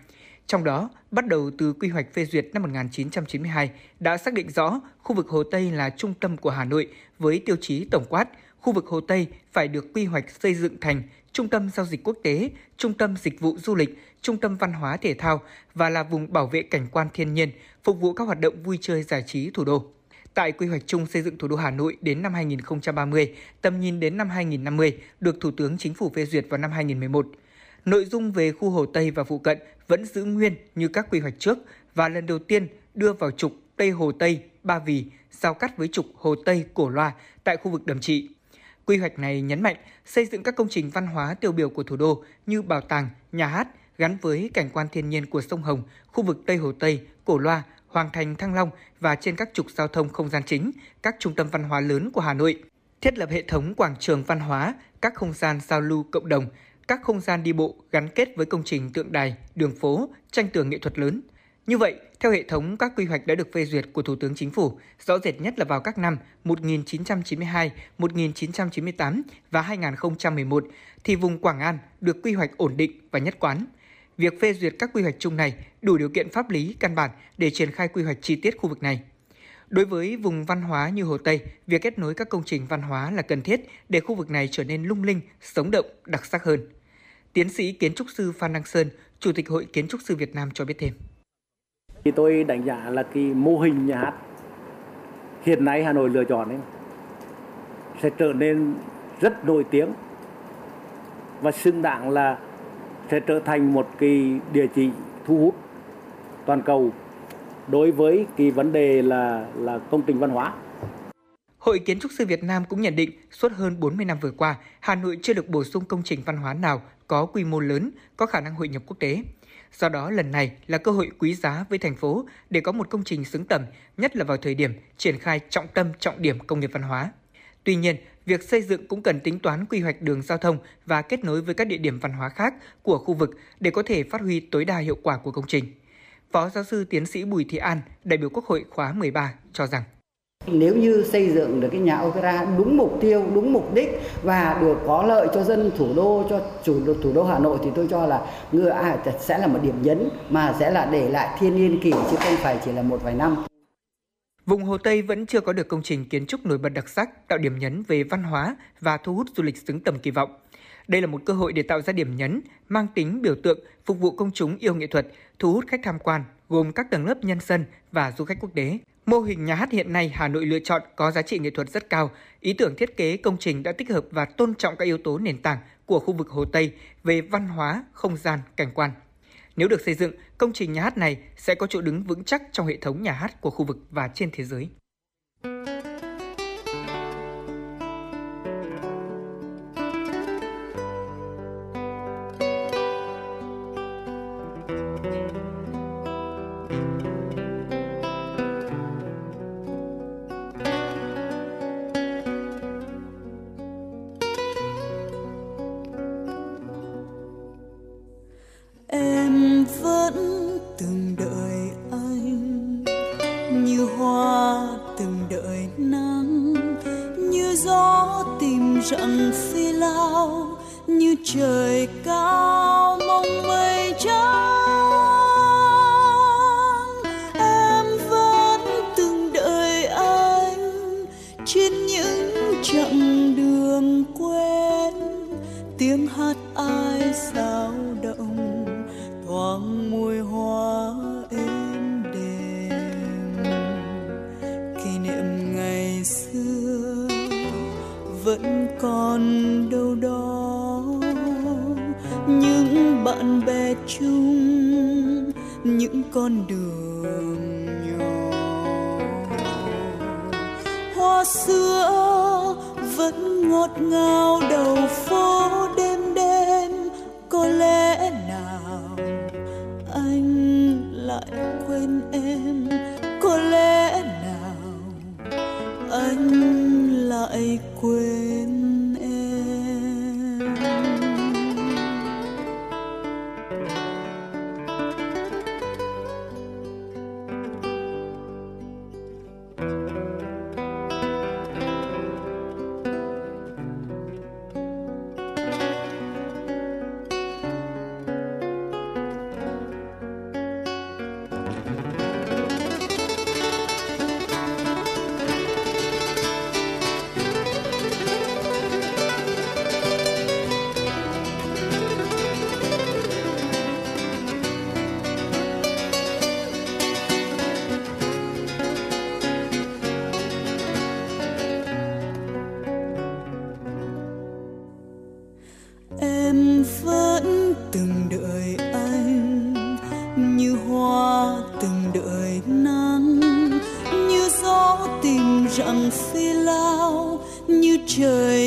Speaker 5: Trong đó, bắt đầu từ quy hoạch phê duyệt năm 1992 đã xác định rõ khu vực Hồ Tây là trung tâm của Hà Nội với tiêu chí tổng quát, khu vực Hồ Tây phải được quy hoạch xây dựng thành trung tâm giao dịch quốc tế, trung tâm dịch vụ du lịch, trung tâm văn hóa thể thao và là vùng bảo vệ cảnh quan thiên nhiên, phục vụ các hoạt động vui chơi giải trí thủ đô. Tại quy hoạch chung xây dựng thủ đô Hà Nội đến năm 2030, tầm nhìn đến năm 2050 được Thủ tướng Chính phủ phê duyệt vào năm 2011. Nội dung về khu Hồ Tây và phụ cận vẫn giữ nguyên như các quy hoạch trước và lần đầu tiên đưa vào trục Tây Hồ Tây, Ba Vì, giao cắt với trục Hồ Tây Cổ Loa tại khu vực Đầm Trị. Quy hoạch này nhấn mạnh xây dựng các công trình văn hóa tiêu biểu của thủ đô như bảo tàng, nhà hát gắn với cảnh quan thiên nhiên của sông Hồng, khu vực Tây Hồ Tây, Cổ Loa Hoàng Thành Thăng Long và trên các trục giao thông không gian chính, các trung tâm văn hóa lớn của Hà Nội. Thiết lập hệ thống quảng trường văn hóa, các không gian giao lưu cộng đồng, các không gian đi bộ gắn kết với công trình tượng đài, đường phố, tranh tường nghệ thuật lớn. Như vậy, theo hệ thống các quy hoạch đã được phê duyệt của Thủ tướng Chính phủ, rõ rệt nhất là vào các năm 1992, 1998 và 2011, thì vùng Quảng An được quy hoạch ổn định và nhất quán. Việc phê duyệt các quy hoạch chung này đủ điều kiện pháp lý căn bản để triển khai quy hoạch chi tiết khu vực này. Đối với vùng văn hóa như Hồ Tây, việc kết nối các công trình văn hóa là cần thiết để khu vực này trở nên lung linh, sống động, đặc sắc hơn. Tiến sĩ kiến trúc sư Phan Đăng Sơn, Chủ tịch Hội Kiến trúc sư Việt Nam cho biết thêm.
Speaker 26: Thì tôi đánh giá là cái mô hình nhà hát hiện nay Hà Nội lựa chọn ấy, sẽ trở nên rất nổi tiếng và xứng đáng là sẽ trở thành một cái địa chỉ thu hút toàn cầu đối với cái vấn đề là là công trình văn hóa.
Speaker 5: Hội Kiến trúc sư Việt Nam cũng nhận định suốt hơn 40 năm vừa qua, Hà Nội chưa được bổ sung công trình văn hóa nào có quy mô lớn, có khả năng hội nhập quốc tế. Do đó lần này là cơ hội quý giá với thành phố để có một công trình xứng tầm, nhất là vào thời điểm triển khai trọng tâm trọng điểm công nghiệp văn hóa. Tuy nhiên, việc xây dựng cũng cần tính toán quy hoạch đường giao thông và kết nối với các địa điểm văn hóa khác của khu vực để có thể phát huy tối đa hiệu quả của công trình. Phó giáo sư tiến sĩ Bùi Thị An, đại biểu Quốc hội khóa 13 cho rằng
Speaker 27: nếu như xây dựng được cái nhà opera đúng mục tiêu, đúng mục đích và được có lợi cho dân thủ đô, cho chủ thủ đô Hà Nội thì tôi cho là ngựa à, sẽ là một điểm nhấn mà sẽ là để lại thiên niên kỷ chứ không phải chỉ là một vài năm.
Speaker 5: Vùng Hồ Tây vẫn chưa có được công trình kiến trúc nổi bật đặc sắc, tạo điểm nhấn về văn hóa và thu hút du lịch xứng tầm kỳ vọng. Đây là một cơ hội để tạo ra điểm nhấn, mang tính biểu tượng, phục vụ công chúng yêu nghệ thuật, thu hút khách tham quan, gồm các tầng lớp nhân dân và du khách quốc tế. Mô hình nhà hát hiện nay Hà Nội lựa chọn có giá trị nghệ thuật rất cao. Ý tưởng thiết kế công trình đã tích hợp và tôn trọng các yếu tố nền tảng của khu vực Hồ Tây về văn hóa, không gian, cảnh quan. Nếu được xây dựng, công trình nhà hát này sẽ có chỗ đứng vững chắc trong hệ thống nhà hát của khu vực và trên thế giới.
Speaker 28: Từng đợi anh, như hoa từng đợi nắng, như gió tìm rằng phi lao, như trời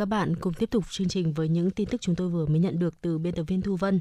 Speaker 4: các bạn, cùng tiếp tục chương trình với những tin tức chúng tôi vừa mới nhận được từ biên tập viên Thu Vân.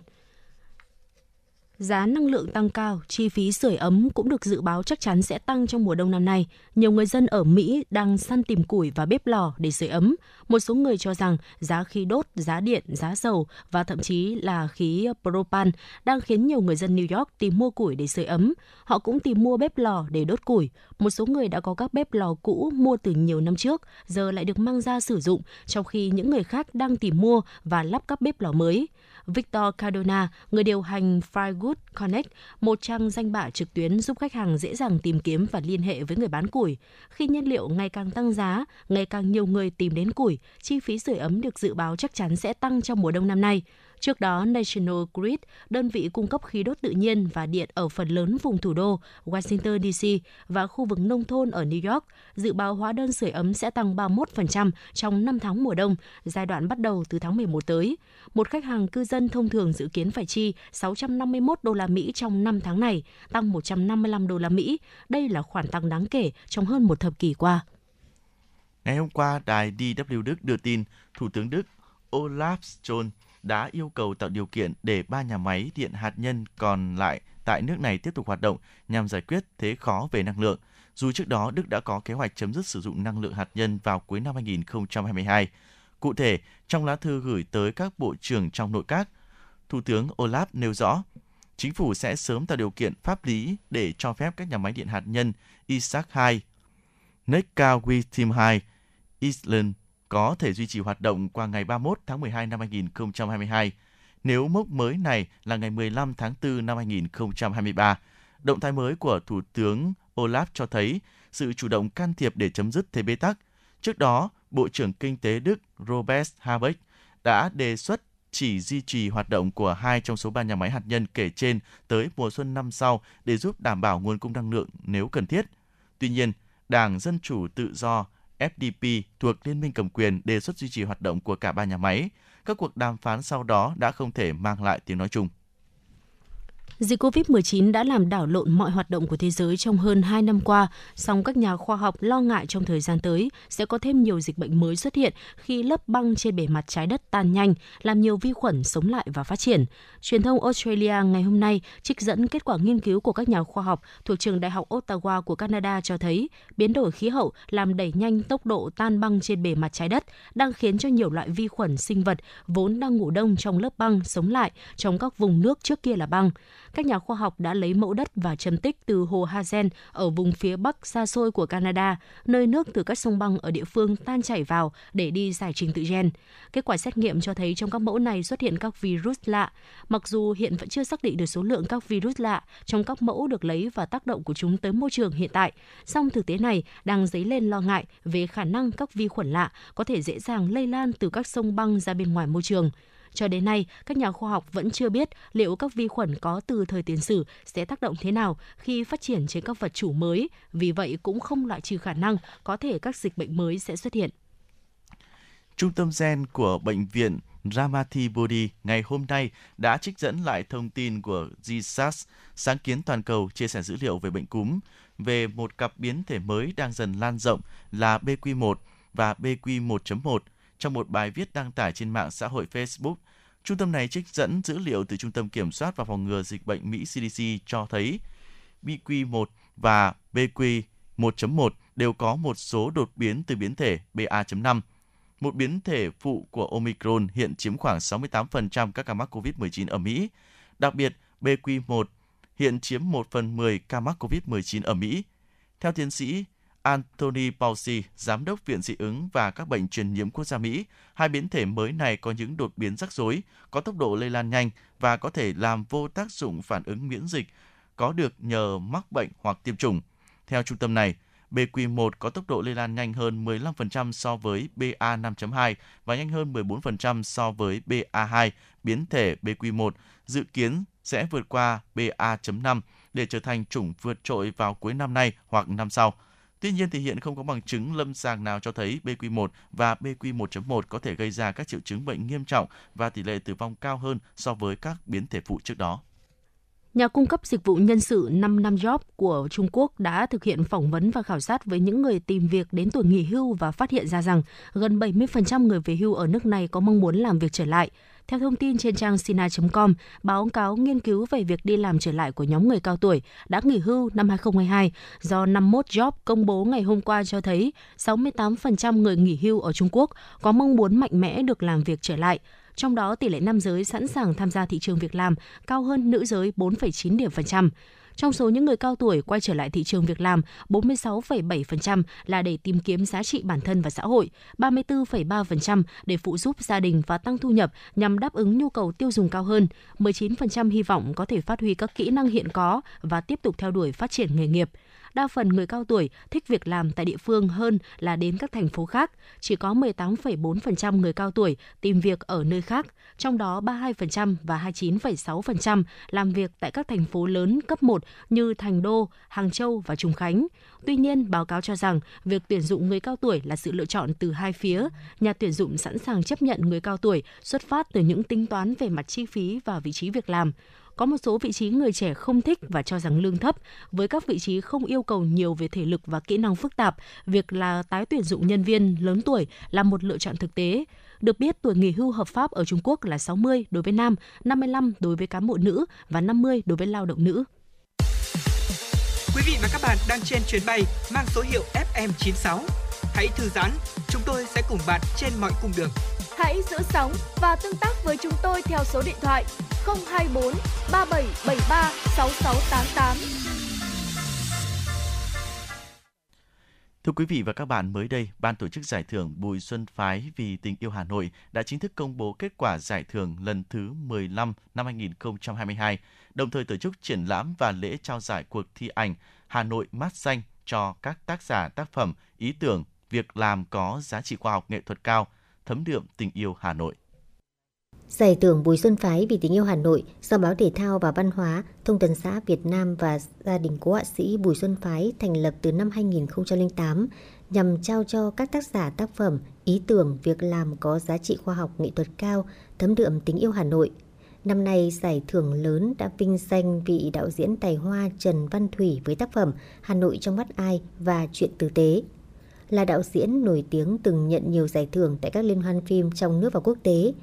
Speaker 4: Giá năng lượng tăng cao, chi phí sưởi ấm cũng được dự báo chắc chắn sẽ tăng trong mùa đông năm nay. Nhiều người dân ở Mỹ đang săn tìm củi và bếp lò để sưởi ấm. Một số người cho rằng giá khí đốt, giá điện, giá dầu và thậm chí là khí propan đang khiến nhiều người dân New York tìm mua củi để sưởi ấm. Họ cũng tìm mua bếp lò để đốt củi. Một số người đã có các bếp lò cũ mua từ nhiều năm trước, giờ lại được mang ra sử dụng, trong khi những người khác đang tìm mua và lắp các bếp lò mới. Victor Cardona, người điều hành Firewood Connect, một trang danh bạ trực tuyến giúp khách hàng dễ dàng tìm kiếm và liên hệ với người bán củi. Khi nhiên liệu ngày càng tăng giá, ngày càng nhiều người tìm đến củi, chi phí sưởi ấm được dự báo chắc chắn sẽ tăng trong mùa đông năm nay. Trước đó, National Grid, đơn vị cung cấp khí đốt tự nhiên và điện ở phần lớn vùng thủ đô, Washington DC và khu vực nông thôn ở New York, dự báo hóa đơn sưởi ấm sẽ tăng 31% trong 5 tháng mùa đông, giai đoạn bắt đầu từ tháng 11 tới. Một khách hàng cư dân thông thường dự kiến phải chi 651 đô la Mỹ trong 5 tháng này, tăng 155 đô la Mỹ. Đây là khoản tăng đáng kể trong hơn một thập kỷ qua.
Speaker 3: Ngày hôm qua, đài DW Đức đưa tin Thủ tướng Đức Olaf Scholz đã yêu cầu tạo điều kiện để ba nhà máy điện hạt nhân còn lại tại nước này tiếp tục hoạt động nhằm giải quyết thế khó về năng lượng. Dù trước đó Đức đã có kế hoạch chấm dứt sử dụng năng lượng hạt nhân vào cuối năm 2022. Cụ thể, trong lá thư gửi tới các bộ trưởng trong nội các, Thủ tướng Olaf nêu rõ, chính phủ sẽ sớm tạo điều kiện pháp lý để cho phép các nhà máy điện hạt nhân Isaac 2, Neckarwitz 2, Island có thể duy trì hoạt động qua ngày 31 tháng 12 năm 2022, nếu mốc mới này là ngày 15 tháng 4 năm 2023. Động thái mới của Thủ tướng Olaf cho thấy sự chủ động can thiệp để chấm dứt thế bế tắc. Trước đó, Bộ trưởng Kinh tế Đức Robert Habeck đã đề xuất chỉ duy trì hoạt động của hai trong số ba nhà máy hạt nhân kể trên tới mùa xuân năm sau để giúp đảm bảo nguồn cung năng lượng nếu cần thiết. Tuy nhiên, Đảng Dân Chủ Tự Do FDP thuộc Liên minh cầm quyền đề xuất duy trì hoạt động của cả ba nhà máy. Các cuộc đàm phán sau đó đã không thể mang lại tiếng nói chung.
Speaker 4: Dịch COVID-19 đã làm đảo lộn mọi hoạt động của thế giới trong hơn 2 năm qua, song các nhà khoa học lo ngại trong thời gian tới sẽ có thêm nhiều dịch bệnh mới xuất hiện khi lớp băng trên bề mặt trái đất tan nhanh, làm nhiều vi khuẩn sống lại và phát triển. Truyền thông Australia ngày hôm nay trích dẫn kết quả nghiên cứu của các nhà khoa học thuộc trường Đại học Ottawa của Canada cho thấy biến đổi khí hậu làm đẩy nhanh tốc độ tan băng trên bề mặt trái đất, đang khiến cho nhiều loại vi khuẩn sinh vật vốn đang ngủ đông trong lớp băng sống lại trong các vùng nước trước kia là băng các nhà khoa học đã lấy mẫu đất và châm tích từ hồ Hazen ở vùng phía bắc xa xôi của Canada, nơi nước từ các sông băng ở địa phương tan chảy vào để đi giải trình tự gen. Kết quả xét nghiệm cho thấy trong các mẫu này xuất hiện các virus lạ. Mặc dù hiện vẫn chưa xác định được số lượng các virus lạ trong các mẫu được lấy và tác động của chúng tới môi trường hiện tại, song thực tế này đang dấy lên lo ngại về khả năng các vi khuẩn lạ có thể dễ dàng lây lan từ các sông băng ra bên ngoài môi trường. Cho đến nay, các nhà khoa học vẫn chưa biết liệu các vi khuẩn có từ thời tiền sử sẽ tác động thế nào khi phát triển trên các vật chủ mới, vì vậy cũng không loại trừ khả năng có thể các dịch bệnh mới sẽ xuất hiện.
Speaker 3: Trung tâm gen của Bệnh viện Ramati Bodhi ngày hôm nay đã trích dẫn lại thông tin của GSAS, sáng kiến toàn cầu chia sẻ dữ liệu về bệnh cúm, về một cặp biến thể mới đang dần lan rộng là BQ1 và BQ1.1 trong một bài viết đăng tải trên mạng xã hội Facebook. Trung tâm này trích dẫn dữ liệu từ Trung tâm Kiểm soát và Phòng ngừa Dịch bệnh Mỹ CDC cho thấy BQ1 và BQ1.1 đều có một số đột biến từ biến thể BA.5. Một biến thể phụ của Omicron hiện chiếm khoảng 68% các ca mắc COVID-19 ở Mỹ. Đặc biệt, BQ1 hiện chiếm 1 phần 10 ca mắc COVID-19 ở Mỹ. Theo tiến sĩ Anthony Fauci, giám đốc Viện Dị ứng và các bệnh truyền nhiễm quốc gia Mỹ, hai biến thể mới này có những đột biến rắc rối, có tốc độ lây lan nhanh và có thể làm vô tác dụng phản ứng miễn dịch có được nhờ mắc bệnh hoặc tiêm chủng. Theo trung tâm này, BQ1 có tốc độ lây lan nhanh hơn 15% so với BA5.2 và nhanh hơn 14% so với BA2. Biến thể BQ1 dự kiến sẽ vượt qua BA.5 để trở thành chủng vượt trội vào cuối năm nay hoặc năm sau. Tuy nhiên thì hiện không có bằng chứng lâm sàng nào cho thấy BQ1 và BQ1.1 có thể gây ra các triệu chứng bệnh nghiêm trọng và tỷ lệ tử vong cao hơn so với các biến thể phụ trước đó.
Speaker 4: Nhà cung cấp dịch vụ nhân sự 5 năm Job của Trung Quốc đã thực hiện phỏng vấn và khảo sát với những người tìm việc đến tuổi nghỉ hưu và phát hiện ra rằng gần 70% người về hưu ở nước này có mong muốn làm việc trở lại. Theo thông tin trên trang sina.com, báo cáo nghiên cứu về việc đi làm trở lại của nhóm người cao tuổi đã nghỉ hưu năm 2022 do 51 Job công bố ngày hôm qua cho thấy 68% người nghỉ hưu ở Trung Quốc có mong muốn mạnh mẽ được làm việc trở lại. Trong đó, tỷ lệ nam giới sẵn sàng tham gia thị trường việc làm cao hơn nữ giới 4,9 điểm phần trăm. Trong số những người cao tuổi quay trở lại thị trường việc làm, 46,7% là để tìm kiếm giá trị bản thân và xã hội, 34,3% để phụ giúp gia đình và tăng thu nhập nhằm đáp ứng nhu cầu tiêu dùng cao hơn, 19% hy vọng có thể phát huy các kỹ năng hiện có và tiếp tục theo đuổi phát triển nghề nghiệp đa phần người cao tuổi thích việc làm tại địa phương hơn là đến các thành phố khác. Chỉ có 18,4% người cao tuổi tìm việc ở nơi khác, trong đó 32% và 29,6% làm việc tại các thành phố lớn cấp 1 như Thành Đô, Hàng Châu và Trùng Khánh. Tuy nhiên, báo cáo cho rằng việc tuyển dụng người cao tuổi là sự lựa chọn từ hai phía. Nhà tuyển dụng sẵn sàng chấp nhận người cao tuổi xuất phát từ những tính toán về mặt chi phí và vị trí việc làm. Có một số vị trí người trẻ không thích và cho rằng lương thấp. Với các vị trí không yêu cầu nhiều về thể lực và kỹ năng phức tạp, việc là tái tuyển dụng nhân viên lớn tuổi là một lựa chọn thực tế. Được biết, tuổi nghỉ hưu hợp pháp ở Trung Quốc là 60 đối với nam, 55 đối với cán bộ nữ và 50 đối với lao động nữ.
Speaker 5: Quý vị và các bạn đang trên chuyến bay mang số hiệu FM96. Hãy thư giãn, chúng tôi sẽ cùng bạn trên mọi cung đường.
Speaker 2: Hãy giữ sóng và tương tác với chúng tôi theo số điện thoại 024 3773 6688.
Speaker 3: Thưa quý vị và các bạn, mới đây, Ban tổ chức giải thưởng Bùi Xuân Phái vì tình yêu Hà Nội đã chính thức công bố kết quả giải thưởng lần thứ 15 năm 2022, đồng thời tổ chức triển lãm và lễ trao giải cuộc thi ảnh Hà Nội mát xanh cho các tác giả tác phẩm, ý tưởng, việc làm có giá trị khoa học nghệ thuật cao, thấm đượm tình yêu Hà Nội.
Speaker 16: Giải thưởng Bùi Xuân Phái vì tình yêu Hà Nội do Báo Thể thao và Văn hóa, Thông tấn xã Việt Nam và gia đình cố họa sĩ Bùi Xuân Phái thành lập từ năm 2008 nhằm trao cho các tác giả tác phẩm, ý tưởng, việc làm có giá trị khoa học nghệ thuật cao, thấm đượm tình yêu Hà Nội. Năm nay, giải thưởng lớn đã vinh danh vị đạo diễn tài hoa Trần Văn Thủy với tác phẩm Hà Nội trong mắt ai và Chuyện tử tế. Là đạo diễn nổi tiếng từng nhận nhiều giải thưởng tại các liên hoan phim trong nước và quốc tế,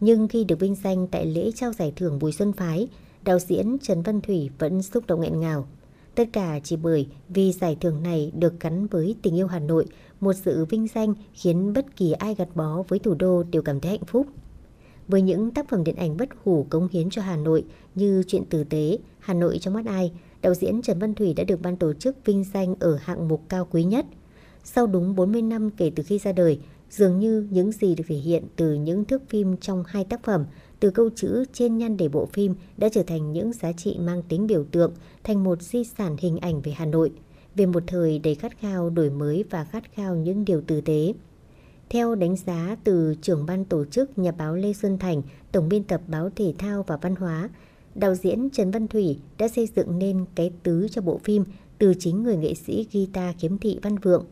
Speaker 16: nhưng khi được vinh danh tại lễ trao giải thưởng Bùi Xuân Phái, đạo diễn Trần Văn Thủy vẫn xúc động nghẹn ngào. Tất cả chỉ bởi vì giải thưởng này được gắn với tình yêu Hà Nội, một sự vinh danh khiến bất kỳ ai gặt bó với thủ đô đều cảm thấy hạnh phúc. Với những tác phẩm điện ảnh bất hủ cống hiến cho Hà Nội như Chuyện tử tế, Hà Nội trong mắt ai, đạo diễn Trần Văn Thủy đã được ban tổ chức vinh danh ở hạng mục cao quý nhất. Sau đúng 40 năm kể từ khi ra đời, Dường như những gì được thể hiện từ những thước phim trong hai tác phẩm, từ câu chữ trên nhan đề bộ phim đã trở thành những giá trị mang tính biểu tượng, thành một di sản hình ảnh về Hà Nội, về một thời đầy khát khao đổi mới và khát khao những điều tử tế. Theo đánh giá từ trưởng ban tổ chức nhà báo Lê Xuân Thành, tổng biên tập báo Thể thao và Văn hóa, đạo diễn Trần Văn Thủy đã xây dựng nên cái tứ cho bộ phim từ chính người nghệ sĩ guitar Kiếm thị Văn Vượng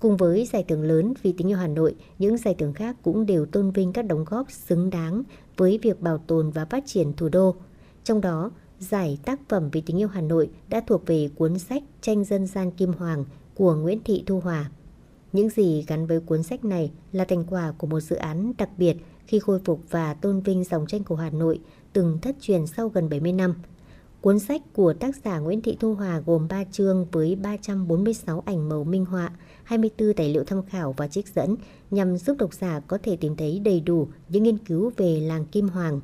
Speaker 16: Cùng với giải thưởng lớn vì tình yêu Hà Nội, những giải thưởng khác cũng đều tôn vinh các đóng góp xứng đáng với việc bảo tồn và phát triển thủ đô. Trong đó, giải tác phẩm vì tình yêu Hà Nội đã thuộc về cuốn sách Tranh dân gian Kim Hoàng của Nguyễn Thị Thu Hòa. Những gì gắn với cuốn sách này là thành quả của một dự án đặc biệt khi khôi phục và tôn vinh dòng tranh cổ Hà Nội từng thất truyền sau gần 70 năm. Cuốn sách của tác giả Nguyễn Thị Thu Hòa gồm 3 chương với 346 ảnh màu minh họa, 24 tài liệu tham khảo và trích dẫn nhằm giúp độc giả có thể tìm thấy đầy đủ những nghiên cứu về làng Kim Hoàng.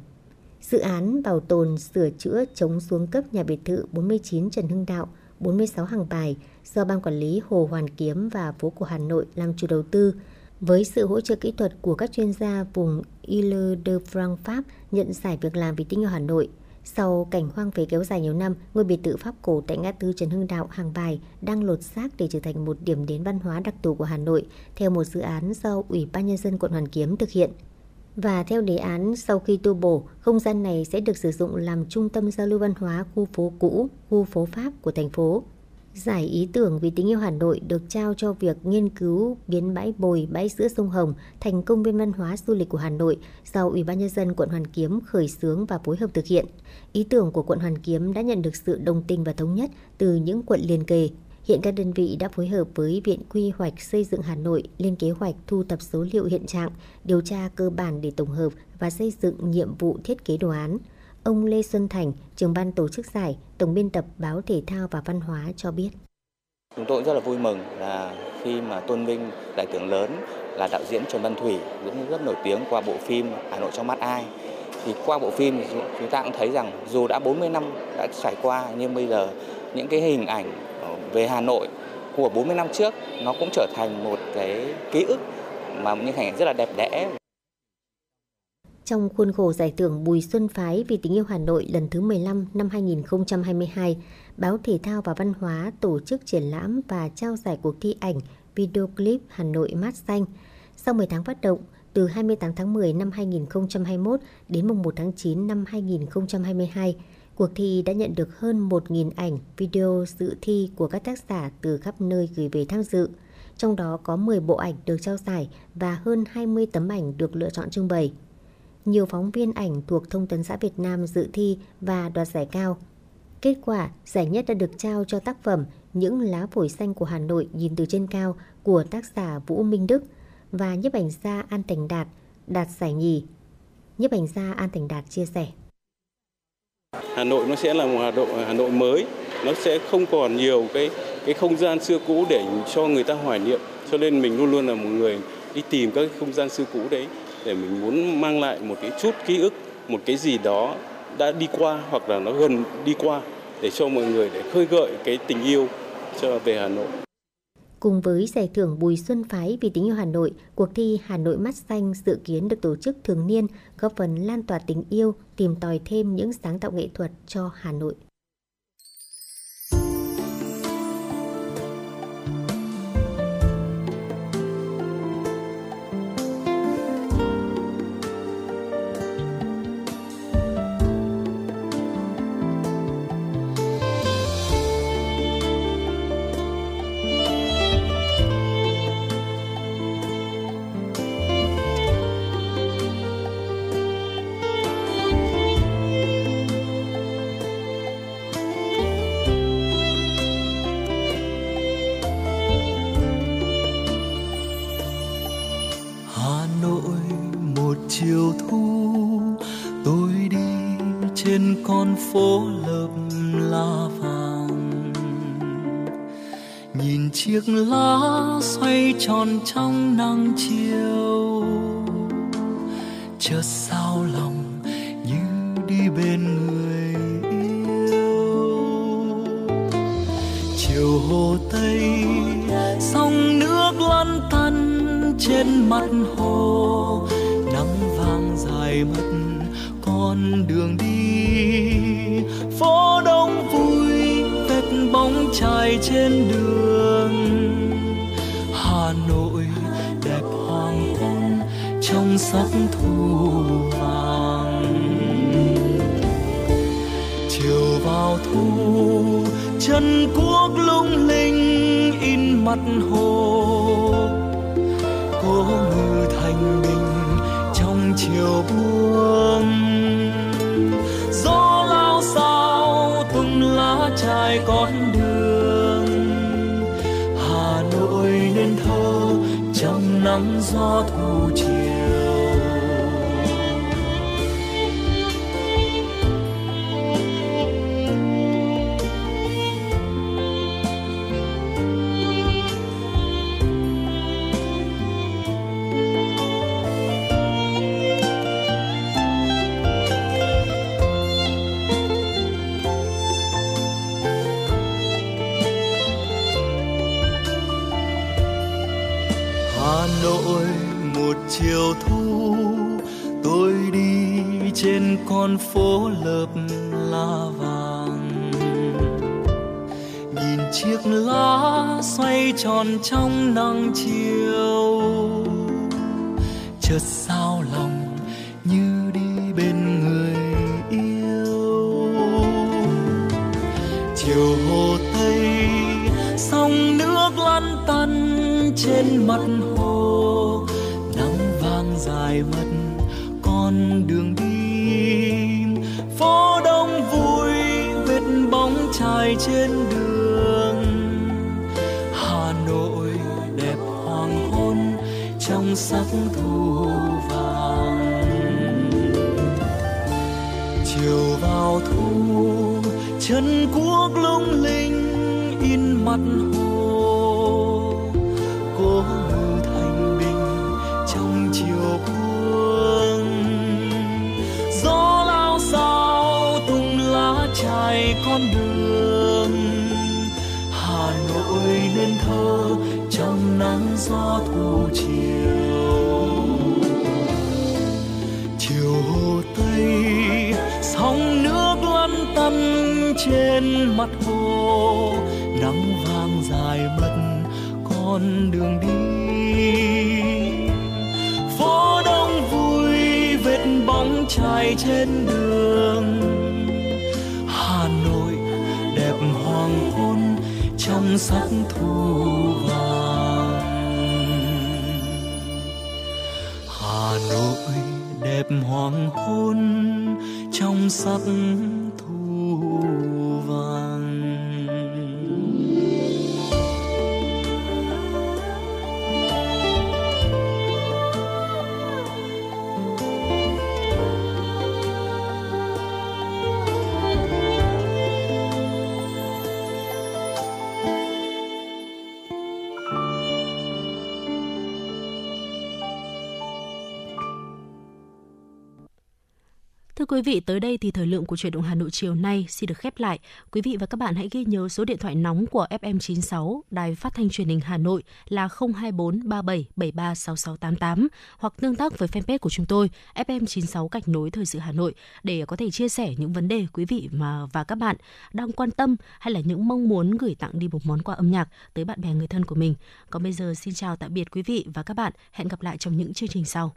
Speaker 16: Dự án bảo tồn, sửa chữa, chống xuống cấp nhà biệt thự 49 Trần Hưng Đạo, 46 hàng bài do Ban Quản lý Hồ Hoàn Kiếm và Phố cổ Hà Nội làm chủ đầu tư, với sự hỗ trợ kỹ thuật của các chuyên gia vùng Ile-de-France Pháp nhận giải việc làm vì tinh yêu Hà Nội. Sau cảnh hoang phế kéo dài nhiều năm, ngôi biệt thự Pháp cổ tại ngã tư Trần Hưng Đạo, Hàng Bài đang lột xác để trở thành một điểm đến văn hóa đặc thù của Hà Nội theo một dự án do Ủy ban Nhân dân quận Hoàn Kiếm thực hiện. Và theo đề án, sau khi tu bổ, không gian này sẽ được sử dụng làm trung tâm giao lưu văn hóa khu phố cũ, khu phố Pháp của thành phố. Giải ý tưởng vì tình yêu Hà Nội được trao cho việc nghiên cứu biến bãi bồi, bãi giữa sông Hồng thành công viên văn hóa du lịch của Hà Nội do Ủy ban Nhân dân quận Hoàn Kiếm khởi xướng và phối hợp thực hiện. Ý tưởng của quận Hoàn Kiếm đã nhận được sự đồng tình và thống nhất từ những quận liền kề. Hiện các đơn vị đã phối hợp với Viện Quy hoạch Xây dựng Hà Nội lên kế hoạch thu thập số liệu hiện trạng, điều tra cơ bản để tổng hợp và xây dựng nhiệm vụ thiết kế đồ án. Ông Lê Xuân Thành, trưởng ban tổ chức giải, tổng biên tập báo Thể thao và Văn hóa cho biết.
Speaker 29: Chúng tôi cũng rất là vui mừng là khi mà tôn vinh đại tướng lớn là đạo diễn Trần Văn Thủy cũng rất nổi tiếng qua bộ phim Hà Nội trong mắt ai. Thì qua bộ phim chúng ta cũng thấy rằng dù đã 40 năm đã trải qua nhưng bây giờ những cái hình ảnh về Hà Nội của 40 năm trước nó cũng trở thành một cái ký ức mà những hình ảnh rất là đẹp đẽ
Speaker 16: trong khuôn khổ giải thưởng Bùi Xuân Phái vì tình yêu Hà Nội lần thứ 15 năm 2022, Báo Thể thao và Văn hóa tổ chức triển lãm và trao giải cuộc thi ảnh video clip Hà Nội mát xanh. Sau 10 tháng phát động, từ 28 tháng 10 năm 2021 đến mùng 1 tháng 9 năm 2022, cuộc thi đã nhận được hơn 1.000 ảnh video dự thi của các tác giả từ khắp nơi gửi về tham dự. Trong đó có 10 bộ ảnh được trao giải và hơn 20 tấm ảnh được lựa chọn trưng bày nhiều phóng viên ảnh thuộc Thông tấn xã Việt Nam dự thi và đoạt giải cao. Kết quả, giải nhất đã được trao cho tác phẩm Những lá phổi xanh của Hà Nội nhìn từ trên cao của tác giả Vũ Minh Đức và nhiếp ảnh gia An Thành Đạt đạt giải nhì. Nhiếp ảnh gia An Thành Đạt chia sẻ.
Speaker 30: Hà Nội nó sẽ là một Hà Nội Hà Nội mới, nó sẽ không còn nhiều cái cái không gian xưa cũ để cho người ta hoài niệm. Cho nên mình luôn luôn là một người đi tìm các không gian xưa cũ đấy để mình muốn mang lại một cái chút ký ức một cái gì đó đã đi qua hoặc là nó gần đi qua để cho mọi người để khơi gợi cái tình yêu cho về Hà Nội.
Speaker 16: Cùng với giải thưởng Bùi Xuân Phái vì tình yêu Hà Nội, cuộc thi Hà Nội mắt xanh dự kiến được tổ chức thường niên, góp phần lan tỏa tình yêu, tìm tòi thêm những sáng tạo nghệ thuật cho Hà Nội.
Speaker 28: Tròn trong nắng chiều. Chợt sao lòng trong sắc thu vàng. Chiều vào thu, chân quốc lung linh in mặt hồ. Cố ngư thành bình trong chiều buông. Gió lao sao tung lá trải con đường. Hà nội nên thơ trong nắng gió thu chiều. Con phố lợp lá vàng. Nhìn chiếc lá xoay tròn trong nắng chiều. Trên mặt hồ, nắng vàng dài mất con đường đi. Phố đông vui vết bóng chài trên đường. Hà nội đẹp hoàng hôn trong sắc thu vàng. Hà nội đẹp hoàng hôn trong sắc
Speaker 4: quý vị, tới đây thì thời lượng của chuyển động Hà Nội chiều nay xin được khép lại. Quý vị và các bạn hãy ghi nhớ số điện thoại nóng của FM96 Đài Phát thanh Truyền hình Hà Nội là 024 37 73 6688 hoặc tương tác với fanpage của chúng tôi FM96 Gạch nối Thời sự Hà Nội để có thể chia sẻ những vấn đề quý vị mà và các bạn đang quan tâm hay là những mong muốn gửi tặng đi một món quà âm nhạc tới bạn bè người thân của mình. Còn bây giờ xin chào tạm biệt quý vị và các bạn. Hẹn gặp lại trong những chương trình sau.